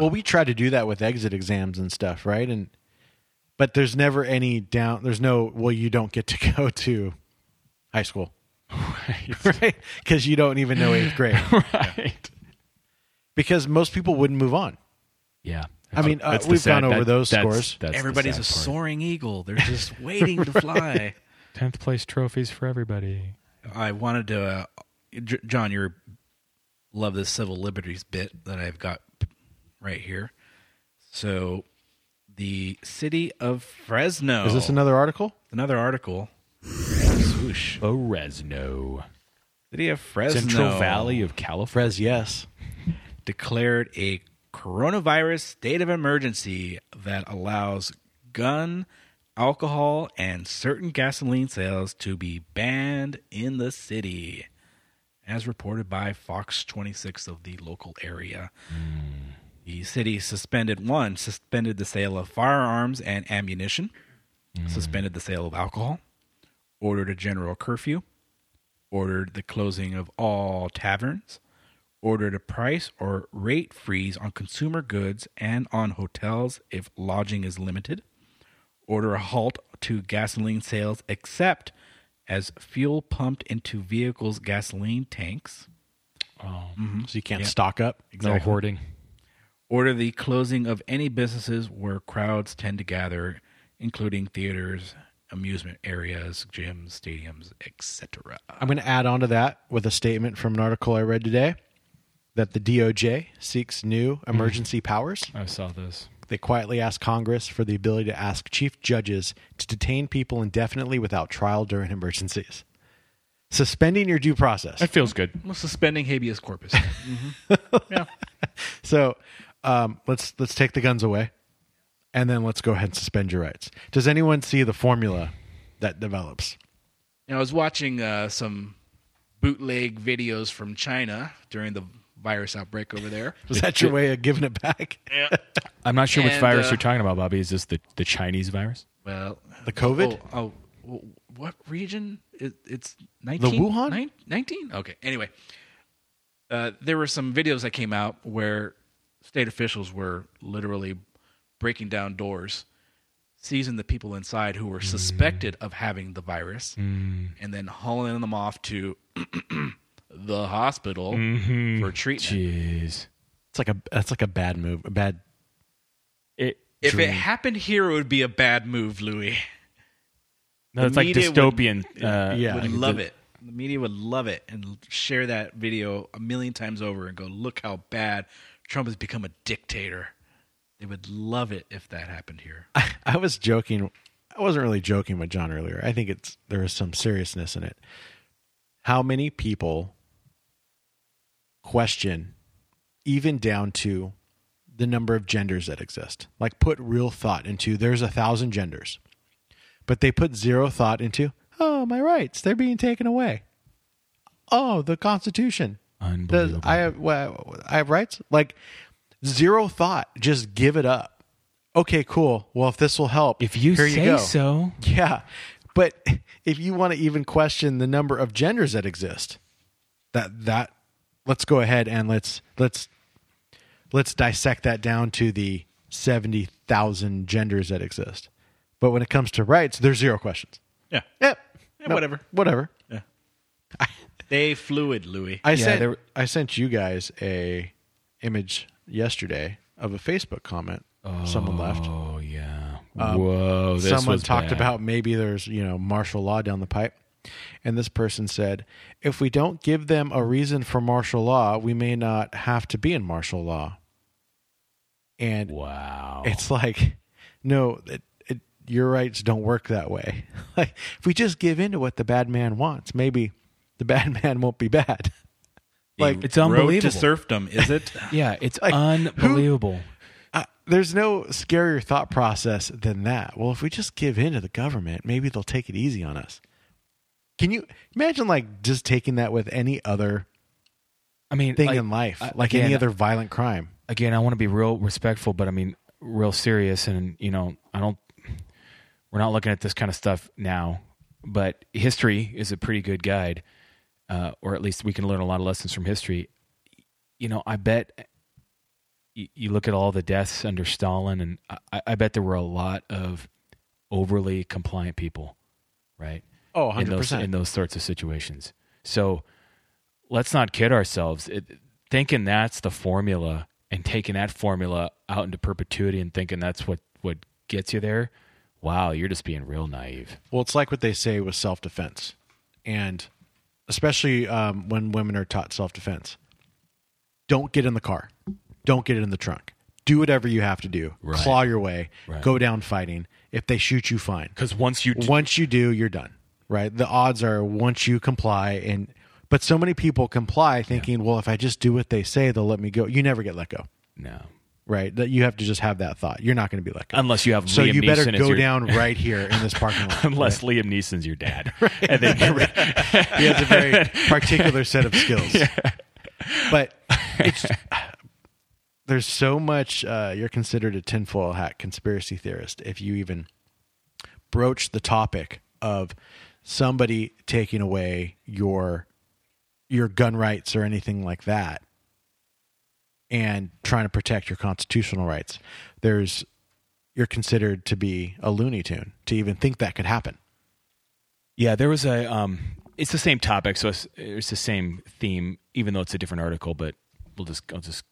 Speaker 8: well we try to do that with exit exams and stuff right and but there's never any down there's no well you don't get to (laughs) go to high school right (laughs) because you don't even know eighth (laughs) grade
Speaker 10: right
Speaker 8: because most people wouldn't move on
Speaker 10: yeah
Speaker 8: I mean, uh, we've
Speaker 10: sad-
Speaker 8: gone over
Speaker 10: that-
Speaker 8: those
Speaker 10: that's-
Speaker 8: scores.
Speaker 10: that's
Speaker 9: Everybody's a
Speaker 10: part.
Speaker 9: soaring eagle. They're just waiting to fly.
Speaker 10: 10th place trophies for everybody
Speaker 9: I wanted to, uh, J- John, you love this civil liberties bit that I've got right here. So, the city of Fresno.
Speaker 8: Is this another article?
Speaker 9: Another article. Swoosh.
Speaker 10: Fresno.
Speaker 9: City of Fresno.
Speaker 10: Central Valley of California.
Speaker 8: Yes. (laughs)
Speaker 9: declared a coronavirus state of emergency that allows gun, alcohol, and certain gasoline sales to be banned in the city, as reported by Fox 26 of the local area. Mm. The city suspended one, suspended the sale of firearms and ammunition, mm. suspended the sale of alcohol, ordered a general curfew, ordered the closing of all taverns, ordered a price or rate freeze on consumer goods and on hotels if lodging is limited, order a halt to gasoline sales except as fuel pumped into vehicles' gasoline tanks.
Speaker 10: Oh, mm-hmm.
Speaker 8: So you can't
Speaker 9: Yeah.
Speaker 8: stock up.
Speaker 10: no hoarding.
Speaker 9: Order the closing of any businesses where crowds tend to gather, including theaters, amusement areas, gyms, stadiums, etc.
Speaker 8: I'm going to add on to that with a statement from an article I read today that the DOJ seeks new mm-hmm. emergency powers.
Speaker 10: I saw this.
Speaker 8: They quietly asked Congress for the ability to ask chief judges to detain people indefinitely without trial during emergencies. Suspending your due process.
Speaker 10: That feels good.
Speaker 9: Well, suspending habeas corpus. (laughs) Yeah.
Speaker 8: So um, let's let's take the guns away, and then let's go ahead and suspend your rights. Does anyone see the formula that develops?
Speaker 9: Now, I was watching uh, some bootleg videos from China during the virus outbreak over there. (laughs)
Speaker 8: Was that your way of giving it back?
Speaker 9: Yeah.
Speaker 10: I'm not sure which
Speaker 9: And,
Speaker 10: virus
Speaker 9: uh,
Speaker 10: you're talking about, Bobby. Is this the, the Chinese virus?
Speaker 9: Well,
Speaker 8: The COVID?
Speaker 9: Oh, oh, w- what region? It, it's 19?
Speaker 8: Wuhan?
Speaker 9: Nine- 19? Okay. Anyway, uh, there were some videos that came out where state officials were literally breaking down doors, seizing the people inside who were suspected of having the virus, and then hauling them off to (clears throat) the hospital for treatment.
Speaker 10: Jeez.
Speaker 8: It's like a that's like a bad move. A bad.
Speaker 10: It,
Speaker 9: If it happened here, it would be a bad move, Louis.
Speaker 10: no,
Speaker 9: the
Speaker 10: it's like
Speaker 9: media would-
Speaker 10: dystopian. uh,
Speaker 8: Yeah.
Speaker 9: would love it. The media would love it and share that video a million times over and go, look how bad Trump has become a dictator. They would love it if that happened here. (laughs)
Speaker 8: I, I was joking. I wasn't really joking with John earlier. I think it's there is some seriousness in it. How many people question, even down to the number of genders that exist? Like put real thought into there's a thousand genders, but they put zero thought into oh my rights they're being taken away. Oh, the Constitution. Does
Speaker 10: Unbelievable.
Speaker 8: I have well, I have rights? Like zero thought. Just give it up. Okay, cool. Well, if this will help,
Speaker 10: if you say
Speaker 8: you
Speaker 10: so,
Speaker 8: Yeah. But (laughs) if you want to even question the number of genders that exist, that that let's go ahead and let's let's let's dissect that down to the 70,000 genders that exist. But when it comes to rights, there's zero questions.
Speaker 9: Yeah.
Speaker 8: Yep.
Speaker 9: Yeah,
Speaker 8: No,
Speaker 9: whatever.
Speaker 8: Whatever.
Speaker 9: They fluid, Louis.
Speaker 8: I
Speaker 10: Yeah,
Speaker 8: sent
Speaker 10: were-
Speaker 8: I sent you guys a image yesterday of a Facebook comment someone left.
Speaker 10: Oh yeah. Whoa. This
Speaker 8: Um, someone
Speaker 10: was
Speaker 8: talked
Speaker 10: bad.
Speaker 8: about maybe there's you know martial law down the pipe and this person said if we don't give them a reason for martial law we may not have to be in martial law and
Speaker 10: Wow.
Speaker 8: it's like no it, it, your rights don't work that way (laughs) like if we just give in to what the bad man wants maybe the (laughs) bad man won't be bad like
Speaker 10: It's
Speaker 9: Road to serfdom, is it? (laughs)
Speaker 10: yeah, it's
Speaker 8: Like, who-
Speaker 10: unbelievable.
Speaker 8: uh, there's no scarier thought process than that. Well, if we just give in to the government, maybe they'll take it easy on us. Can you imagine, like, just taking that with any other
Speaker 10: I mean,
Speaker 8: thing
Speaker 10: like,
Speaker 8: in life,
Speaker 10: uh,
Speaker 8: like
Speaker 10: again,
Speaker 8: any other violent crime?
Speaker 10: again, I want to be real respectful, but I mean, real serious. And, you know, I don't, we're not looking at this kind of stuff now, but history is a pretty good guide, uh, or at least we can learn a lot of lessons from history. You know, I bet you, you look at all the deaths under Stalin, and I, I bet there were a lot of overly compliant people, right?
Speaker 8: Oh,
Speaker 10: in those
Speaker 8: 100%.
Speaker 10: in those sorts of situations. So let's not kid ourselves. It, thinking that's the formula and taking that formula out into perpetuity and thinking that's what what gets you there. Wow, you're just being real naive.
Speaker 8: Well, it's like what they say with self defense. And especially um, when women are taught self defense. Don't get in the car. Don't get in the trunk. Do whatever you have to do.
Speaker 10: Right.
Speaker 8: Claw your way.
Speaker 10: Right.
Speaker 8: Go down fighting. If they shoot you, fine.
Speaker 10: Because once you
Speaker 8: once you do, you're done. Right. The odds are once you comply and but so many people comply thinking, well, if I just do what they say, they'll let me go. You never get let go.
Speaker 10: no,
Speaker 8: Right. That you have to just have that thought. You're not going to be let go.
Speaker 10: unless you have
Speaker 8: so
Speaker 10: Liam
Speaker 8: you better
Speaker 10: Neeson
Speaker 8: go
Speaker 10: your-
Speaker 8: down (laughs) right here in this parking lot.
Speaker 10: unless Liam Neeson's your dad, (laughs) and then (laughs)
Speaker 8: he has a very particular set of skills. But it's, there's so much. Uh, you're considered a tinfoil hat conspiracy theorist if you even broach the topic of somebody taking away your your gun rights or anything like that, and trying to protect your constitutional rights. There's you're considered to be a Looney Tune to even think that could happen.
Speaker 10: Yeah, there was a. Um, it's the same topic, so it's, it's the same theme, even though it's a different article. But we'll just I'll just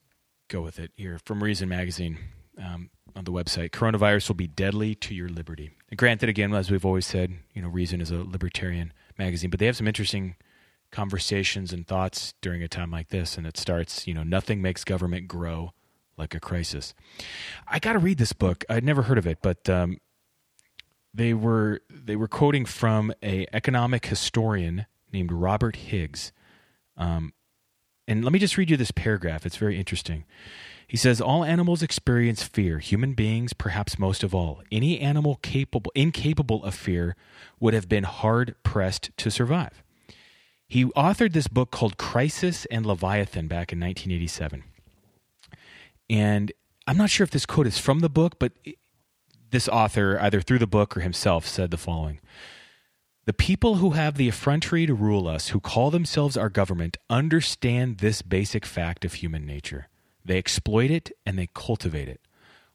Speaker 10: go with it here from Reason Magazine um, on the website. Coronavirus will be deadly to your liberty. And granted, again, as we've always said, you know, Reason is a libertarian magazine, but they have some interesting conversations and thoughts during a time like this. And it starts, you know, nothing makes government grow like a crisis. I got to read this book. I'd never heard of it, but um, they were they were quoting from a economic historian named Robert Higgs. Um, and let me just read you this paragraph. It's very interesting. He says all animals experience fear, human beings perhaps most of all. Any animal capable incapable of fear would have been hard pressed to survive. He authored this book called Crisis and Leviathan back in 1987. And I'm not sure if this quote is from the book, but this author, either through the book or himself, said the following The people who have the effrontery to rule us, who call themselves our government, understand this basic fact of human nature. They exploit it and they cultivate it.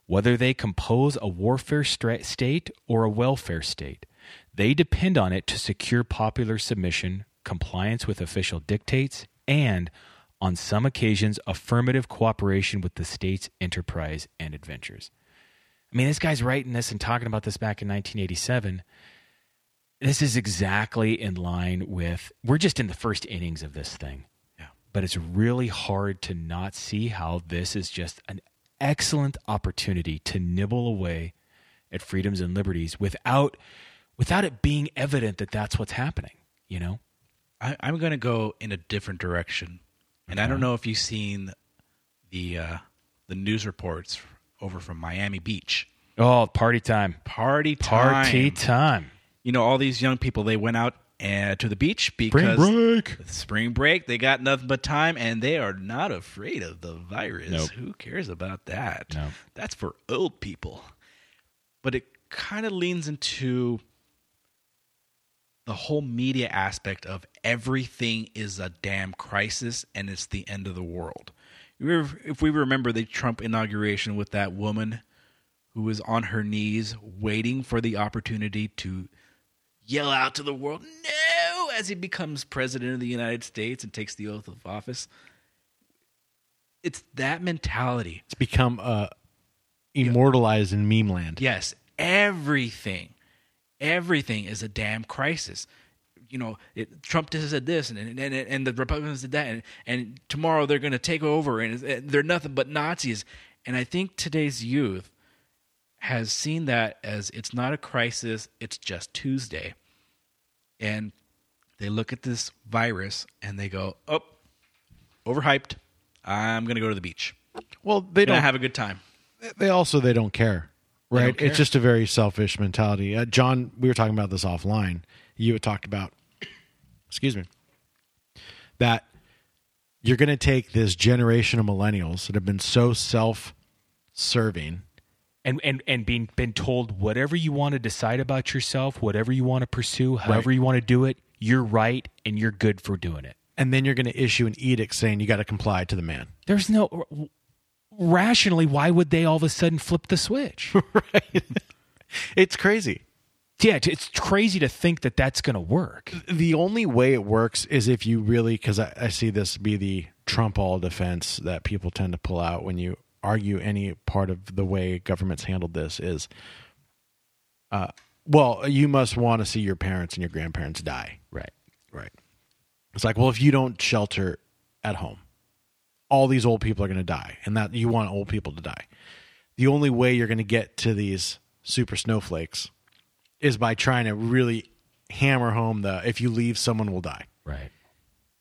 Speaker 10: Whether they compose a warfare state or a welfare state, they depend on it to secure popular submission, compliance with official dictates, and, on some occasions, affirmative cooperation with the state's enterprise and adventures. I mean, this guy's writing this and talking about this back in 1987. This is exactly in line with, we're just in the first innings of this thing. But it's really hard to not see how this is just an excellent opportunity to nibble away at freedoms and liberties without without it being evident that that's what's happening, you know?
Speaker 9: I, I'm going to go in a different direction, and I don't know if you've seen the uh, the news reports over from Miami Beach.
Speaker 10: Oh, party time.
Speaker 9: Party time.
Speaker 10: Party time.
Speaker 9: You know, all these young people they went out uh, to the beach because
Speaker 10: break.
Speaker 9: spring break. They got nothing but time, and they are not afraid of the virus.
Speaker 10: Nope.
Speaker 9: Who cares about that?
Speaker 10: No.
Speaker 9: That's for old people. But it kind of leans into the whole media aspect of everything is a damn crisis and it's the end of the world. If we remember the Trump inauguration with that woman who was on her knees waiting for the opportunity to yell out to the world, no, as he becomes president of the United States and takes the oath of office. It's that mentality.
Speaker 8: It's become uh, immortalized in meme land.
Speaker 9: Yes, everything, everything is a damn crisis. You know, it, Trump just said this, and and, and and the Republicans did that, and, and tomorrow they're going to take over, and they're nothing but Nazis. And I think today's youth has seen that as it's not a crisis; it's just Tuesday, and they look at this virus and they go, "Oh, overhyped. I'm going to go to the beach.
Speaker 8: Well, they don't
Speaker 9: have a good time."
Speaker 8: They also they don't care, right?
Speaker 9: don't care.
Speaker 8: It's just a very selfish mentality. Uh, John, we were talking about this offline. You had talked about, (coughs) excuse me, that you're going to take this generation of millennials that have been so self-serving,
Speaker 10: and and and being been told whatever you want to decide about yourself, whatever you want to pursue, however you want to do it, you're right and you're good for doing it.
Speaker 8: and then you're going to issue an edict saying you got to comply to the man.
Speaker 10: There's no rationally why would they all of a sudden flip the switch? (laughs) right. (laughs)
Speaker 8: It's crazy.
Speaker 10: yeah, it's crazy to think that that's going to work.
Speaker 8: The only way it works is if you really, because I, I see this be the Trump all defense that people tend to pull out when you argue any part of the way government's handled this is, uh, well, you must want to see your parents and your grandparents die.
Speaker 10: Right.
Speaker 8: Right. It's like, well, if you don't shelter at home, all these old people are going to die, and that you want old people to die. The only way you're going to get to these super snowflakes is by trying to really hammer home the if you leave, someone will die.
Speaker 10: Right.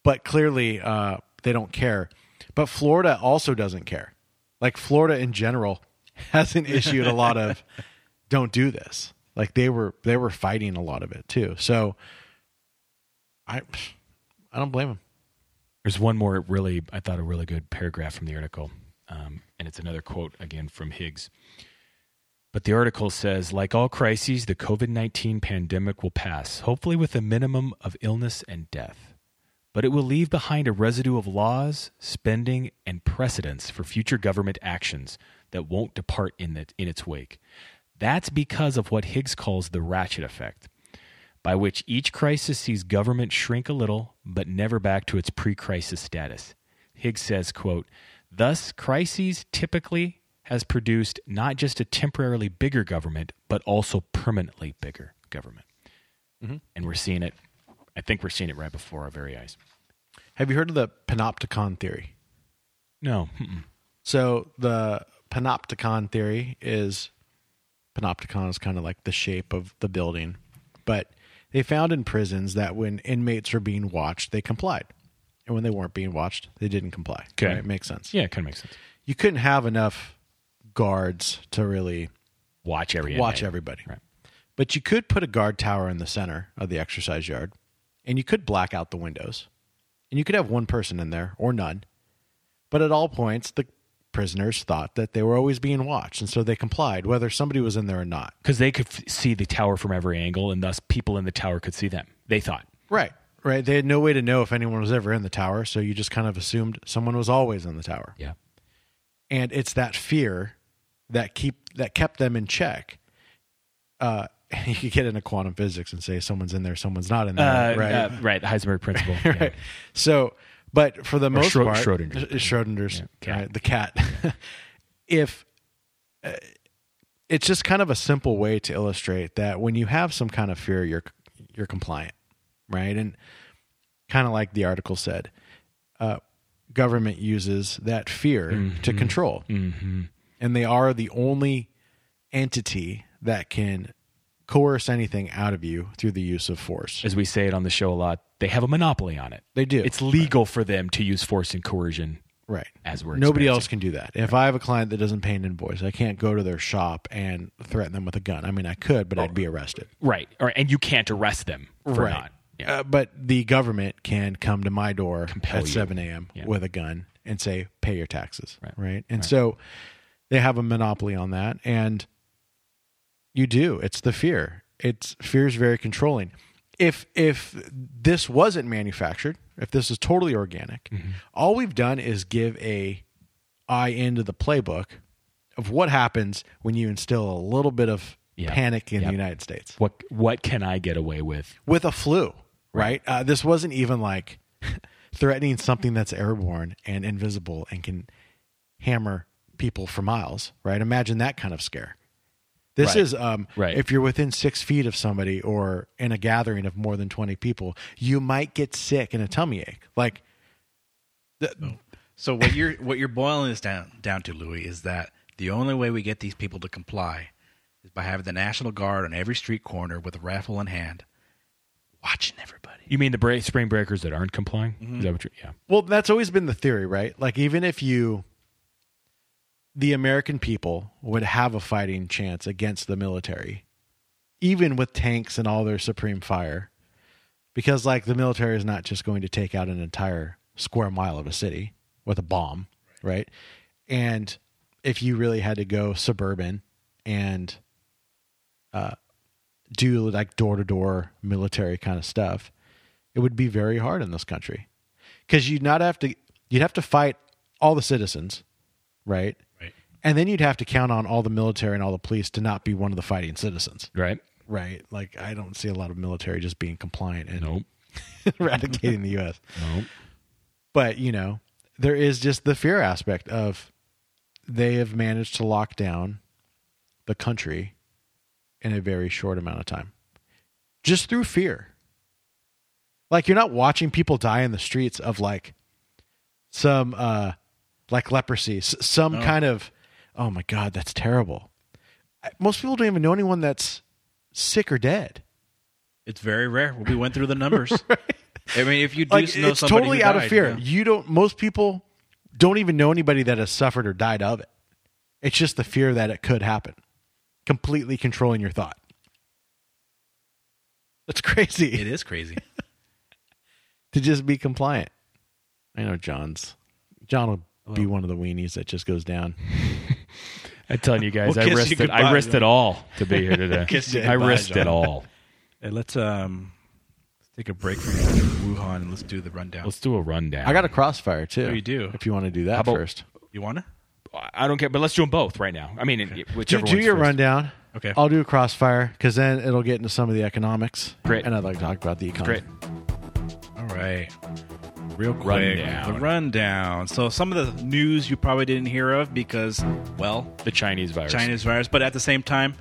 Speaker 8: But clearly, uh, they don't care. But Florida also doesn't care. Like Florida in general (laughs) hasn't issued a lot of (laughs) don't do this. Like they were they were fighting a lot of it too. So I I don't blame them.
Speaker 10: There's one more really, I thought, a really good paragraph from the article, um, and it's another quote again from Higgs. But the article says, like all crises, the COVID 19 pandemic will pass, hopefully with a minimum of illness and death. But it will leave behind a residue of laws, spending, and precedents for future government actions that won't depart in, the, in its wake. That's because of what Higgs calls the ratchet effect by which each crisis sees government shrink a little but never back to its pre-crisis status. Higgs says, quote, "Thus crises typically has produced not just a temporarily bigger government but also permanently bigger government."
Speaker 8: Mhm.
Speaker 10: And we're seeing it I think we're seeing it right before our very eyes.
Speaker 8: Have you heard of the panopticon theory?
Speaker 10: No. Mm-mm.
Speaker 8: So the panopticon theory is panopticon is kind of like the shape of the building, but they found in prisons that when inmates were being watched, they complied, and when they weren't being watched, they didn't comply.
Speaker 10: Okay.
Speaker 8: right? makes sense.
Speaker 10: Yeah, it kind of makes sense.
Speaker 8: You couldn't have enough guards to really
Speaker 10: Watch every
Speaker 8: watch
Speaker 10: inmate.
Speaker 8: everybody,
Speaker 10: Right.
Speaker 8: but you could put a guard tower in the center of the exercise yard, and you could black out the windows, and you could have one person in there or none. But at all points, the prisoners thought that they were always being watched, and so they complied, whether somebody was in there or not.
Speaker 10: Because they could f- see the tower from every angle, and thus people in the tower could see them. They thought.
Speaker 8: Right, right. They had no way to know if anyone was ever in the tower, so you just kind of assumed someone was always in the tower.
Speaker 10: Yeah.
Speaker 8: and it's that fear that keep that kept them in check. Uh, (laughs) you could get into quantum physics and say someone's in there, someone's not in there,
Speaker 10: Uh,
Speaker 8: right?
Speaker 10: uh, right. The Heisenberg principle. (laughs) yeah.
Speaker 8: right. So, but for the most
Speaker 10: Schro-
Speaker 8: part,
Speaker 10: Schrodinger's
Speaker 8: uh, Schrodinger's,
Speaker 10: Yeah, cat.
Speaker 8: right, the cat. (laughs) if uh, it's just kind of a simple way to illustrate that when you have some kind of fear, you're you're compliant, right? And kind of like the article said, uh, government uses that fear to
Speaker 10: Mm-hmm.
Speaker 8: control, and they are the only entity that can coerce anything out of you through the use of force.
Speaker 10: As we say it on the show a lot, they have a monopoly on it.
Speaker 8: They do.
Speaker 10: It's legal for them to use force and coercion.
Speaker 8: Right.
Speaker 10: As we're
Speaker 8: Nobody else can do that. If I have a client that doesn't pay an invoice, I can't go to their shop and threaten them with a gun. I mean, I could, but I'd be arrested.
Speaker 10: Right. Or, and you can't arrest them for
Speaker 8: right.
Speaker 10: not. Yeah.
Speaker 8: Uh, but the government can come to my door
Speaker 10: Compel
Speaker 8: at
Speaker 10: you.
Speaker 8: 7 a.m.
Speaker 10: Yeah.
Speaker 8: with a gun and say, pay your taxes.
Speaker 10: Right.
Speaker 8: And so they have a monopoly on that. And you do. It's the fear. It's fear is very controlling. If if this wasn't manufactured, if this is totally organic,
Speaker 10: Mm-hmm.
Speaker 8: all we've done is give a eye into the playbook of what happens when you instill a little bit of
Speaker 10: Yeah.
Speaker 8: panic in
Speaker 10: Yep.
Speaker 8: the United States
Speaker 10: What what can I get away with?
Speaker 8: with a flu, right? Uh, this wasn't even like (laughs) threatening something that's airborne and invisible and can hammer people for miles, right? Imagine that kind of scare. This
Speaker 10: Right.
Speaker 8: is um,
Speaker 10: Right.
Speaker 8: if you're within six feet of somebody or in a gathering of more than 20 people, you might get sick and a tummy ache. Like, the,
Speaker 9: So what you're what you're boiling this down down to, Louis, is that the only way we get these people to comply is by having the National Guard on every street corner with a rifle in hand, watching everybody.
Speaker 10: You mean the bra- spring breakers that aren't complying?
Speaker 8: Mm-hmm.
Speaker 10: Is that what you Yeah.
Speaker 8: Well, that's always been the theory, right? Like even if you the American people would have a fighting chance against the military, even with tanks and all their supreme fire, because like the military is not just going to take out an entire square mile of a city with a bomb, right? And if you really had to go suburban and uh, do like door to door military kind of stuff, it would be very hard in this country because you'd not have to you'd have to fight all the citizens, right? And then you'd have to count on all the military and all the police to not be one of the fighting citizens,
Speaker 10: Right?
Speaker 8: right? Like I don't see a lot of military just being compliant and
Speaker 10: Nope. (laughs)
Speaker 8: eradicating the U.S.
Speaker 10: Nope.
Speaker 8: But you know, there is just the fear aspect of they have managed to lock down the country in a very short amount of time, just through fear. Like you're not watching people die in the streets of like some uh like leprosy, some
Speaker 9: No.
Speaker 8: kind of oh my god, that's terrible. Most people don't even know anyone that's sick or dead.
Speaker 9: It's very rare. We went through the numbers. (laughs) I mean, if you do
Speaker 8: Like
Speaker 9: know
Speaker 8: it's
Speaker 9: somebody
Speaker 8: totally out of fear.
Speaker 9: yeah.
Speaker 8: You don't most people don't even know anybody that has suffered or died of it. It's just the fear that it could happen. Completely controlling your thought. That's crazy.
Speaker 9: It is crazy. (laughs)
Speaker 8: to just be compliant. I know John's. John will be one of the weenies that just goes down. (laughs)
Speaker 10: I'm telling you guys,
Speaker 9: We'll
Speaker 10: I risked
Speaker 9: you
Speaker 10: it. I risked
Speaker 9: John.
Speaker 10: it all to be here (laughs) today.
Speaker 9: Kiss you
Speaker 10: I risked
Speaker 9: John.
Speaker 10: it all.
Speaker 9: Hey, let's um let's take a break from Wuhan and let's do the rundown.
Speaker 10: Let's do a rundown.
Speaker 8: I got a crossfire too.
Speaker 9: Oh, you do?
Speaker 8: If you want to do that
Speaker 10: about-
Speaker 8: first.
Speaker 9: You want to?
Speaker 10: I don't care, but let's do them both right now. I mean,
Speaker 8: Do,
Speaker 10: whichever
Speaker 8: do
Speaker 10: one's
Speaker 8: your
Speaker 10: first.
Speaker 8: rundown.
Speaker 9: Okay.
Speaker 8: I'll do a crossfire because then it'll get into some of the economics.
Speaker 10: Great.
Speaker 8: And I'd like to talk about the economy.
Speaker 10: Great.
Speaker 9: All right. Real quick.
Speaker 10: Rundown.
Speaker 9: The rundown. So some of the news you probably didn't hear of because, well,
Speaker 10: The Chinese virus.
Speaker 9: Chinese virus, but at the same time,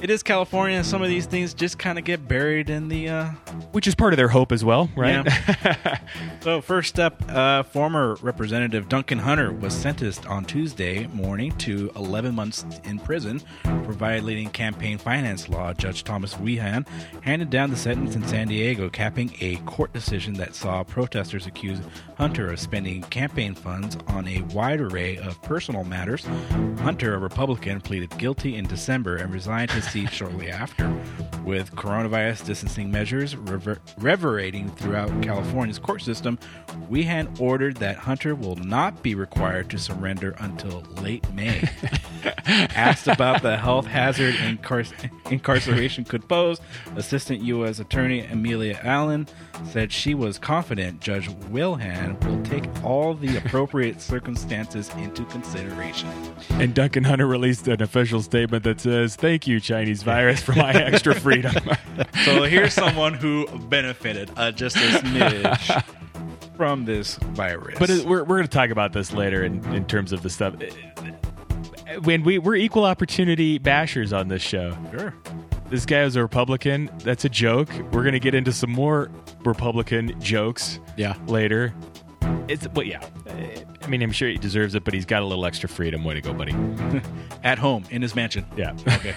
Speaker 9: it is California, and some of these things just kind of get buried in the. Uh,
Speaker 10: which is part of their hope as well, right?
Speaker 9: Yeah. (laughs) so first up, uh, former Representative Duncan Hunter was sentenced on Tuesday morning to 11 months in prison for violating campaign finance law. Judge Thomas Whelan handed down the sentence in San Diego, capping a court decision that saw protesters accuse Hunter of spending campaign funds on a wide array of personal matters. Hunter, a Republican, pleaded guilty in December and resigned his seat shortly after. With coronavirus distancing measures rever- reverberating throughout California's court system, Whelan ordered that Hunter will not be required to surrender until late May. (laughs) Asked about the health hazard incar- incarceration could pose, Assistant U.S. Attorney Amelia Allen said she was confident Judge Whelan will take all the appropriate circumstances into consideration.
Speaker 10: And Duncan Hunter released an official statement that says, "Thank you, Chinese virus, for my extra freedom." (laughs)
Speaker 9: So here's someone who benefited uh, just a smidge from this virus.
Speaker 10: But it, we're we're going to talk about this later in, in terms of the stuff. When we we're equal opportunity bashers on this show.
Speaker 9: sure.
Speaker 10: This guy is a Republican. That's a joke. We're going to get into some more Republican jokes.
Speaker 8: Yeah.
Speaker 10: Later. It's but yeah. I mean, I'm sure he deserves it, but he's got a little extra freedom. Way to go, buddy. (laughs)
Speaker 9: At home in his mansion.
Speaker 10: Yeah. (laughs)
Speaker 9: Okay.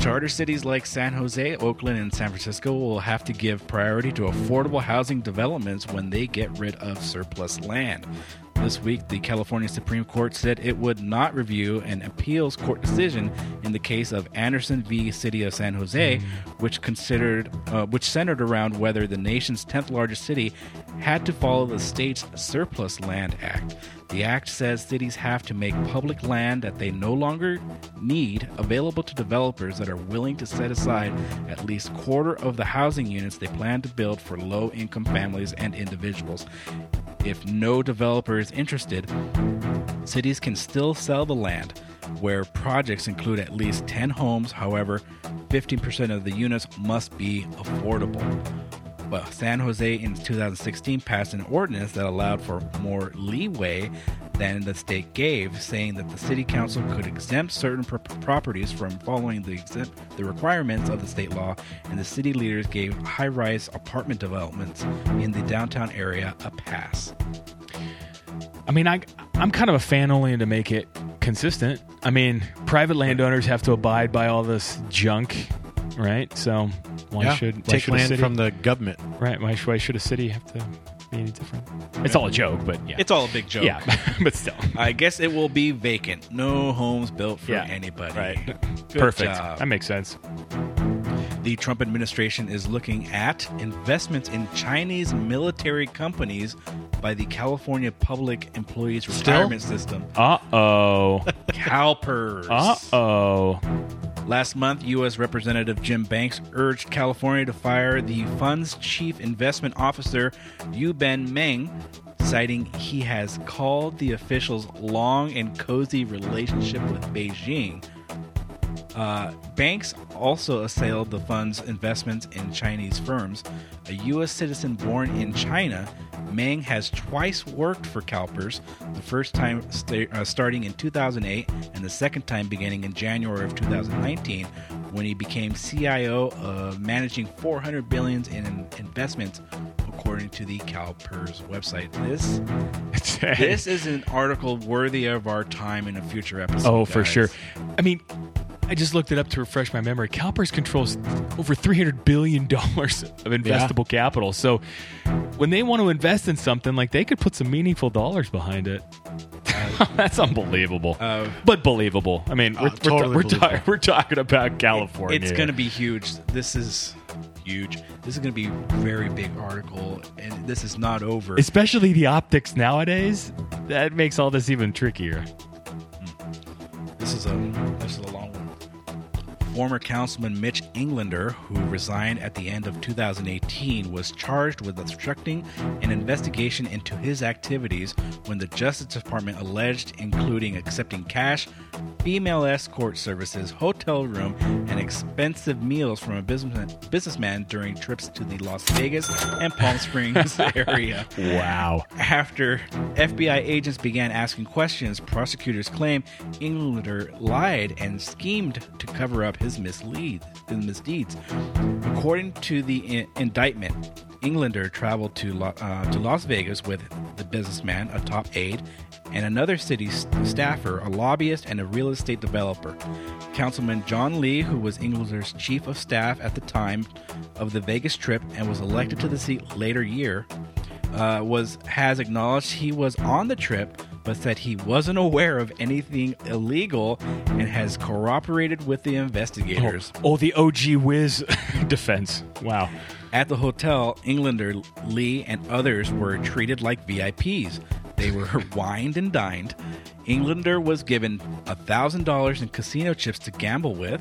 Speaker 9: Charter cities like San Jose, Oakland, and San Francisco will have to give priority to affordable housing developments when they get rid of surplus land. This week, the California Supreme Court said it would not review an appeals court decision in the case of Anderson v. City of San Jose, which considered, uh, which centered around whether the nation's 10th largest city had to follow the state's Surplus Land Act. The act says cities have to make public land that they no longer need available to developers that are willing to set aside at least quarter of the housing units they plan to build for low-income families and individuals. If no developer is interested, cities can still sell the land where projects include at least 10 homes. However, 15% of the units must be affordable. But San Jose in 2016 passed an ordinance that allowed for more leeway than the state gave, saying that the city council could exempt certain pro- properties from following the exempt, the requirements of the state law, and the city leaders gave high-rise apartment developments in the downtown area a pass.
Speaker 10: I mean, I I'm kind of a fan only to make it consistent. I mean, private landowners have to abide by all this junk, right? So why
Speaker 8: Yeah.
Speaker 10: should why
Speaker 8: take
Speaker 10: should a
Speaker 8: land
Speaker 10: city,
Speaker 8: from the government?
Speaker 10: right? Why, should- why should a city have to be any different? It's all a joke, but yeah,
Speaker 9: It's all a big joke.
Speaker 10: yeah, (laughs) but still,
Speaker 9: I guess it will be vacant. No homes built for
Speaker 10: Yeah.
Speaker 9: anybody.
Speaker 10: right,
Speaker 9: Good
Speaker 10: perfect.
Speaker 9: job.
Speaker 10: That makes sense.
Speaker 9: The Trump administration is looking at investments in Chinese military companies by the California Public Employees
Speaker 8: Still?
Speaker 9: Retirement System,
Speaker 10: Uh oh. (laughs)
Speaker 9: CalPERS.
Speaker 10: Uh oh.
Speaker 9: Last month, U.S. Representative Jim Banks urged California to fire the fund's chief investment officer, Yu Ben Meng, citing he has called the official's long and cozy relationship with Beijing. Uh, Banks also assailed the fund's investments in Chinese firms. A U.S. citizen born in China, Meng has twice worked for CalPERS, the first time sta- uh, starting in 2008 and the second time beginning in January of 2019, when he became CIO of managing 400 billions in investments, according to the CalPERS website. This (laughs) this is an article worthy of our time in a future episode.
Speaker 10: Oh, for sure. I mean, I just looked it up to refresh my memory. CalPERS controls over $300 billion of investable capital. So when they want to invest in something, like they could put some meaningful dollars behind it. Uh, (laughs) That's unbelievable. Uh, but believable. I mean, uh, we're, we're,
Speaker 8: totally
Speaker 10: we're, ta- we're talking about California.
Speaker 9: It's going to be huge. This is huge. This is going to be a very big article, and this is not over.
Speaker 10: Especially the optics nowadays. That makes all this even trickier.
Speaker 9: Hmm. This is a Former Councilman Mitch Englander, who resigned at the end of 2018, was charged with obstructing an investigation into his activities when the Justice Department alleged, including accepting cash, female escort services, hotel room, and expensive meals from a businessman, businessman during trips to the Las Vegas and Palm (laughs) Springs area.
Speaker 10: Wow.
Speaker 9: After FBI agents began asking questions, prosecutors claim Englander lied and schemed to cover up his mislead, his misdeeds. According to the in- indictment, Englander traveled to Lo- uh, to Las Vegas with the businessman, a top aide, and another city s- staffer, a lobbyist, and a real estate developer. Councilman John Lee, who was Englander's chief of staff at the time of the Vegas trip and was elected to the seat later year, uh, was has acknowledged he was on the trip, but said he wasn't aware of anything illegal and has cooperated with the investigators.
Speaker 10: Oh, oh the OG Whiz (laughs) defense. Wow.
Speaker 9: At the hotel, Englander, Lee, and others were treated like VIPs. They were (laughs) wined and dined. Englander was given $1,000 in casino chips to gamble with.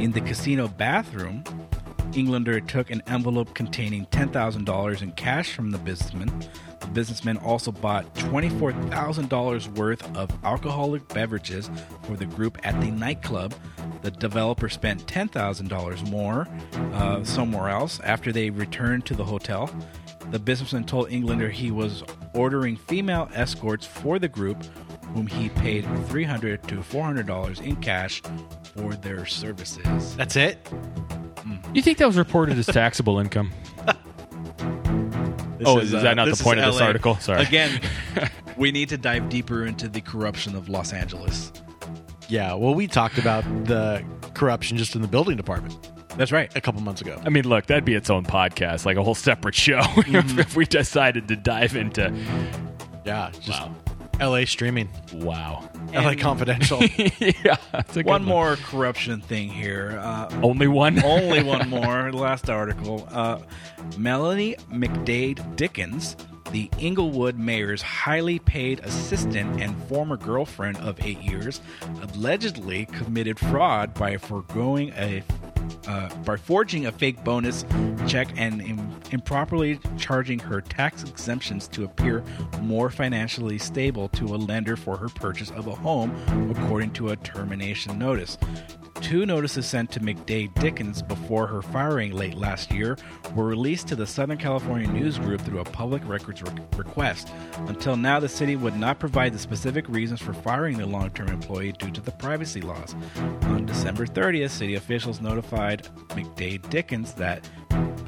Speaker 9: In the casino bathroom, Englander took an envelope containing $10,000 in cash from the businessman. The businessman also bought $24,000 worth of alcoholic beverages for the group at the nightclub. The developer spent $10,000 more uh, somewhere else after they returned to the hotel. The businessman told Englander he was ordering female escorts for the group, whom he paid $300 to $400 in cash for their services.
Speaker 8: That's it?
Speaker 10: You think that was reported as taxable income? (laughs)
Speaker 9: This
Speaker 10: Oh, is uh, that not the point of this
Speaker 9: LA.
Speaker 10: article? Sorry.
Speaker 9: Again, (laughs) we need to dive deeper into the corruption of Los Angeles.
Speaker 8: Yeah, well, we talked about the corruption just in the building department
Speaker 9: That's right.
Speaker 8: a couple months ago.
Speaker 10: I mean, look, that'd be its own podcast, like a whole separate (laughs) show, if, if we decided to dive into.
Speaker 8: Yeah, just LA streaming,
Speaker 10: Wow.
Speaker 8: LA Confidential. (laughs)
Speaker 10: yeah. good
Speaker 9: One more corruption thing here. Uh,
Speaker 10: Only one? (laughs)
Speaker 9: only one more. Last article. Uh, Melanie McDade Dickens, the Inglewood mayor's highly paid assistant and former girlfriend of eight years, allegedly committed fraud by foregoing a uh, by forging a fake bonus check and im- improperly charging her tax exemptions to appear more financially stable to a lender for her purchase of a home, according to a termination notice. Two notices sent to McDade Dickens before her firing late last year were released to the Southern California News Group through a public records re- request. Until now, the city would not provide the specific reasons for firing the long term employee due to the privacy laws. On December 30th, city officials notified McDade Dickens that,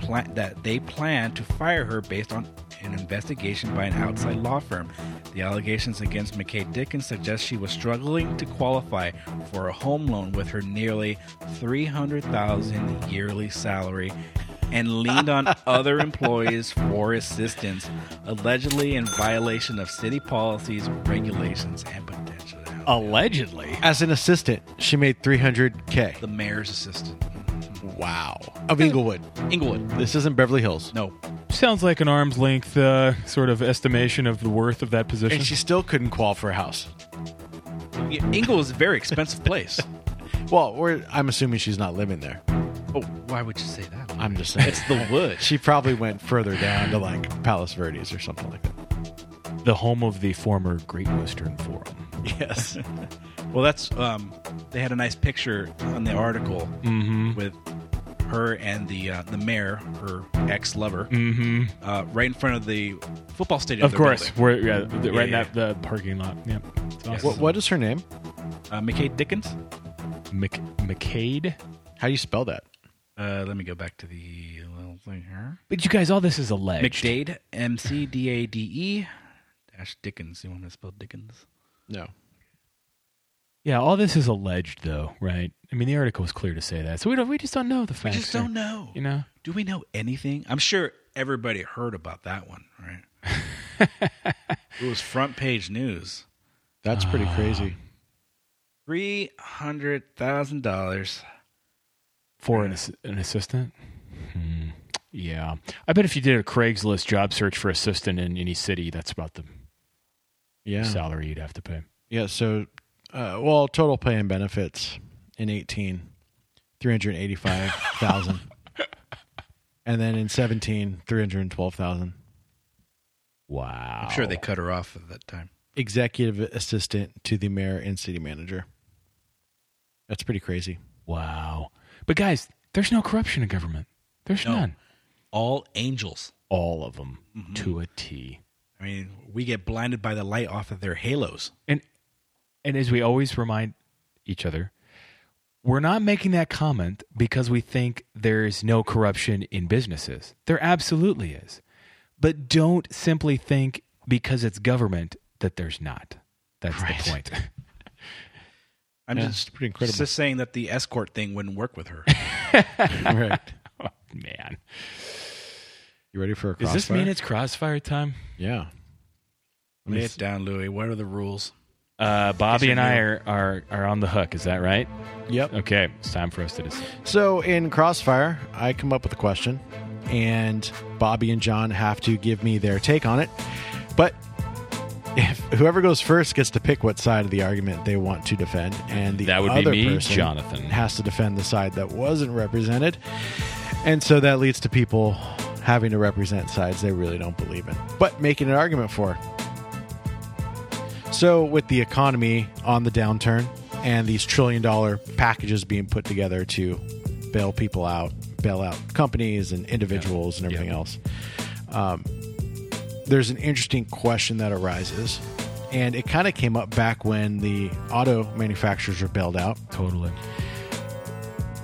Speaker 9: pla- that they plan to fire her based on an investigation by an outside law firm. The allegations against McKay Dickens suggest she was struggling to qualify for a home loan with her nearly 300,000 yearly salary and leaned on (laughs) other employees for assistance, allegedly in violation of city policies, regulations, and potential.
Speaker 10: Allegedly.
Speaker 8: As an assistant, she made 300K.
Speaker 9: The mayor's assistant.
Speaker 8: Wow. Of Inglewood.
Speaker 9: Inglewood.
Speaker 8: This isn't Beverly Hills.
Speaker 9: No.
Speaker 10: Sounds like an arm's length uh, sort of estimation of the worth of that position.
Speaker 8: And she still couldn't qualify for a house.
Speaker 9: Inglewood is a very expensive place. (laughs)
Speaker 8: Well, we're, I'm assuming she's not living there.
Speaker 9: Oh, why would you say that?
Speaker 8: I'm just saying.
Speaker 9: It's the wood.
Speaker 8: She probably went further down to like Palos Verdes or something like that.
Speaker 10: the home of the former Great Western Forum.
Speaker 8: Yes. (laughs)
Speaker 9: Well, that's um, they had a nice picture on the article
Speaker 10: Mm-hmm.
Speaker 9: with her and the uh, the mayor, her ex lover,
Speaker 10: Mm-hmm.
Speaker 9: uh, right in front of the football stadium.
Speaker 10: Of course, we're yeah, the-
Speaker 9: Yeah,
Speaker 10: right
Speaker 9: yeah.
Speaker 10: in that the parking lot. Yeah, It's awesome.
Speaker 8: what, what is her name?
Speaker 9: Uh, McKay Dickens.
Speaker 10: Mc, McCade.
Speaker 8: How do you spell that?
Speaker 9: Uh, let me go back to the little thing here.
Speaker 10: But you guys, all this is alleged.
Speaker 9: McDade, M C D A D E dash Dickens. You want me to spell Dickens?
Speaker 8: No.
Speaker 10: Yeah, all this is alleged, though, right? I mean, the article was clear to say that, so we don't. We just don't know the facts.
Speaker 9: We
Speaker 10: just
Speaker 9: don't know.
Speaker 10: You know,
Speaker 9: Do we know anything? I'm sure everybody heard about that one, right? (laughs) it was front page news.
Speaker 8: That's pretty crazy.
Speaker 9: Three hundred thousand dollars.
Speaker 10: for an, ass- an assistant. Hmm. Yeah, I bet if you did a Craigslist job search for assistant in any city, that's about the
Speaker 8: Yeah.
Speaker 10: salary you'd have to pay.
Speaker 8: Yeah. So, uh, well, total pay and benefits in 18, 385,000. (laughs) and then in 17, 312,000.
Speaker 10: Wow.
Speaker 9: I'm sure they cut her off at that time.
Speaker 8: Executive assistant to the mayor and city manager. That's pretty crazy.
Speaker 10: Wow. But guys, there's no corruption in government. There's
Speaker 9: No.
Speaker 10: none.
Speaker 9: All angels.
Speaker 10: All of them
Speaker 9: Mm-hmm.
Speaker 10: to a T.
Speaker 9: I mean, we get blinded by the light off of their halos.
Speaker 10: And and as we always remind each other, we're not making that comment because we think there's no corruption in businesses. There absolutely is. But don't simply think because it's government that there's not. That's
Speaker 8: Right.
Speaker 10: the point. (laughs)
Speaker 9: I'm
Speaker 8: Yeah,
Speaker 9: just
Speaker 8: pretty incredible.
Speaker 9: Just saying that the escort thing wouldn't work with her. (laughs)
Speaker 8: right.
Speaker 10: Oh, Man.
Speaker 8: You ready for a
Speaker 10: Does this mean it's crossfire time?
Speaker 8: Yeah.
Speaker 9: Lay it down, Louis. What are the rules?
Speaker 10: Uh, Bobby and I are, are are on the hook. Is that right?
Speaker 8: Yep.
Speaker 10: Okay, it's time for us to decide.
Speaker 8: So in Crossfire, I come up with a question, and Bobby and John have to give me their take on it. But if whoever goes first gets to pick what side of the argument they want to defend, and the
Speaker 10: That would be
Speaker 8: other
Speaker 10: me,
Speaker 8: person
Speaker 10: Jonathan.
Speaker 8: has to defend the side that wasn't represented, and so that leads to people having to represent sides they really don't believe in, but making an argument for. So, with the economy on the downturn and these trillion dollar packages being put together to bail people out, bail out companies and individuals and everything else, um, there's an interesting question that arises. And it kind of came up back when the auto manufacturers were bailed out.
Speaker 10: Totally.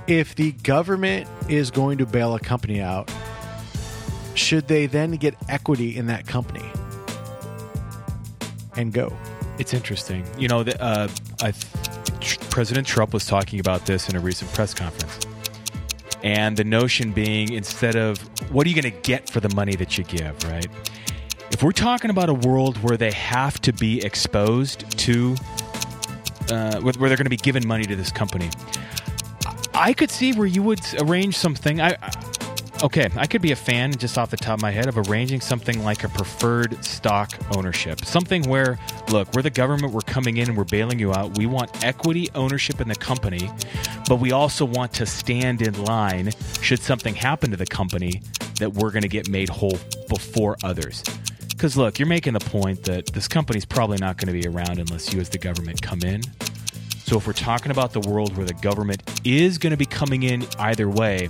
Speaker 8: If the government is going to bail a company out, should they then get equity in that company and go?
Speaker 10: It's interesting. You know, the, uh, I, President Trump was talking about this in a recent press conference. And the notion being instead of what are you going to get for the money that you give, right? If we're talking about a world where they have to be exposed to, uh, where they're going to be given money to this company, I could see where you would arrange something. I okay, I could be a fan just off the top of my head of arranging something like a preferred stock ownership. Something where, look, we're the government, we're coming in and we're bailing you out. We want equity ownership in the company, but we also want to stand in line should something happen to the company that we're going to get made whole before others. Because look, you're making the point that this company's probably not going to be around unless you, as the government, come in. So if we're talking about the world where the government is going to be coming in either way,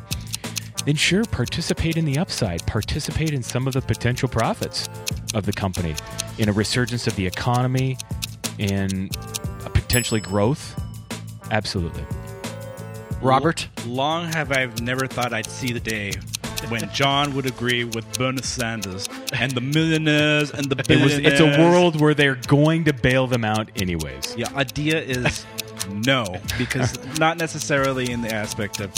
Speaker 10: then sure, participate in the upside, participate in some of the potential profits of the company, in a resurgence of the economy, in a potentially growth. Absolutely.
Speaker 8: Robert?
Speaker 9: Long have I never thought I'd see the day when John would agree with Bernie Sanders and the millionaires and the
Speaker 10: It was,
Speaker 9: billionaires.
Speaker 10: it's a world where they're going to bail them out anyways.
Speaker 9: Yeah, idea is no, because (laughs) not necessarily in the aspect of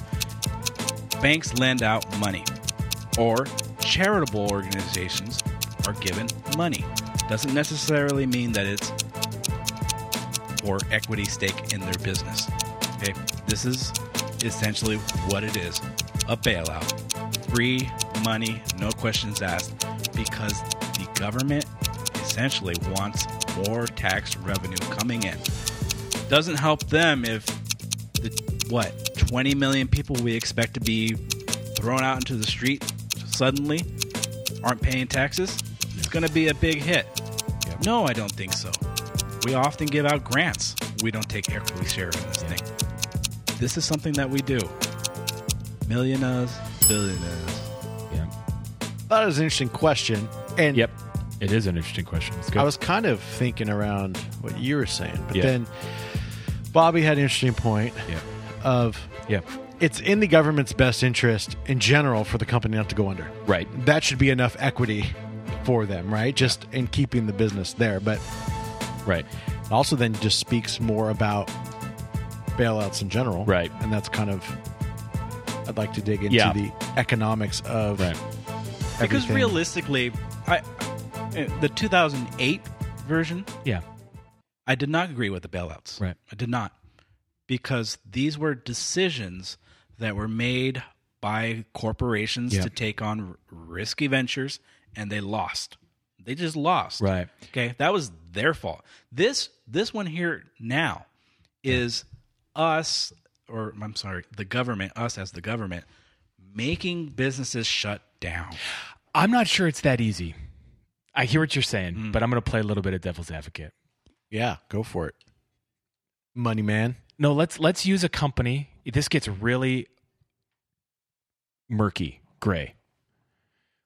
Speaker 9: banks lend out money or charitable organizations are given money. Doesn't necessarily mean that it's for equity stake in their business. Okay, this is essentially what it is a bailout. Free money, no questions asked, because the government essentially wants more tax revenue coming in. Doesn't help them if the what 20 million people we expect to be thrown out into the street suddenly aren't paying taxes. It's going to be a big hit. No, I don't think so. We often give out grants. We don't take equity share in this thing. This is something that we do. Millionaires, billionaires.
Speaker 10: Yeah.
Speaker 8: That was an interesting question. And
Speaker 10: Yep. It is an interesting question. It's good.
Speaker 8: I was kind of thinking around what you were saying, but
Speaker 10: Yeah.
Speaker 8: then Bobby had an interesting point
Speaker 10: Yeah.
Speaker 8: of
Speaker 10: yeah.
Speaker 8: it's in the government's best interest in general for the company not to go under.
Speaker 10: Right.
Speaker 8: That should be enough equity for them, right? Just in keeping the business there. But
Speaker 10: Right.
Speaker 8: also then just speaks more about bailouts in general.
Speaker 10: Right.
Speaker 8: And that's kind of I'd like to dig into
Speaker 10: Yeah.
Speaker 8: the economics of
Speaker 10: Right.
Speaker 9: Because
Speaker 8: everything.
Speaker 9: realistically, I uh, the 2008 version,
Speaker 10: Yeah.
Speaker 9: I did not agree with the bailouts.
Speaker 10: Right.
Speaker 9: I did not. Because these were decisions that were made by corporations
Speaker 10: Yeah.
Speaker 9: to take on risky ventures and they lost. They just lost.
Speaker 10: Right.
Speaker 9: Okay, that was their fault. This this one here now is us or I'm sorry, the government, us as the government making businesses shut down.
Speaker 10: I'm not sure it's that easy. I hear what you're saying,
Speaker 9: Mm.
Speaker 10: but I'm going to play a little bit of devil's advocate.
Speaker 8: Yeah, go for it. Money man.
Speaker 10: No, let's let's use a company. This gets really murky, gray.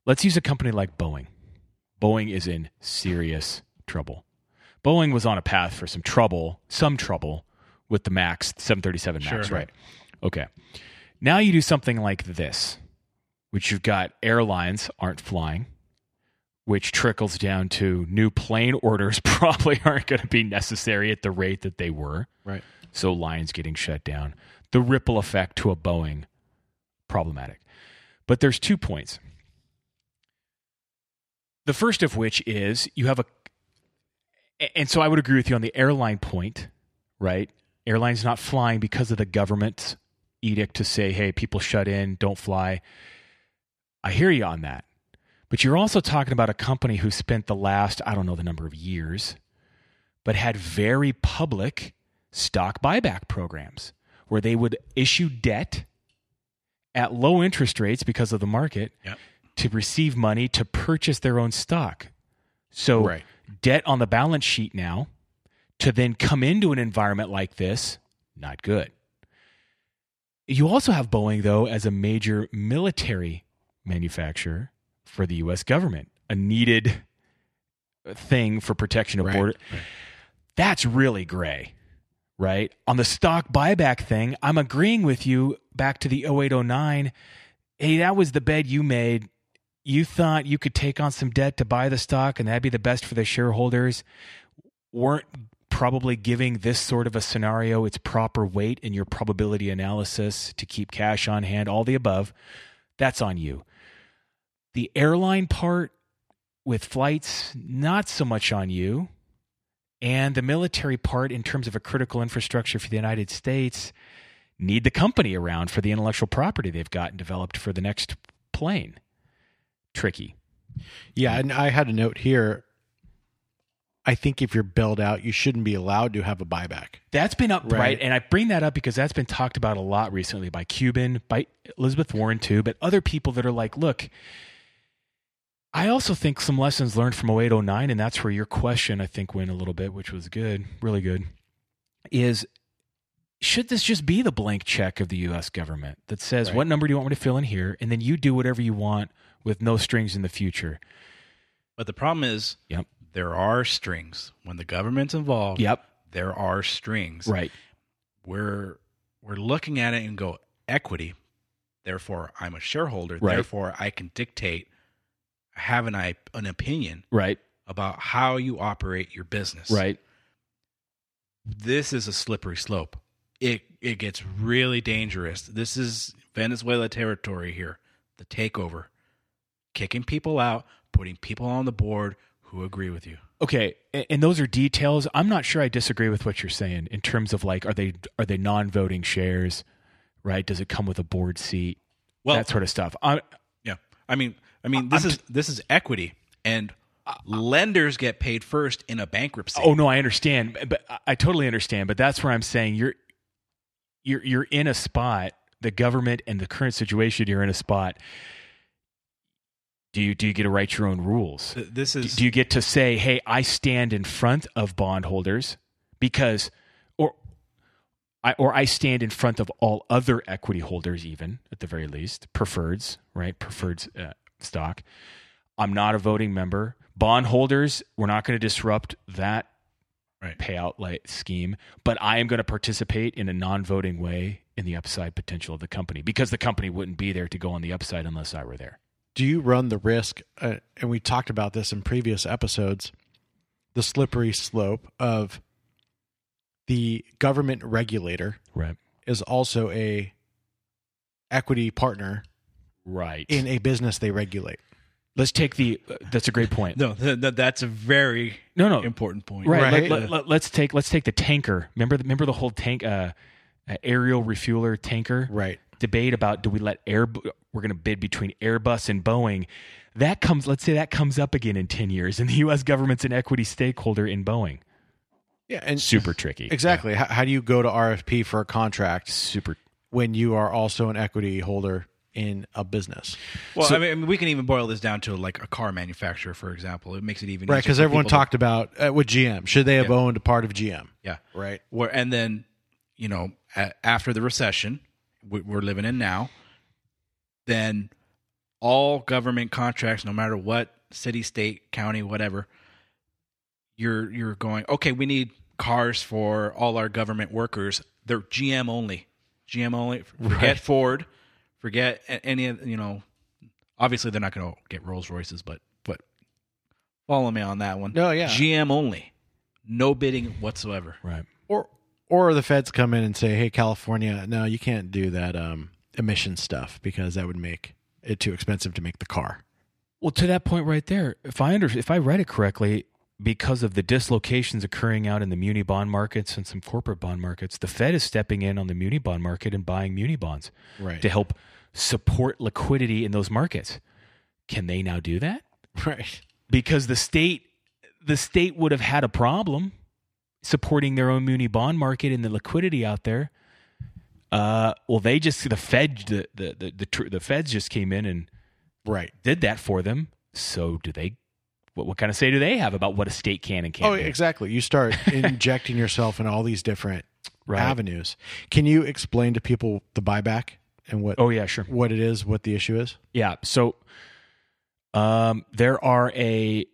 Speaker 10: Let's use a company like Boeing. Boeing is in serious trouble. Boeing was on a path for some trouble, some trouble with the Max 737 Max,
Speaker 9: Sure.
Speaker 10: right? Okay. Now you do something like this, which you've got airlines aren't flying, which trickles down to new plane orders (laughs) probably aren't going to be necessary at the rate that they were.
Speaker 8: Right.
Speaker 10: So lines getting shut down. The ripple effect to a Boeing problematic. But there's two points. The first of which is you have a and so I would agree with you on the airline point, right? Airlines not flying because of the government's edict to say, hey, people shut in, don't fly. I hear you on that. But you're also talking about a company who spent the last, I don't know the number of years, but had very public stock buyback programs where they would issue debt at low interest rates because of the market
Speaker 9: Yep.
Speaker 10: to receive money to purchase their own stock. So
Speaker 8: Right.
Speaker 10: debt on the balance sheet now to then come into an environment like this, not good. You also have Boeing though as a major military manufacturer for the US government, a needed thing for protection of
Speaker 8: Right,
Speaker 10: border. That's really gray, right? On the stock buyback thing, I'm agreeing with you back to the 0809. Hey, that was the bed you made. You thought you could take on some debt to buy the stock and that'd be the best for the shareholders. Weren't probably giving this sort of a scenario its proper weight in your probability analysis to keep cash on hand, all the above. That's on you. The airline part with flights, not so much on you. And the military part, in terms of a critical infrastructure for the United States, need the company around for the intellectual property they've gotten developed for the next plane. Tricky.
Speaker 8: Yeah, and I had a note here. I think if you're bailed out, you shouldn't be allowed to have a buyback.
Speaker 10: That's been up right.
Speaker 8: Right.
Speaker 10: and I bring that up because that's been talked about a lot recently by Cuban, by Elizabeth Warren too, but other people that are like, look, I also think some lessons learned from 0809, and that's where your question I think went a little bit, which was good, really good, is should this just be the blank check of the US government that says,
Speaker 8: Right.
Speaker 10: what number do you want me to fill in here? And then you do whatever you want with no strings in the future.
Speaker 9: But the problem is
Speaker 10: Yep.
Speaker 9: there are strings. When the government's involved,
Speaker 10: Yep.
Speaker 9: there are strings.
Speaker 10: Right.
Speaker 9: We're we're looking at it and go equity. Therefore, I'm a shareholder.
Speaker 10: Right.
Speaker 9: Therefore, I can dictate have an I an opinion
Speaker 10: Right.
Speaker 9: about how you operate your business.
Speaker 10: Right.
Speaker 9: This is a slippery slope. It it gets really dangerous. This is Venezuela territory here. The takeover. Kicking people out, putting people on the board who agree with you.
Speaker 10: Okay, and those are details. I'm not sure I disagree with what you're saying in terms of like, are they are they non-voting shares, right? Does it come with a board seat?
Speaker 9: Well-
Speaker 10: that sort of stuff. I,
Speaker 9: Yeah. I mean I mean this
Speaker 10: I'm
Speaker 9: is this is equity and lenders get paid first in a bankruptcy.
Speaker 10: oh no, I understand, but I- totally understand. But that's where I'm saying you're you're you're in a spot. The government and the current situation, you're in a spot. Do you do you get to write your own rules?
Speaker 9: This
Speaker 10: Do-
Speaker 9: is
Speaker 10: do you get to say, "Hey, I stand in front of bondholders because," or I or I stand in front of all other equity holders, even at the very least, preferreds, right? Preferreds uh, stock. I'm not a voting member. Bondholders, we're not going to disrupt that
Speaker 9: Right.
Speaker 10: payout like scheme, but I am going to participate in a non-voting way in the upside potential of the company because the company wouldn't be there to go on the upside unless I were there.
Speaker 11: Do you run the risk? Uh, and we talked about this in previous episodes. The slippery slope of the government regulator
Speaker 10: Right.
Speaker 11: is also a equity partner
Speaker 10: Right.
Speaker 11: in a business they regulate.
Speaker 10: Let's take the. Uh, that's a great point.
Speaker 9: No, th- th- that's a very
Speaker 10: No, no.
Speaker 9: important point.
Speaker 10: Right.
Speaker 11: Right.
Speaker 10: Let, let, let, us take let's take the tanker. Remember the, remember the whole tank uh, uh, aerial refueler tanker
Speaker 11: Right.
Speaker 10: debate about do we let air we're going to bid between Airbus and Boeing. That comes let's say that comes up again in 10 years and the US government's an equity stakeholder in Boeing.
Speaker 11: Yeah, and
Speaker 10: Super tricky.
Speaker 11: exactly. How, how do you go to RFP for a contract
Speaker 10: Super
Speaker 11: when you are also an equity holder in a business?
Speaker 9: Well, I, mean, I mean, we can even boil this down to like a car manufacturer, for example. It makes it even
Speaker 11: Right, because everyone
Speaker 9: people to-
Speaker 11: talked about uh, with GM. Should they have
Speaker 9: Yeah.
Speaker 11: owned a part of GM?
Speaker 9: Yeah.
Speaker 11: Right.
Speaker 9: Where and then, you know, a, after the recession we- we're living in now, then all government contracts, no matter what city, state, county, whatever, you're you're going. Okay, we need cars for all our government workers. They're GM only. GM only. Forget
Speaker 11: Right.
Speaker 9: Ford. Forget any of you know. Obviously, they're not going to get Rolls Royces, but but follow me on that one.
Speaker 11: No, yeah.
Speaker 9: GM only. No bidding whatsoever.
Speaker 10: right.
Speaker 11: Or or the feds come in and say, "Hey, California, no, you can't do that um, emission stuff because that would make it too expensive to make the car."
Speaker 10: Well, to that point right there, if I under, if I read it correctly, because of the dislocations occurring out in the muni bond markets and some corporate bond markets, the Fed is stepping in on the muni bond market and buying muni bonds
Speaker 11: Right.
Speaker 10: to help support liquidity in those markets. Can they now do that?
Speaker 11: Right.
Speaker 10: Because the state the state would have had a problem supporting their own muni bond market and the liquidity out there. Uh, well, they just the Fed the the the the, tr- the Feds just came in and
Speaker 11: Right.
Speaker 10: did that for them. So do they? What, what kind of say do they have about what a state can and can't
Speaker 11: Oh,
Speaker 10: do?
Speaker 11: exactly. You start (laughs) injecting yourself in all these different
Speaker 10: Right.
Speaker 11: avenues. Can you explain to people the buyback and what
Speaker 10: Oh yeah, sure.
Speaker 11: what it is, what the issue is?
Speaker 10: Yeah. So, um, there are a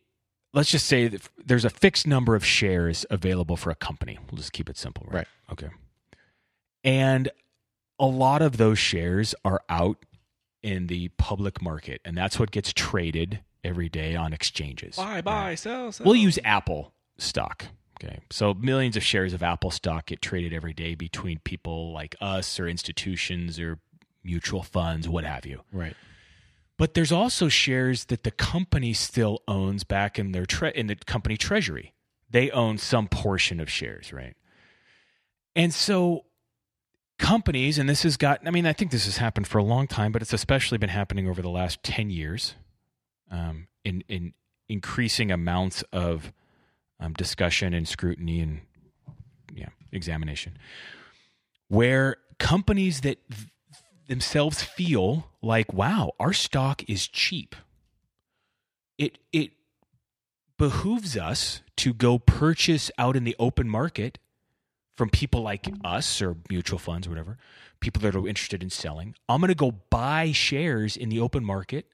Speaker 10: let's just say that there's a fixed number of shares available for a company. We'll just keep it simple, right?
Speaker 11: Right.
Speaker 10: Okay. And a lot of those shares are out in the public market, and that's what gets traded every day on exchanges.
Speaker 9: Buy, buy, sell, sell.
Speaker 10: We'll use Apple stock. Okay. So millions of shares of Apple stock get traded every day between people like us or institutions or mutual funds, what have you.
Speaker 11: Right.
Speaker 10: But there's also shares that the company still owns back in their tre- in the company treasury. They own some portion of shares, right? And so companies, and this has got, I mean, I think this has happened for a long time, but it's especially been happening over the last 10 years um, in, in increasing amounts of um, discussion and scrutiny and yeah, examination, where companies that th- themselves feel like, wow, our stock is cheap. It it behooves us to go purchase out in the open market from people like us or mutual funds or whatever, people that are interested in selling. I'm going to go buy shares in the open market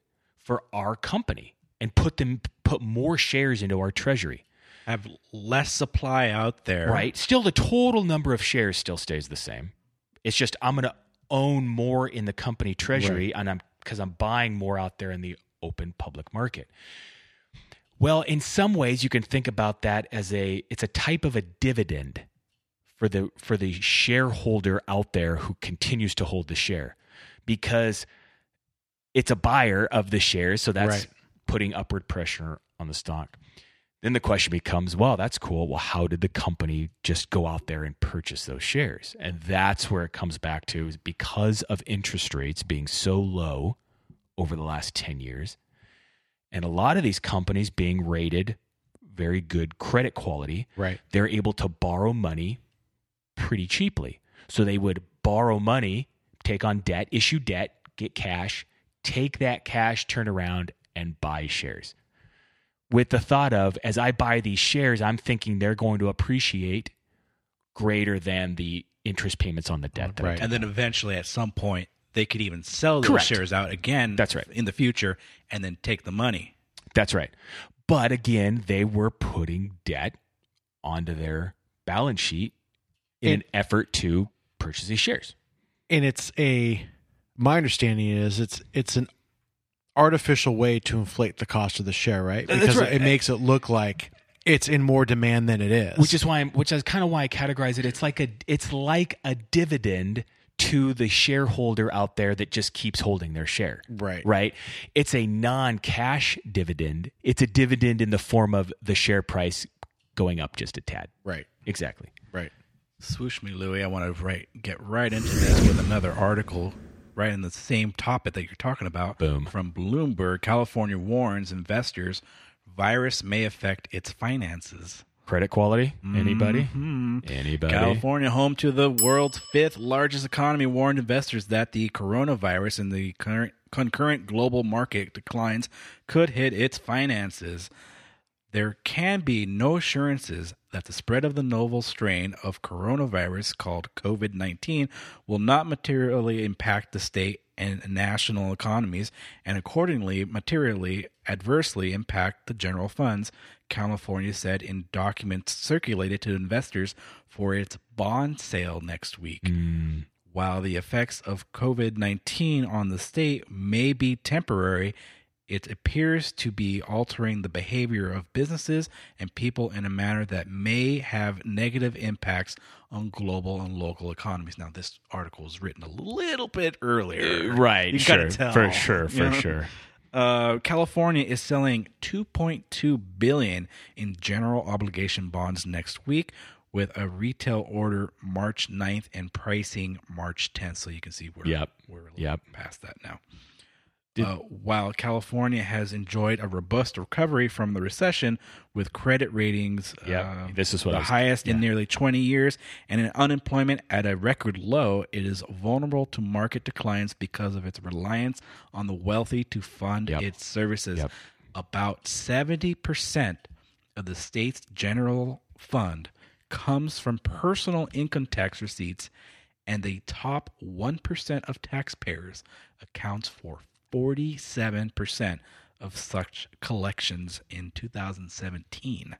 Speaker 10: for our company and put them put more shares into our treasury.
Speaker 9: have less supply out there.
Speaker 10: Right. Still, the total number of shares still stays the same. It's just I'm going to own more in the company treasury, and I'm because I'm buying more out there in the open public market. Well, in some ways, you can think about that as a it's a type of a dividend for the for the shareholder out there who continues to hold the share because it's a buyer of the shares, so that's
Speaker 11: Right.
Speaker 10: putting upward pressure on the stock. Then the question becomes, well, that's cool. Well, how did the company just go out there and purchase those shares? And that's where it comes back to is because of interest rates being so low over the last 10 years, and a lot of these companies being rated very good credit quality,
Speaker 11: Right.
Speaker 10: they're able to borrow money pretty cheaply. So they would borrow money, take on debt, issue debt, get cash, take that cash, turn around, and buy shares. With the thought of, as I buy these shares, I'm thinking they're going to appreciate greater than the interest payments on the debt. That
Speaker 11: Right.
Speaker 9: And then eventually, at some point, they could even sell those
Speaker 10: Correct.
Speaker 9: shares out again.
Speaker 10: That's right.
Speaker 9: In the future, and then take the money.
Speaker 10: That's right. But again, they were putting debt onto their balance sheet in an effort to purchase these shares.
Speaker 8: and it's a my understanding is it's it's an artificial way to inflate the cost of the share, right? Because
Speaker 10: right.
Speaker 8: it makes it look like it's in more demand than it is.
Speaker 10: which is why I'm, which is kind of why I categorize it. It's like a it's like a dividend to the shareholder out there that just keeps holding their share.
Speaker 8: Right.
Speaker 10: Right. It's a non-cash dividend. It's a dividend in the form of the share price going up just a tad.
Speaker 8: right,
Speaker 10: Exactly.
Speaker 8: right.
Speaker 9: Swoosh me, Louie. I want to right, get right into this with another article right in the same topic that you're talking about.
Speaker 10: Boom.
Speaker 9: From Bloomberg, California warns investors virus may affect its finances.
Speaker 10: Credit quality? Anybody?
Speaker 9: Mhm.
Speaker 10: Anybody?
Speaker 9: California, home to the world's fifth largest economy, warned investors that the coronavirus and the current, concurrent global market declines could hit its finances. There can be no assurances that the spread of the novel strain of coronavirus called COVID 19 will not materially impact the state and national economies and accordingly materially adversely impact the general funds, California said in documents circulated to investors for its bond sale next week. Hmm. While the effects of COVID 19 on the state may be temporary, it appears to be altering the behavior of businesses and people in a manner that may have negative impacts on global and local economies. Now, this article was written a little bit earlier.
Speaker 10: Uh, right,
Speaker 9: You
Speaker 10: sure, for sure, for
Speaker 9: you know?
Speaker 10: sure.
Speaker 9: Uh, California is selling 2.2 billion in general obligation bonds next week with a retail order March 9th and pricing March 10th. So you can see we're,
Speaker 10: Yep.
Speaker 9: we're a little
Speaker 10: Yep.
Speaker 9: past that now. Uh, while California has enjoyed a robust recovery from the recession with credit ratings uh,
Speaker 10: This is what
Speaker 9: the
Speaker 10: was-
Speaker 9: highest in nearly 20 years and an unemployment at a record low, it is vulnerable to market declines because of its reliance on the wealthy to fund
Speaker 10: Yep.
Speaker 9: its services.
Speaker 10: Yep.
Speaker 9: About 70% of the state's general fund comes from personal income tax receipts, and the top 1% of taxpayers accounts for 47% of such collections in 2017.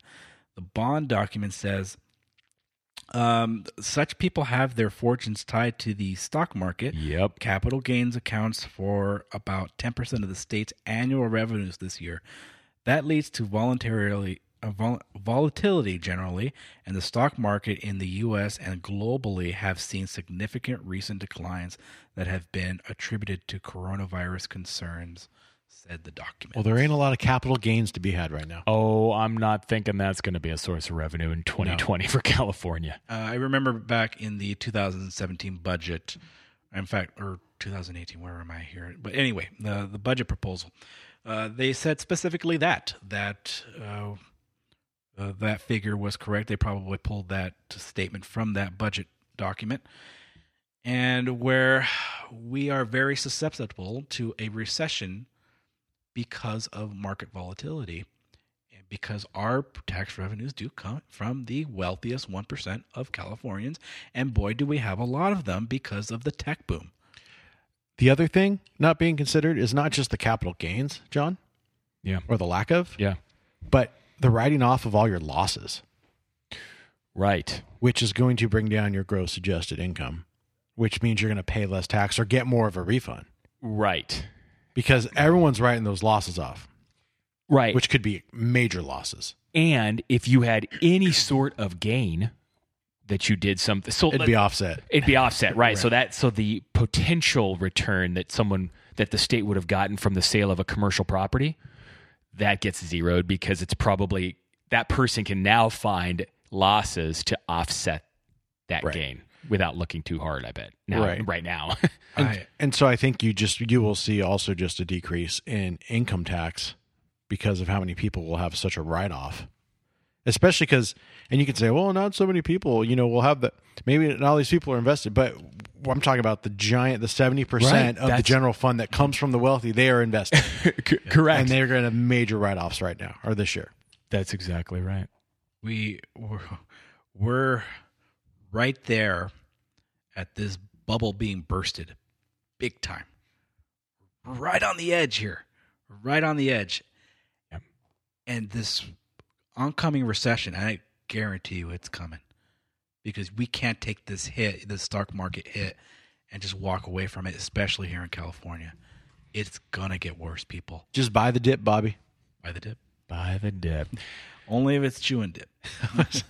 Speaker 9: The bond document says um, such people have their fortunes tied to the stock market.
Speaker 10: Yep.
Speaker 9: Capital gains accounts for about 10% of the state's annual revenues this year. That leads to voluntarily vol- volatility generally, and the stock market in the U.S. and globally have seen significant recent declines that have been attributed to coronavirus concerns, said the document.
Speaker 8: Well, there ain't a lot of capital gains to be had right now.
Speaker 10: Oh, I'm not thinking that's going to be a source of revenue in 2020 for California.
Speaker 9: Uh, I remember back in the 2017 budget, in fact, or 2018, where am I here? But anyway, the the budget proposal, uh, they said specifically that that uh, uh, that figure was correct. They probably pulled that statement from that budget document, and where we are very susceptible to a recession because of market volatility and because our tax revenues do come from the wealthiest 1% of Californians. And boy, do we have a lot of them because of the tech boom.
Speaker 8: The other thing not being considered is not just the capital gains, John,
Speaker 10: Yeah.
Speaker 8: or the lack of,
Speaker 10: Yeah.
Speaker 8: but the writing off of all your losses,
Speaker 10: Right.
Speaker 8: which is going to bring down your gross adjusted income, which means you're going to pay less tax or get more of a refund
Speaker 10: Right.
Speaker 8: because everyone's writing those losses off,
Speaker 10: Right.
Speaker 8: which could be major losses.
Speaker 10: and if you had any sort of gain that you did something, so
Speaker 8: It'd be offset.
Speaker 10: It'd be offset, right? So that so the potential return that someone that the state would have gotten from the sale of a commercial property that gets zeroed because it's probably that person can now find losses to offset that
Speaker 8: Right.
Speaker 10: gain without looking too hard. I bet now,
Speaker 8: Right.
Speaker 10: right now. (laughs)
Speaker 8: And, and so I think you just you will see also just a decrease in income tax because of how many people will have such a write off. Especially because, and you can say, well, not so many people, you know, we'll have the maybe not all these people are invested, but I'm talking about the giant, the seventy
Speaker 10: Right,
Speaker 8: percent of the general fund that comes from the wealthy. They are invested, (laughs)
Speaker 10: Correct.
Speaker 8: and they're going to major write offs right now or this year.
Speaker 10: That's exactly right.
Speaker 9: We, we're, we're right there at this bubble being bursted big time. Right on the edge here. Right on the edge.
Speaker 10: Yep.
Speaker 9: And this oncoming recession, I guarantee you it's coming. Because we can't take this hit, this stock market hit, and just walk away from it, especially here in California. It's gonna get worse, people.
Speaker 8: Just buy the dip, Bobby.
Speaker 9: Buy the dip.
Speaker 10: Buy the dip. (laughs)
Speaker 9: Only if it's chewing dip. (laughs)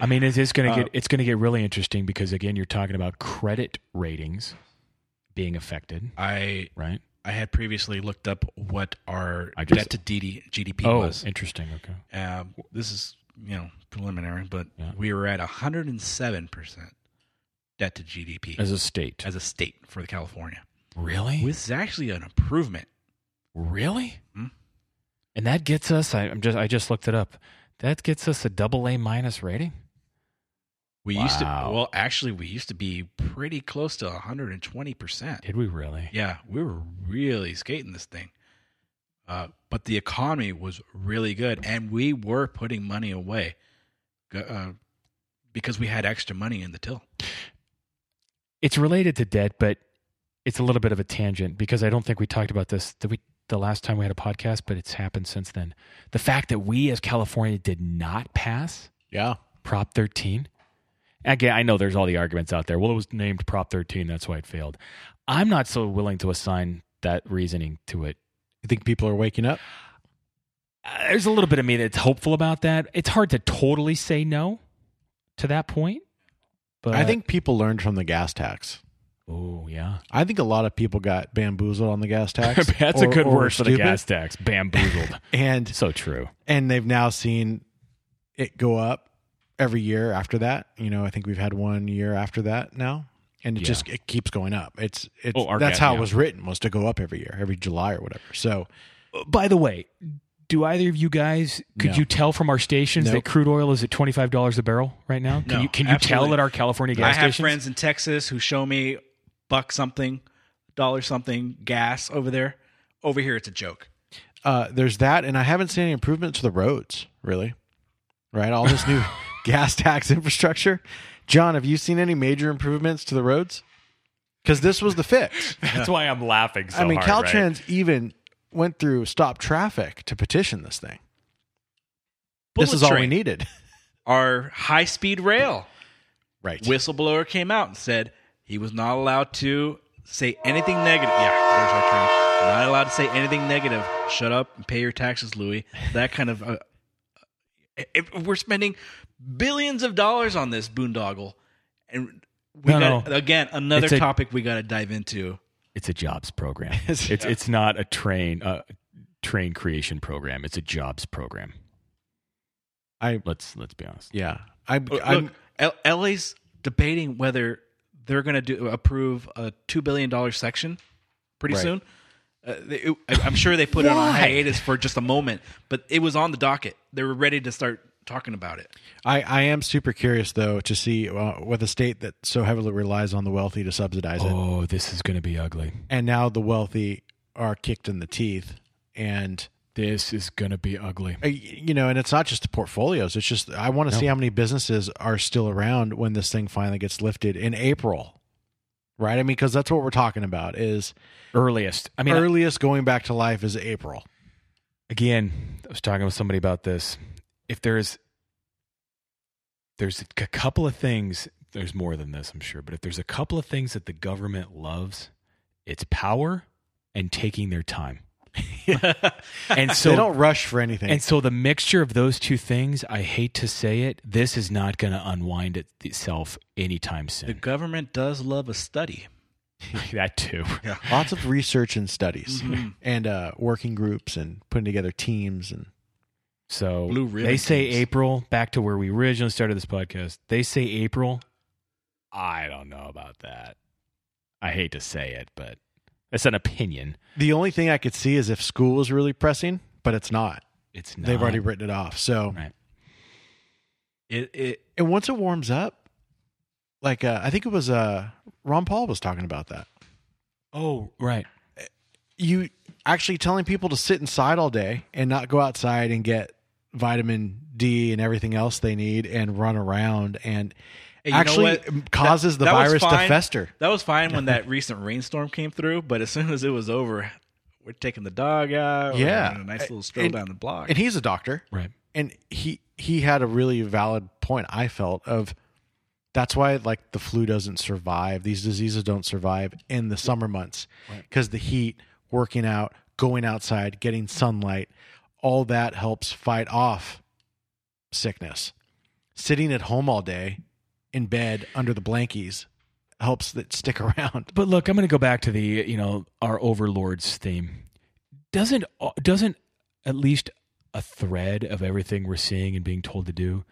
Speaker 10: I mean, it is going to
Speaker 9: Uh,
Speaker 10: get it's going to get really interesting because again, you're talking about credit ratings being affected.
Speaker 9: I
Speaker 10: right.
Speaker 9: I had previously looked up what our
Speaker 10: I just-
Speaker 9: debt to DD, GDP
Speaker 10: Oh,
Speaker 9: was.
Speaker 10: interesting. Okay.
Speaker 9: Uh, this is you know preliminary, but
Speaker 10: Yeah.
Speaker 9: we were at 107 percent debt to GDP
Speaker 10: As a state.
Speaker 9: as a state for the California.
Speaker 10: Really?
Speaker 9: This is actually an improvement.
Speaker 10: Really?
Speaker 9: Hmm?
Speaker 10: And that gets us. I, I'm just. I just looked it up. That gets us a double A minus rating.
Speaker 9: We used to well, actually, we used to be pretty close to 120 percent.
Speaker 10: Did we really?
Speaker 9: Yeah, we were really skating this thing. Uh, but the economy was really good, and we were putting money away uh, because we had extra money in the till.
Speaker 10: It's related to debt, but it's a little bit of a tangent because I don't think we talked about this the, we, the last time we had a podcast, but it's happened since then. The fact that we as California did not pass
Speaker 8: Yeah.
Speaker 10: Prop 13. Again, I know there's all the arguments out there. Well, it was named Prop 13, that's why it failed. I'm not so willing to assign that reasoning to it.
Speaker 8: You think people are waking up?
Speaker 10: Uh, there's a little bit of me that's hopeful about that. It's hard to totally say no to that point. But
Speaker 8: I think people learned from the gas tax.
Speaker 10: Oh yeah,
Speaker 8: I think a lot of people got bamboozled on the gas tax. (laughs)
Speaker 10: that's a good
Speaker 8: or
Speaker 10: word for the gas tax. Bamboozled. (laughs)
Speaker 8: And
Speaker 10: so true.
Speaker 8: and they've now seen it go up every year after that. You know, I think we've had one year after that now, and it
Speaker 10: Yeah.
Speaker 8: just it keeps going up. It's it's
Speaker 10: Oh,
Speaker 8: that's
Speaker 10: gas-
Speaker 8: how
Speaker 10: yeah.
Speaker 8: it was written was to go up every year, every July or whatever. So
Speaker 10: By the way, do either of you guys could
Speaker 8: No.
Speaker 10: you tell from our stations
Speaker 8: Nope.
Speaker 10: that crude oil is at twenty five dollars a barrel right now? Can
Speaker 9: No,
Speaker 10: you can you tell
Speaker 9: absolutely.
Speaker 10: at our California gas stations?
Speaker 9: I have
Speaker 10: stations?
Speaker 9: friends in Texas who show me buck something, dollar something gas over there. Over here, it's a joke.
Speaker 8: uh, there's that, and I haven't seen any improvement to the roads. Really, right? All this new (laughs) gas tax infrastructure. John, have you seen any major improvements to the roads? Because this was the fix. (laughs)
Speaker 10: That's why I'm laughing so
Speaker 8: I mean,
Speaker 10: hard, right?
Speaker 8: Caltrans even went through stop traffic to petition this thing. this is all we needed. (laughs)
Speaker 9: Our high speed rail
Speaker 8: Right.
Speaker 9: whistleblower came out and said he was not allowed to say anything negative. Yeah, there's our train. Not allowed to say anything negative. Shut up and pay your taxes, Louis. That kind of. Uh, if we're spending billions of dollars on this boondoggle, and we
Speaker 10: No,
Speaker 9: got
Speaker 10: no.
Speaker 9: again another
Speaker 10: a-
Speaker 9: topic we got to dive into.
Speaker 10: It's a jobs program. (laughs) it's it's not a train uh, train creation program. It's a jobs program.
Speaker 8: I
Speaker 10: let's let's be honest.
Speaker 8: yeah. I
Speaker 9: Look,
Speaker 8: I'm
Speaker 9: L- LA's debating whether they're going to do approve a two billion dollar section pretty
Speaker 8: Right.
Speaker 9: soon. Uh, they, I- I'm sure they put it on hiatus for just a moment, but it was on the docket. They were ready to start talking about it.
Speaker 8: I, I am super curious though to see uh, with a state that so heavily relies on the wealthy to subsidize it,
Speaker 10: Oh, this is going to be ugly.
Speaker 8: and now the wealthy are kicked in the teeth, and
Speaker 10: This is going to be ugly.
Speaker 8: uh, you know, and it's not just the portfolios. It's just I want to
Speaker 10: No.
Speaker 8: see how many businesses are still around when this thing finally gets lifted in April, right? I mean, because that's what we're talking about is
Speaker 10: Earliest. I mean,
Speaker 8: earliest going back to life is April.
Speaker 10: again, I was talking with somebody about this. If there's there's a couple of things, there's more than this, I'm sure, but if there's a couple of things that the government loves, it's power and taking their time. (laughs) and so
Speaker 8: they don't rush for anything.
Speaker 10: And so the mixture of those two things, I hate to say it, this is not going to unwind itself anytime soon.
Speaker 9: The government does love a study. (laughs)
Speaker 10: that too.
Speaker 8: Lots of research and studies, and uh, working groups, and putting together teams, and
Speaker 10: So
Speaker 9: Blue ribbon
Speaker 10: they say
Speaker 9: teams.
Speaker 10: April, back to where we originally started this podcast. They say April. I don't know about that. I hate to say it, but it's an opinion.
Speaker 8: the only thing I could see is if school was really pressing, but it's not.
Speaker 10: It's not.
Speaker 8: They've already written it off. So,
Speaker 10: Right.
Speaker 9: It, it
Speaker 8: and once it warms up, like uh, I think it was uh, Ron Paul was talking about that.
Speaker 10: Oh, right.
Speaker 8: You actually telling people to sit inside all day and not go outside and get vitamin D and everything else they need and run around and
Speaker 9: Hey, you know
Speaker 8: actually
Speaker 9: what?
Speaker 8: causes
Speaker 9: That-
Speaker 8: the
Speaker 9: that was
Speaker 8: virus to fester.
Speaker 9: That was fine when that (laughs) recent rainstorm came through, but as soon as it was over, we're taking the dog out.
Speaker 8: Yeah.
Speaker 9: a nice little stroll
Speaker 8: And-
Speaker 9: down the block.
Speaker 8: And he's a doctor.
Speaker 10: Right.
Speaker 8: and he he had a really valid point i felt of That's why like the flu doesn't survive. These diseases don't survive in the summer months because the heat, working out, going outside, getting sunlight, all that helps fight off sickness. Sitting at home all day in bed under the blankies helps that stick (laughs) around.
Speaker 10: But look, I'm going to go back to the you know our overlords theme. Doesn't doesn't at least a thread of everything we're seeing and being told to do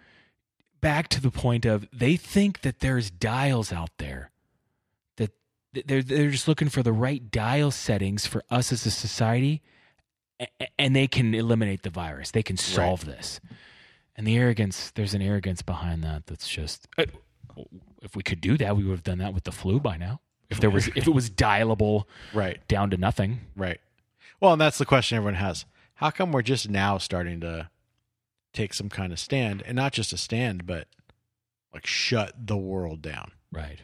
Speaker 10: back to the point of they think that there's dials out there that they're they're just looking for the right dial settings for us as a society and they can eliminate the virus. They can solve this. And the arrogance, there's an arrogance behind that that's just uh, if we could do that, we would have done that with the flu by now. If there was if it was dialable (laughs)
Speaker 8: Right.
Speaker 10: down to nothing.
Speaker 8: Right. Well, and that's the question everyone has. How come we're just now starting to take some kind of stand and not just a stand, but like shut the world down?
Speaker 10: Right.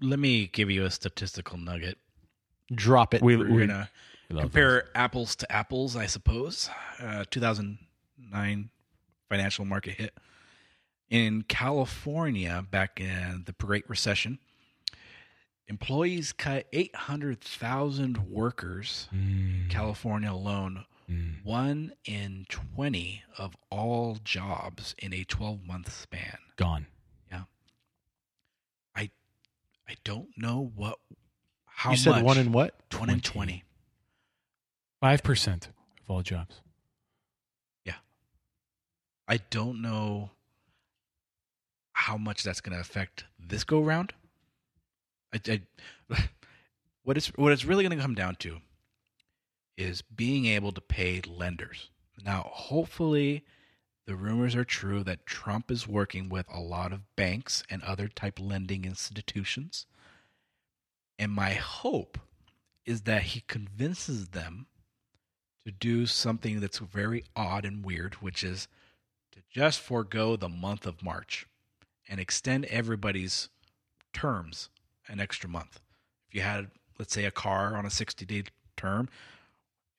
Speaker 9: Let me give you a statistical nugget.
Speaker 8: Drop it.
Speaker 10: We,
Speaker 9: We're
Speaker 10: we
Speaker 9: gonna
Speaker 10: we love
Speaker 9: compare apples to apples, I suppose. Uh, 2009 financial market hit in California back in the Great Recession. Employees cut 800,000 workers.
Speaker 10: Mm.
Speaker 9: California alone, one in 20 of all jobs in a 12 month span.
Speaker 10: gone.
Speaker 9: Yeah. I I don't know what how
Speaker 8: you said
Speaker 9: much.
Speaker 8: one in what?
Speaker 9: one in 20.
Speaker 10: Five percent of all jobs. Yeah.
Speaker 9: I don't know how much that's going to affect this go round. I, I, (laughs) what it's what it's really going to come down to is being able to pay lenders. Now, hopefully, the rumors are true that Trump is working with a lot of banks and other type lending institutions. And my hope is that he convinces them to do something that's very odd and weird, which is to just forego the month of March and extend everybody's terms an extra month. If you had, let's say, a car on a 60 day term,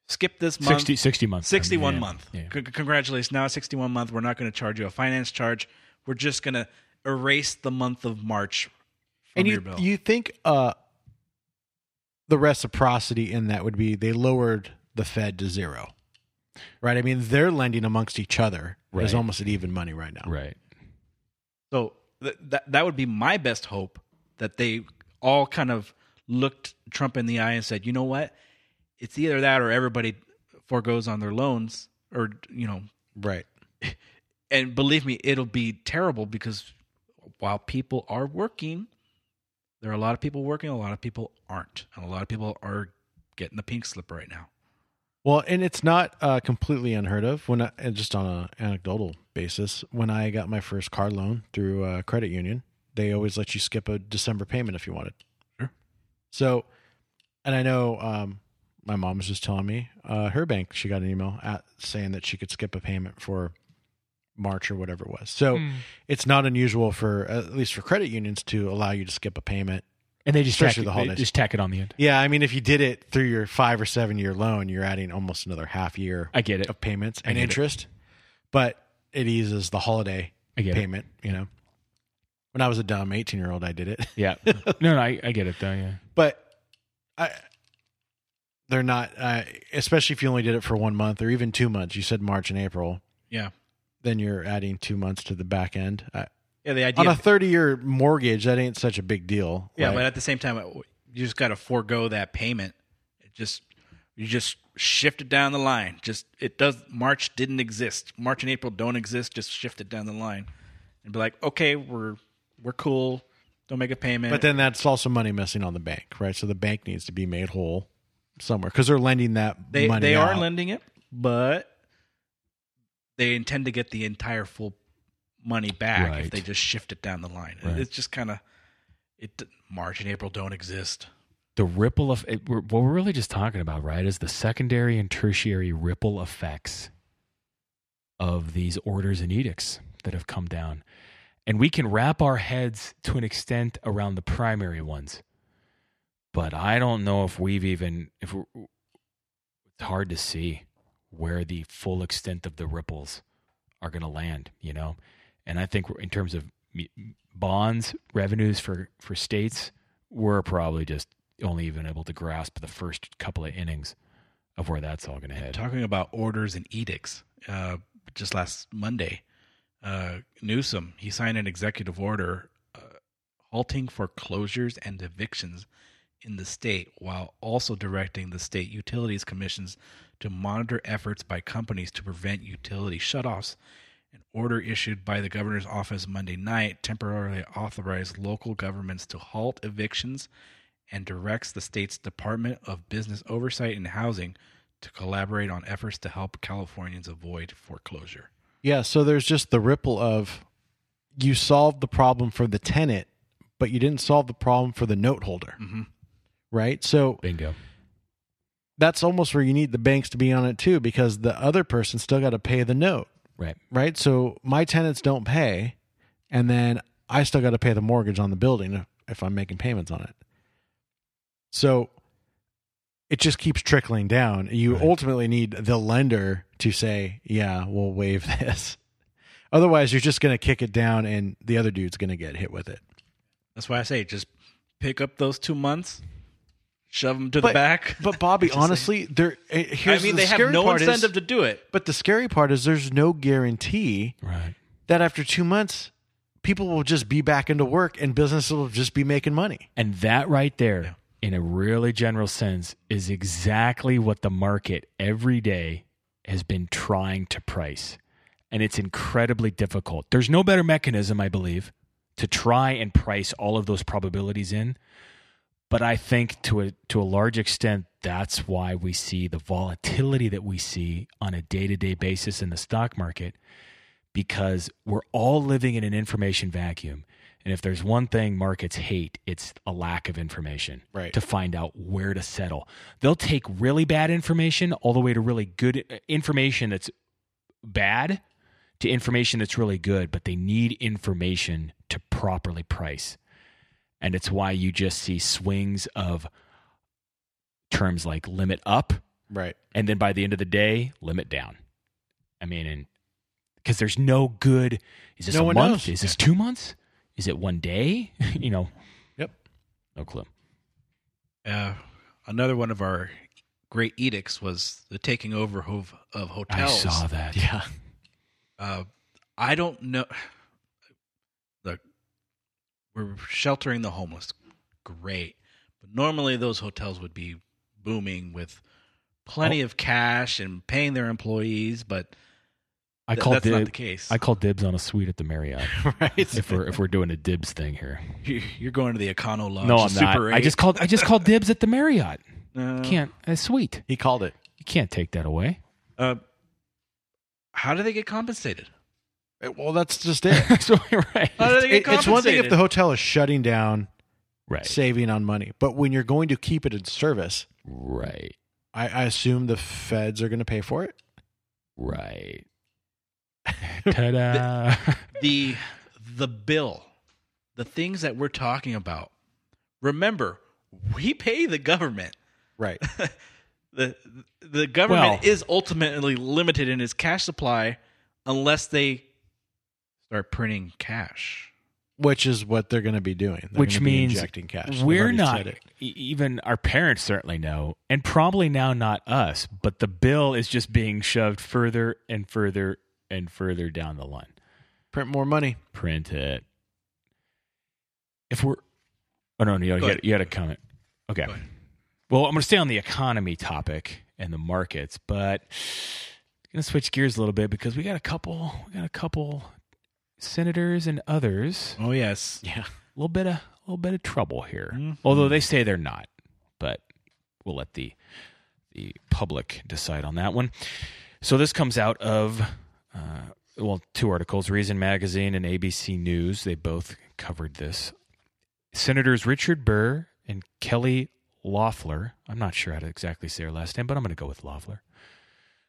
Speaker 9: skip this month.
Speaker 10: 60, 60 months.
Speaker 9: 61
Speaker 10: Yeah.
Speaker 9: month.
Speaker 10: Yeah.
Speaker 9: C- congratulations. Now, 61 month, we're not going to charge you a finance charge. We're just going to erase the month of March from
Speaker 8: And
Speaker 9: your
Speaker 8: you
Speaker 9: bill.
Speaker 8: you think uh the reciprocity in that would be they lowered the Fed to zero. Right? I mean, they're lending amongst each other. There's
Speaker 10: Right.
Speaker 8: almost at even money right now.
Speaker 10: Right.
Speaker 9: So th- that that would be my best hope that they all kind of looked Trump in the eye and said, "You know what? It's either that or everybody foregoes on their loans or you know,
Speaker 8: Right. (laughs)
Speaker 9: and believe me, it'll be terrible because while people are working, there are a lot of people working, a lot of people aren't. And a lot of people are getting the pink slip right now.
Speaker 8: Well, and it's not uh, completely unheard of when I, just on an anecdotal basis. When I got my first car loan through a credit union, they always let you skip a December payment if you wanted.
Speaker 9: Sure.
Speaker 8: So, and I know um, my mom was just telling me uh, her bank she got an email at saying that she could skip a payment for March or whatever it was. So
Speaker 10: Hmm.
Speaker 8: it's not unusual for at least for credit unions to allow you to skip a payment.
Speaker 10: And they just tack,
Speaker 8: the
Speaker 10: they
Speaker 8: holidays.
Speaker 10: just tack it on the end.
Speaker 8: Yeah, I mean, if you did it through your five or seven year loan, you're adding almost another half year
Speaker 10: I get it.
Speaker 8: of payments and
Speaker 10: get it.
Speaker 8: interest, but it eases the holiday
Speaker 10: get it.
Speaker 8: payment. You know, when I was a dumb 18 year old, I did it,
Speaker 10: Yeah. (laughs) no, no, I, I get it though. Yeah.
Speaker 8: but I they're not, uh, especially if you only did it for one month or even two months. You said March and April,
Speaker 9: Yeah.
Speaker 8: then you're adding two months to the back end. I,
Speaker 9: Yeah, the idea
Speaker 8: on a 30 year mortgage, that ain't such a big deal.
Speaker 9: Yeah,
Speaker 8: right?
Speaker 9: but at the same time, you just got to forego that payment. It just you just shift it down the line. Just it does. March didn't exist. March and April don't exist. Just shift it down the line, and be like, okay, we're we're cool. Don't make a payment.
Speaker 8: But then that's also money missing on the bank, right? So the bank needs to be made whole somewhere because they're lending that
Speaker 9: they
Speaker 8: money.
Speaker 9: they are lending it, but they intend to get the entire full money back if they just shift it down the line.
Speaker 10: Right.
Speaker 9: It's just kind of it. March and April don't exist.
Speaker 10: The ripple of it, we're, what we're really just talking about, right, is the secondary and tertiary ripple effects of these orders and edicts that have come down. And we can wrap our heads to an extent around the primary ones. But I don't know if we've even, if we're, it's hard to see where the full extent of the ripples are going to land, you know? And I think in terms of bonds revenues for for states, we're probably just only even able to grasp the first couple of innings of where that's all going to head.
Speaker 9: Talking about orders and edicts, uh, just last Monday, uh, Newsom he signed an executive order uh, halting foreclosures and evictions in the state, while also directing the state utilities commissions to monitor efforts by companies to prevent utility shutoffs. An order issued by the governor's office Monday night temporarily authorized local governments to halt evictions and directs the state's Department of Business Oversight and Housing to collaborate on efforts to help Californians avoid foreclosure.
Speaker 8: Yeah, so there's just the ripple of you solved the problem for the tenant, but you didn't solve the problem for the note holder.
Speaker 9: Mm-hmm.
Speaker 8: Right? So
Speaker 10: Bingo.
Speaker 8: that's almost where you need the banks to be on it too, because the other person still got to pay the note.
Speaker 10: Right.
Speaker 8: Right? So my tenants don't pay, and then I still got to pay the mortgage on the building if I'm making payments on it. So it just keeps trickling down. You
Speaker 10: Right.
Speaker 8: ultimately need the lender to say, "Yeah, we'll waive (laughs) this." Otherwise, you're just going to kick it down, and the other dude's going to get hit with it.
Speaker 9: That's why I say just pick up those two months, shove them to
Speaker 8: But-
Speaker 9: the back. (laughs)
Speaker 8: But Bobby, honestly, there. eh, Here's
Speaker 9: I mean,
Speaker 8: the
Speaker 9: they have
Speaker 8: scary
Speaker 9: no
Speaker 8: part is-
Speaker 9: incentive to do it.
Speaker 8: But the scary part is there's no guarantee
Speaker 10: Right.
Speaker 8: that after two months, people will just be back into work and business will just be making money.
Speaker 10: And that right there, in a really general sense, is exactly what the market every day has been trying to price. And it's incredibly difficult. There's no better mechanism, I believe, to try and price all of those probabilities in. But I think to a to a large extent, that's why we see the volatility that we see on a day to day basis in the stock market, because we're all living in an information vacuum. And if there's one thing markets hate, it's a lack of information
Speaker 8: Right.
Speaker 10: to find out where to settle. They'll take really bad information all the way to really good uh, information that's bad to information that's really good, but they need information to properly price. And it's why you just see swings of terms like limit up
Speaker 8: Right.
Speaker 10: and then by the end of the day, limit down. I mean, and because there's no good. Is this
Speaker 8: No
Speaker 10: a month?
Speaker 8: knows.
Speaker 10: Is this two months? Is it one day? (laughs) you know,
Speaker 8: Yep.
Speaker 10: no clue.
Speaker 9: Uh, another one of our great edicts was the taking over of, of hotels.
Speaker 10: I saw that.
Speaker 8: Yeah.
Speaker 9: Uh, I don't know. Look, we're sheltering the homeless. Great. But normally those hotels would be booming with plenty of cash and paying their employees, but
Speaker 10: I
Speaker 9: th-
Speaker 10: called
Speaker 9: that's not the case.
Speaker 10: I called dibs on a suite at the Marriott. (laughs)
Speaker 8: right.
Speaker 10: if we're if we're doing a dibs thing here.
Speaker 9: You- You're going to the Econo Lodge.
Speaker 10: no, I'm
Speaker 9: Super
Speaker 10: not. I just called. I just called dibs at the Marriott. (laughs)
Speaker 9: No.
Speaker 10: Can't. A suite.
Speaker 8: He called it.
Speaker 10: You can't take that away.
Speaker 9: Uh, how do they get compensated?
Speaker 8: Well, that's just it. (laughs)
Speaker 10: so right.
Speaker 9: How do they get
Speaker 8: It- it's one thing if the hotel is shutting down,
Speaker 10: Right.
Speaker 8: saving on money, but when you're going to keep it in service,
Speaker 10: Right.
Speaker 8: I, I assume the feds are going to pay for it.
Speaker 10: Right. (laughs) Ta-da!
Speaker 9: the the bill, the things that we're talking about. Remember, we pay the government.
Speaker 8: Right. (laughs)
Speaker 9: the The government
Speaker 10: Well-
Speaker 9: is ultimately limited in its cash supply unless they start printing cash.
Speaker 8: Which is what they're going to be doing. They're
Speaker 10: Which means
Speaker 8: injecting cash.
Speaker 10: We're not. Even our parents certainly know, and probably now not us. But the bill is just being shoved further and further and further down the line.
Speaker 8: print more money.
Speaker 10: Print it. If we're, oh no, no you,
Speaker 9: Go
Speaker 10: had, you had a comment. Okay. Well, I'm going to stay on the economy topic and the markets, but I'm going to switch gears a little bit because we got a couple. We got a couple senators and others.
Speaker 9: Oh yes,
Speaker 8: Yeah.
Speaker 10: A little bit of a little bit of trouble here.
Speaker 9: Mhm.
Speaker 10: Although they say they're not, but we'll let the the public decide on that one. So this comes out of uh, well, two articles: Reason Magazine and ABC News. They both covered this. Senators Richard Burr and Kelly Loeffler. I'm not sure how to exactly say her last name, but I'm going to go with Loeffler.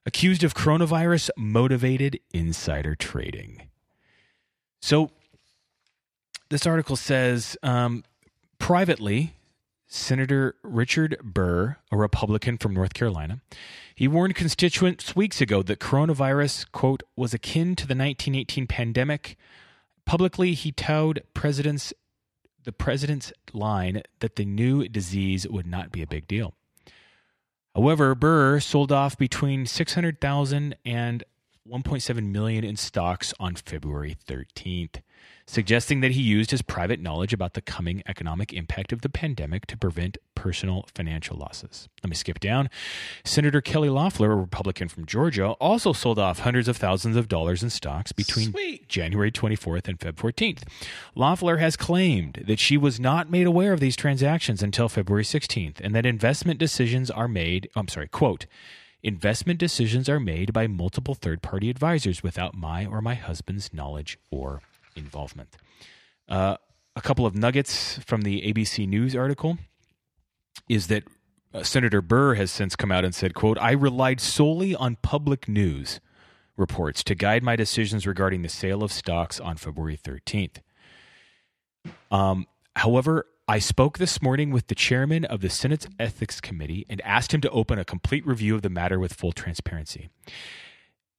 Speaker 10: Accused of coronavirus motivated insider trading. So this article says um, privately, Senator Richard Burr, a Republican from North Carolina, he warned constituents weeks ago that coronavirus, quote, was akin to the 1918 pandemic, Publicly, he touted president's the president's line that the new disease would not be a big deal. However, Burr sold off between 600,000 and 1.7 million in stocks on February 13th, suggesting that he used his private knowledge about the coming economic impact of the pandemic to prevent personal financial losses. Let me skip down. Senator Kelly Loeffler, a Republican from Georgia, also sold off hundreds of thousands of dollars in stocks between
Speaker 9: Sweet.
Speaker 10: January 24th and Feb 14th. Loeffler has claimed that she was not made aware of these transactions until February 16th and that investment decisions are made, I'm sorry, quote, investment decisions are made by multiple third party advisors without my or my husband's knowledge or involvement. Uh, a couple of nuggets from the ABC News article is that uh, Senator Burr has since come out and said, quote, I relied solely on public news reports to guide my decisions regarding the sale of stocks on February 13th. Um, however, I spoke this morning with the chairman of the Senate's Ethics Committee and asked him to open a complete review of the matter with full transparency.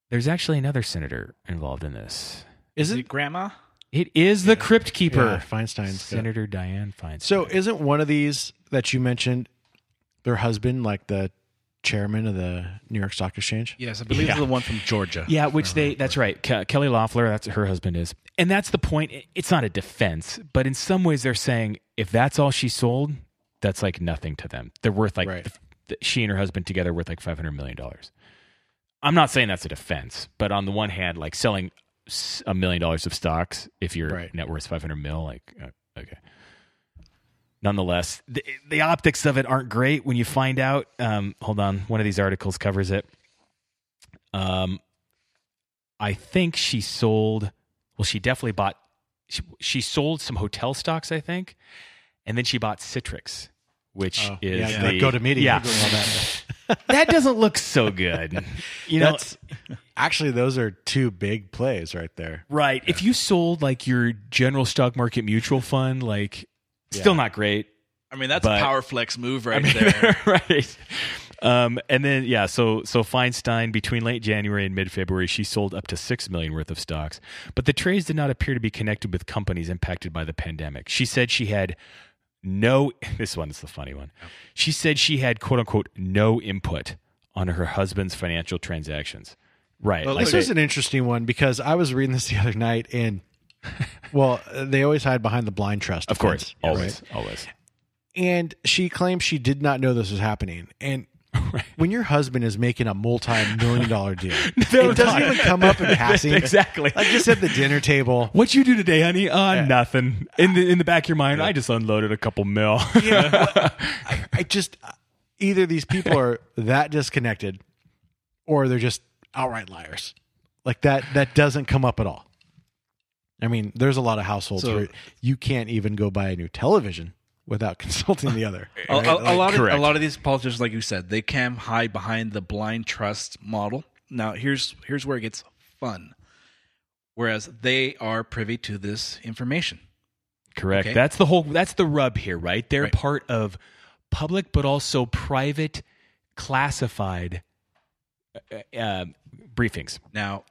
Speaker 10: There's actually another senator involved in this.
Speaker 8: Is
Speaker 9: Is
Speaker 8: it?
Speaker 9: it grandma?
Speaker 10: It is the Crypt Keeper,
Speaker 8: Yeah, Feinstein's got-
Speaker 10: Senator Dianne Feinstein.
Speaker 8: So isn't one of these that you mentioned their husband, like the chairman of the New York Stock Exchange?
Speaker 9: Yes, I believe
Speaker 10: Yeah.
Speaker 9: the one from Georgia.
Speaker 10: Yeah, which they uh-huh. that's right. Ke- Kelly Loeffler, that's her husband is. And that's the point. It's not a defense, but in some ways they're saying if that's all she sold, that's like nothing to them. They're worth like
Speaker 8: Right.
Speaker 10: she and her husband together worth like 500 million dollars. I'm not saying that's a defense, but on the one hand, like selling a million dollars of stocks if your
Speaker 8: Right.
Speaker 10: net worth 500 mil, like uh, okay. Nonetheless, the, the optics of it aren't great when you find out. Um, hold on, one of these articles covers it. Um, I think she sold. Well, she definitely bought. She, she sold some hotel stocks, I think, and then she bought Citrix, which
Speaker 8: Oh,
Speaker 10: is
Speaker 8: yeah,
Speaker 10: the
Speaker 8: the GoToMeeting.
Speaker 10: Yeah,
Speaker 8: that. (laughs)
Speaker 10: that doesn't look so good. You know,
Speaker 8: That's actually those are two big plays right there.
Speaker 10: right? If you sold like your general stock market mutual fund, like still not great.
Speaker 9: I mean, that's
Speaker 10: But-
Speaker 9: a power flex move right
Speaker 10: I mean,
Speaker 9: there. (laughs)
Speaker 10: right. Um, and then yeah, so so Feinstein between late January and mid February, she sold up to six million worth of stocks, but the trades did not appear to be connected with companies impacted by the pandemic. She said she had no. (laughs) This one is the funny one. She said she had quote unquote no input on her husband's financial transactions. Right.
Speaker 9: Well,
Speaker 10: like
Speaker 8: This
Speaker 10: they-
Speaker 8: was an interesting one because I was reading this the other night, and (laughs) well, they always hide behind the blind trust,
Speaker 10: of course,
Speaker 8: defense,
Speaker 10: always,
Speaker 8: right?
Speaker 10: always.
Speaker 8: And she claims she did not know this was happening. And (laughs) when your husband is making a multi-million dollar deal,
Speaker 10: They're (laughs)
Speaker 8: it doesn't
Speaker 10: not.
Speaker 8: even come up in (laughs) passing.
Speaker 10: Exactly.
Speaker 8: Like just at the dinner table.
Speaker 10: What you do today, honey? Uh, nothing. In the in the back of your mind, I just unloaded a couple mil.
Speaker 8: Yeah, I, I just either these people are that disconnected, or they're just outright liars. Like that. That doesn't come up at all. I mean, there's a lot of households
Speaker 9: So-
Speaker 8: where you can't even go buy a new television without (laughs) consulting the other.
Speaker 9: A,
Speaker 8: right?
Speaker 9: a- a
Speaker 8: Like-
Speaker 9: lot of a lot of these politicians, like you said, they can hide behind the blind trust model. Now, here's here's where it gets fun. Whereas they are privy to this information.
Speaker 10: Correct.
Speaker 9: Okay.
Speaker 10: That's the whole. That's the rub here, right? They're
Speaker 9: Right.
Speaker 10: part of public, but also private, classified uh, uh, briefings.
Speaker 9: Now,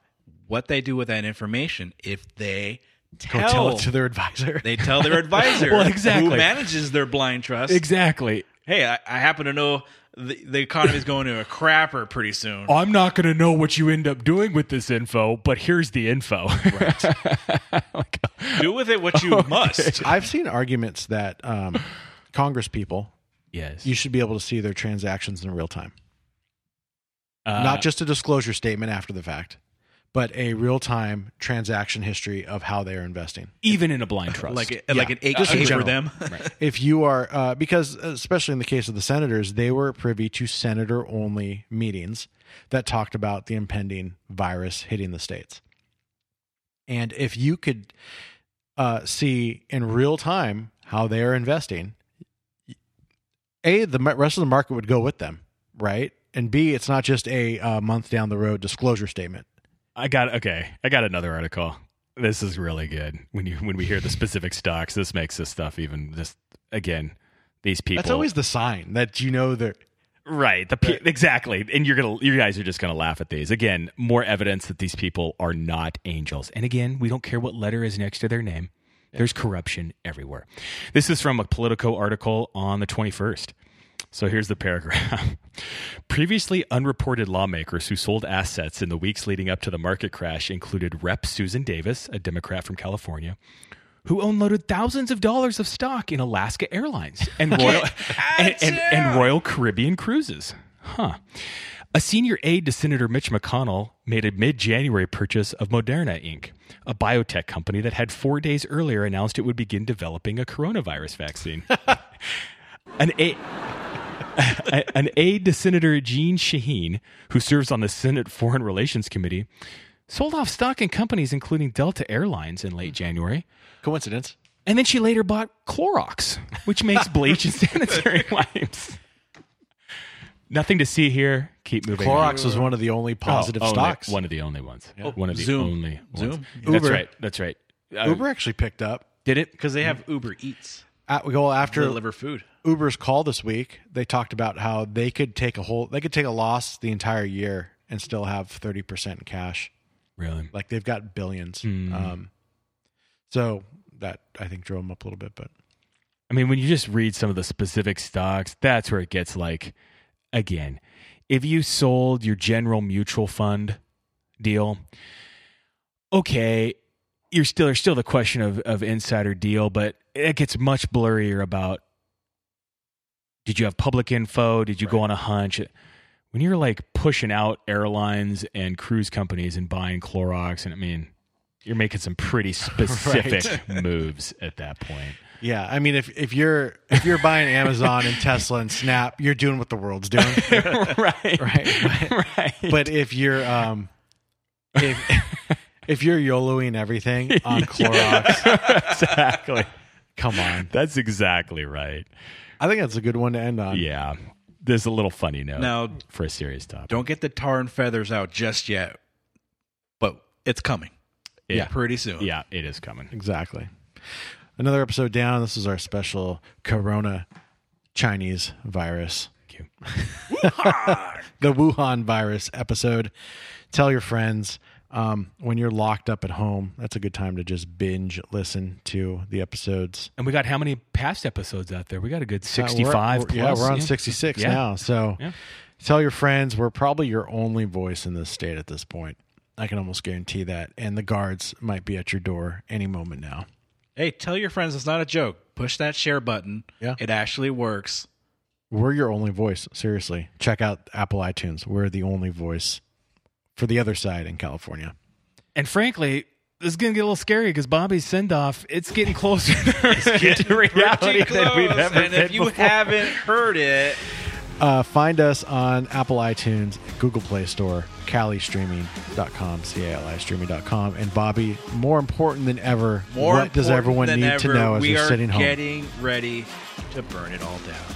Speaker 9: what they do with that information, if they
Speaker 8: Go
Speaker 9: tell,
Speaker 8: tell it to their advisor.
Speaker 9: they tell their (laughs) advisor
Speaker 10: Well, exactly.
Speaker 9: who manages their blind trust.
Speaker 10: Exactly.
Speaker 9: Hey, I, I happen to know the, the economy is going to a crapper pretty soon.
Speaker 10: I'm not going to know what you end up doing with this info, but here's the info. (laughs) Like,
Speaker 9: Do with it what you (laughs) must.
Speaker 8: I've seen arguments that um, Congress people
Speaker 10: yes.
Speaker 8: you should be able to see their transactions in real time,
Speaker 10: Uh,
Speaker 8: not just a disclosure statement after the fact, but a real time transaction history of how they are investing.
Speaker 10: even in a blind trust.
Speaker 9: like a, like an
Speaker 8: Yeah, just
Speaker 9: 8K for
Speaker 8: general.
Speaker 9: them. (laughs)
Speaker 8: if you are uh, because especially in the case of the senators they were privy to senator only meetings that talked about the impending virus hitting the states and if you could uh, see in real time how they are investing a the rest of the market would go with them right and b it's not just a uh, month down the road disclosure statement
Speaker 10: I got okay. I got another article. This is really good. When you when we hear the specific stocks, this makes this stuff even just again. These people.
Speaker 8: that's always the sign that you know they're
Speaker 10: Right. The pe- exactly. And you're gonna you guys are just gonna laugh at these. Again, more evidence that these people are not angels. And again, we don't care what letter is next to their name. There's corruption everywhere. This is from a Politico article on the 21st. So here's the paragraph. (laughs) Previously unreported lawmakers who sold assets in the weeks leading up to the market crash included Rep. Susan Davis, a Democrat from California, who unloaded thousands of dollars of stock in Alaska Airlines and (laughs) Royal (laughs) and, and, and Royal Caribbean Cruises. Huh. A senior aide to Senator Mitch McConnell made a mid January purchase of Moderna Inc., a biotech company that had four days earlier announced it would begin developing a coronavirus vaccine. An aide. (laughs) An aide to Senator Jeanne Shaheen, who serves on the Senate Foreign Relations Committee, sold off stock in companies including Delta Airlines in late January.
Speaker 8: Coincidence.
Speaker 10: And then she later bought Clorox, which makes (laughs) bleach and sanitary (laughs) wipes. Nothing to see here. Keep moving.
Speaker 8: Clorox
Speaker 10: on.
Speaker 8: was one of the only positive
Speaker 10: Oh, only-
Speaker 8: stocks.
Speaker 10: One of the only ones.
Speaker 8: Yeah.
Speaker 10: One of the
Speaker 9: Zoom.
Speaker 10: only ones.
Speaker 9: Zoom?
Speaker 10: That's
Speaker 8: Uber.
Speaker 10: right. That's right. Uh,
Speaker 8: Uber actually picked up.
Speaker 10: did it?
Speaker 9: Because they have Uber Eats.
Speaker 8: At, we go after
Speaker 9: deliver food.
Speaker 8: Uber's call this week. They talked about how they could take a whole, they could take a loss the entire year and still have thirty percent in cash.
Speaker 10: Really?
Speaker 8: Like they've got billions.
Speaker 10: Hmm.
Speaker 8: Um, so that I think drove them up a little bit, but
Speaker 10: I mean, when you just read some of the specific stocks, that's where it gets like, again, if you sold your general mutual fund deal, okay, you're still there's still the question of of insider deal, but it gets much blurrier about did you have public info? Did you go on a hunch? When you're like pushing out airlines and cruise companies and buying Clorox, and I mean, you're making some pretty (laughs) specific (laughs) moves at that point.
Speaker 8: yeah, I mean, if if you're if you're buying Amazon and Tesla and Snap, you're doing what the world's doing, (laughs)
Speaker 10: right,
Speaker 8: right? But,
Speaker 10: right.
Speaker 8: but if you're um, if if you're YOLOing everything on Clorox,
Speaker 10: exactly.
Speaker 8: come on,
Speaker 10: That's exactly right.
Speaker 8: I think that's a good one to end on.
Speaker 10: Yeah. There's a little funny note
Speaker 9: Now-
Speaker 10: for a serious topic.
Speaker 9: Don't get the tar and feathers out just yet, but it's coming.
Speaker 10: Yeah.
Speaker 9: Pretty soon.
Speaker 10: Yeah, it is coming.
Speaker 8: Exactly. Another episode down. This is our special Corona Chinese virus.
Speaker 10: Thank you. (laughs)
Speaker 8: the Wuhan virus episode. Tell your friends um, when you're locked up at home. That's a good time to just binge listen to the episodes.
Speaker 10: And we got how many past episodes out there? We got a good
Speaker 8: Uh, we're-
Speaker 10: 65
Speaker 8: we're- Yeah, we're on 66
Speaker 10: Yeah.
Speaker 8: now. So
Speaker 10: Yeah.
Speaker 8: tell your friends. We're probably your only voice in this state at this point. I can almost guarantee that. And the guards might be at your door any moment now.
Speaker 9: Hey, tell your friends it's not a joke. Push that share button.
Speaker 8: Yeah.
Speaker 9: It actually works.
Speaker 8: We're your only voice. Seriously. Check out Apple iTunes. We're the only voice for the other side in California.
Speaker 10: And frankly, this is going to get a little scary because Bobby's send off, it's getting closer to (laughs) reality than we've ever
Speaker 9: and if you
Speaker 10: before.
Speaker 9: haven't heard it,
Speaker 8: Uh, find us on Apple iTunes, Google Play Store, CaliStreaming.com, C-A-L-I streaming.com. And Bobby, more important than ever,
Speaker 9: more
Speaker 8: what does everyone need
Speaker 9: ever,
Speaker 8: to know as
Speaker 9: we
Speaker 8: they're
Speaker 9: are
Speaker 8: sitting home?
Speaker 9: getting ready to burn it all down.